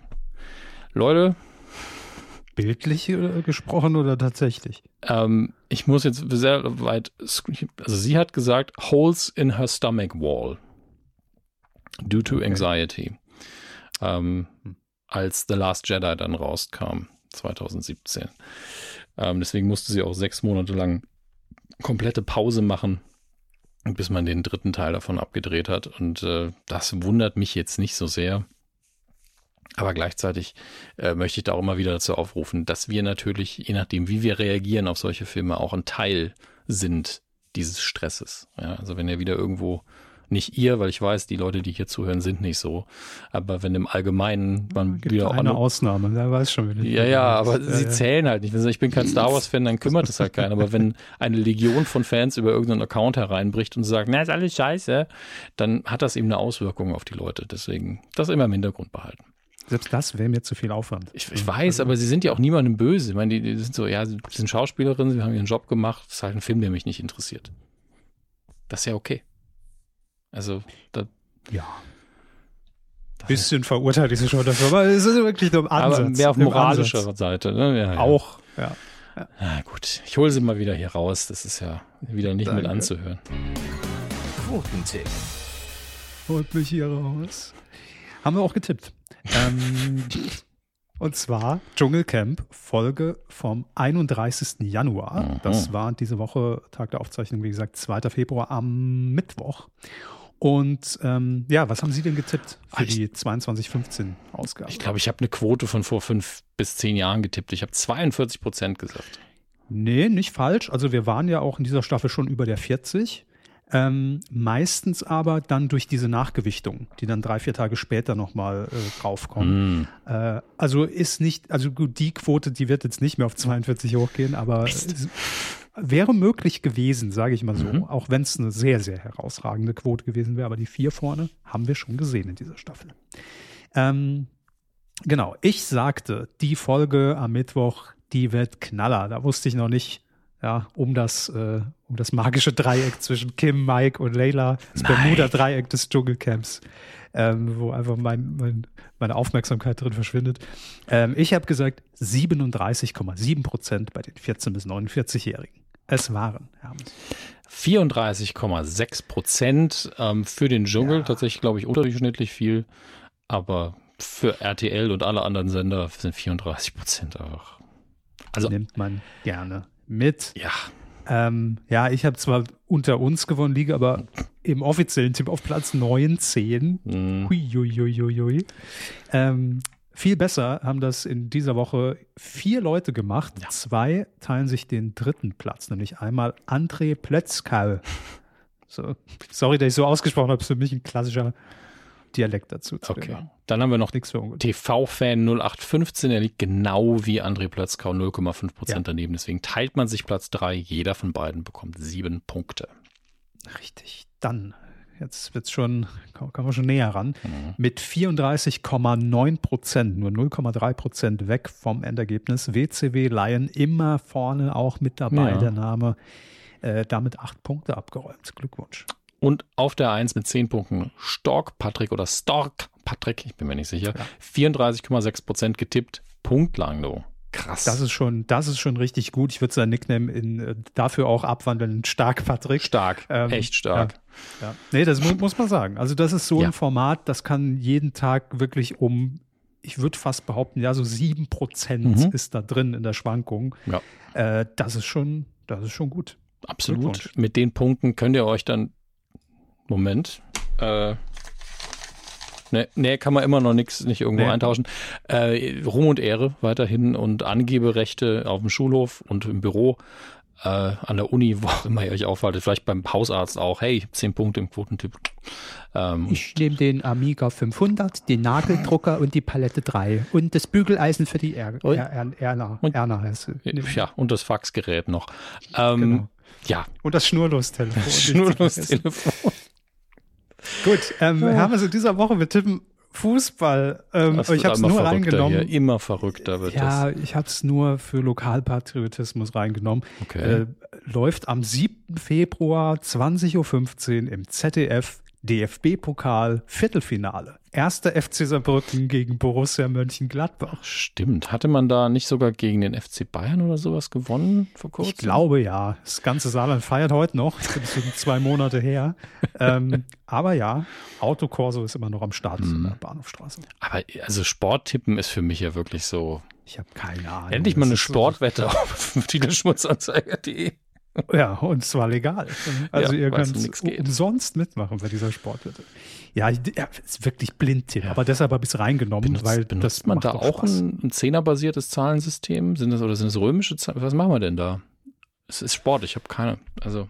S3: Leute.
S2: Bildlich äh, gesprochen oder tatsächlich?
S3: Ähm, ich muss jetzt sehr weit, also sie hat gesagt, holes in her stomach wall due to anxiety. Ähm, hm. als The Last Jedi dann rauskam, 2017. Ähm, deswegen musste sie auch sechs Monate lang komplette Pause machen, bis man den dritten Teil davon abgedreht hat. Und äh, das wundert mich jetzt nicht so sehr. Aber gleichzeitig äh, möchte ich da auch immer wieder dazu aufrufen, dass wir natürlich, je nachdem, wie wir reagieren auf solche Filme, auch ein Teil sind dieses Stresses. Ja, also wenn ihr wieder irgendwo nicht ihr, weil ich weiß, die Leute, die hier zuhören, sind nicht so. Aber wenn im Allgemeinen man
S2: Gibt
S3: wieder
S2: eine Ausnahme, wer weiß schon wieder.
S3: Ja, ja, aber ja, sie ja. zählen halt nicht. Ich bin kein Star Wars Fan, dann kümmert es halt keinen. Aber wenn eine Legion von Fans über irgendeinen Account hereinbricht und sagt, na, ist alles scheiße, dann hat das eben eine Auswirkung auf die Leute. Deswegen das immer im Hintergrund behalten.
S2: Selbst das wäre mir zu viel Aufwand.
S3: Ich, ich weiß, also, aber sie sind ja auch niemandem böse. Ich meine, die, die sind so, ja, sie sind Schauspielerinnen, sie haben ihren Job gemacht. Das ist halt ein Film, der mich nicht interessiert. Das ist ja okay. Also, da,
S2: ja. Bisschen verurteilt ist schon dafür, aber es ist wirklich nur im Ansatz. Aber
S3: mehr auf moralischer Seite, ne?
S2: Ja, ja. Auch, ja.
S3: ja. Na gut, ich hole sie mal wieder hier raus. Das ist ja wieder nicht Danke. mit anzuhören.
S2: Quotentipp. Holt mich hier raus. Haben wir auch getippt. ähm, und zwar Dschungelcamp, Folge vom 31. Januar. Mhm. Das war diese Woche, Tag der Aufzeichnung, wie gesagt, 2. Februar am Mittwoch. Und ähm, ja, was haben Sie denn getippt für ich, die 22-15-Ausgabe?
S3: Ich glaube, ich habe eine Quote von vor fünf bis zehn Jahren getippt. Ich habe 42 Prozent gesagt.
S2: Nee, nicht falsch. Also wir waren ja auch in dieser Staffel schon über der 40. Ähm, meistens aber dann durch diese Nachgewichtung, die dann drei, vier Tage später nochmal äh, draufkommen. Mm. Äh, also ist nicht, also gut, die Quote, die wird jetzt nicht mehr auf 42 hochgehen, aber Mist wäre möglich gewesen, sage ich mal so, mhm. auch wenn es eine sehr, sehr herausragende Quote gewesen wäre. Aber die vier vorne haben wir schon gesehen in dieser Staffel. Ähm, genau, ich sagte, die Folge am Mittwoch, die wird Knaller. Da wusste ich noch nicht, ja, um das, äh, um das magische Dreieck zwischen Kim, Mike und Layla, das Bermuda-Dreieck des Dschungelcamps, ähm, wo einfach mein, mein, meine Aufmerksamkeit drin verschwindet. Ähm, ich habe gesagt 37,7 Prozent bei den 14- bis 49-Jährigen. Es waren, Hermes.
S3: 34,6 Prozent ähm, für den Dschungel. Ja. Tatsächlich, glaube ich, unterdurchschnittlich viel. Aber für RTL und alle anderen Sender sind 34 Prozent auch.
S2: Also nimmt man gerne mit.
S3: Ja.
S2: Ähm, ja, ich habe zwar unter uns gewonnen, liege aber im offiziellen Tipp auf Platz 19. Mhm. Hui, hui, hui, hui. Ähm, viel besser haben das in dieser Woche vier Leute gemacht. Ja. Zwei teilen sich den dritten Platz, nämlich einmal André Plötzkal. So, sorry, dass ich so ausgesprochen habe, ist für mich ein klassischer Dialekt dazu.
S3: Zu okay. Dann haben wir noch TV-Fan 0815, der liegt genau wie André Plötzkau 0,5 Prozent ja. daneben. Deswegen teilt man sich Platz drei. Jeder von beiden bekommt sieben Punkte.
S2: Richtig. Dann Jetzt wird es schon, kann man schon näher ran. Mhm. Mit 34,9 Prozent, nur 0,3 Prozent weg vom Endergebnis. WCW Lion immer vorne auch mit dabei, ja. der Name. Äh, damit acht Punkte abgeräumt. Glückwunsch.
S3: Und auf der 1 mit 10 Punkten Stork Patrick oder Stork Patrick, ich bin mir nicht sicher. Ja. 34,6 Prozent getippt, punktlang, du.
S2: Krass. Das ist schon, das ist schon richtig gut. Ich würde seinen Nickname in, äh, dafür auch abwandeln. Stark, Patrick.
S3: Stark. Ähm, echt stark.
S2: Ja, ja. Nee, das mu muss man sagen. Also, das ist so ja. ein Format, das kann jeden Tag wirklich um, ich würde fast behaupten, ja, so sieben Prozent mhm. ist da drin in der Schwankung. Ja. Äh, das ist schon, das ist schon gut.
S3: Absolut. Mit den Punkten könnt ihr euch dann, Moment, äh, Nee, nee, kann man immer noch nichts nicht irgendwo nee. eintauschen. Äh, Ruhm und Ehre weiterhin und Angeberechte auf dem Schulhof und im Büro. Äh, an der Uni, wo auch immer ihr euch aufhaltet, vielleicht beim Hausarzt auch, hey, zehn Punkte im Quotentyp.
S2: Ähm, ich nehme den Amiga 500, den Nageldrucker und die Palette 3 und das Bügeleisen für die er er er Erna.
S3: Und, Erna heißt Ja, und das Faxgerät noch. Ähm, genau. Ja.
S2: Und das Schnurlostelefon.
S3: Schnurlostelefon.
S2: Gut, ähm, ja. haben wir es in dieser Woche. Wir tippen Fußball. Ähm, ich habe es nur reingenommen.
S3: Hier. Immer verrückter wird
S2: ja, das. Ja, ich habe es nur für Lokalpatriotismus reingenommen.
S3: Okay.
S2: Äh, läuft am 7. Februar 20.15 Uhr im ZDF DFB-Pokal Viertelfinale. Erster FC Saarbrücken gegen Borussia Mönchengladbach.
S3: Stimmt. Hatte man da nicht sogar gegen den FC Bayern oder sowas gewonnen vor kurzem?
S2: Ich glaube ja. Das ganze Saarland feiert heute noch. Das sind zwei Monate her. ähm, aber ja, Autokorso ist immer noch am Start mm. in der Bahnhofstraße.
S3: Aber also Sporttippen ist für mich ja wirklich so.
S2: Ich habe keine Ahnung.
S3: Endlich mal eine Sportwette so auf titelschmutzanzeiger.de.
S2: Ja, und zwar legal. Also ja, ihr könnt umsonst mitmachen bei dieser Sportwette. Ja, ja ist wirklich Blindtipp, ja. aber deshalb habe ich es reingenommen,
S3: benutzt,
S2: weil
S3: benutzt das man da auch ein, ein zehnerbasiertes Zahlensystem? Sind das oder sind das römische Zahlen? Was machen wir denn da? Es ist Sport, ich habe keine, also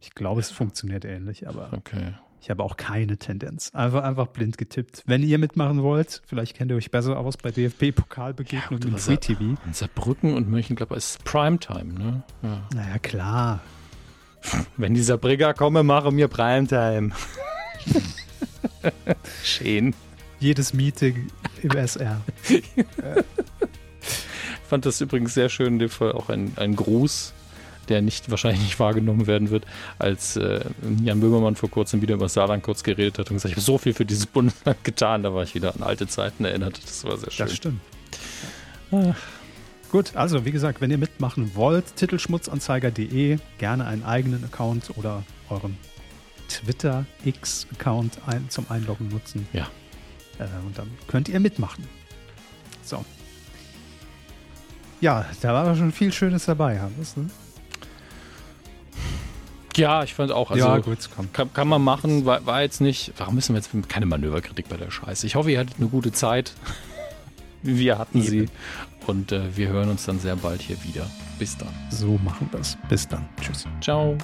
S2: ich glaube, es funktioniert ähnlich, aber
S3: okay.
S2: Ich habe auch keine Tendenz. Einfach, einfach blind getippt. Wenn ihr mitmachen wollt, vielleicht kennt ihr euch besser aus bei DFB-Pokalbegegnungen ja, im Free TV.
S3: Saarbrücken und Mönchengladbach ist Primetime, ne?
S2: Ja. Naja, klar.
S3: Wenn dieser Brigger komme, mache mir Primetime. Schön.
S2: Jedes Meeting im SR.
S3: ich fand das übrigens sehr schön, auch ein, ein Gruß der nicht wahrscheinlich nicht wahrgenommen werden wird, als äh, Jan Böhmermann vor kurzem wieder über Saarland kurz geredet hat und gesagt, ich habe so viel für dieses Bundesland getan, da war ich wieder an alte Zeiten erinnert. Das war sehr schön.
S2: Das stimmt. Ach. Gut, also wie gesagt, wenn ihr mitmachen wollt, titelschmutzanzeiger.de, gerne einen eigenen Account oder euren Twitter X-Account ein, zum Einloggen nutzen.
S3: Ja.
S2: Äh, und dann könnt ihr mitmachen. So. Ja, da war schon viel Schönes dabei, Hannes. Ne?
S3: Ja, ich fand auch. Also
S2: ja, gut, komm.
S3: Kann, kann man machen, war, war, jetzt nicht. Warum müssen wir jetzt keine Manöverkritik bei der Scheiße? Ich hoffe, ihr hattet eine gute Zeit. Wir hatten Eben. sie. Und äh, wir hören uns dann sehr bald hier wieder. Bis dann.
S2: So machen wir es. Bis dann. Tschüss.
S3: Ciao.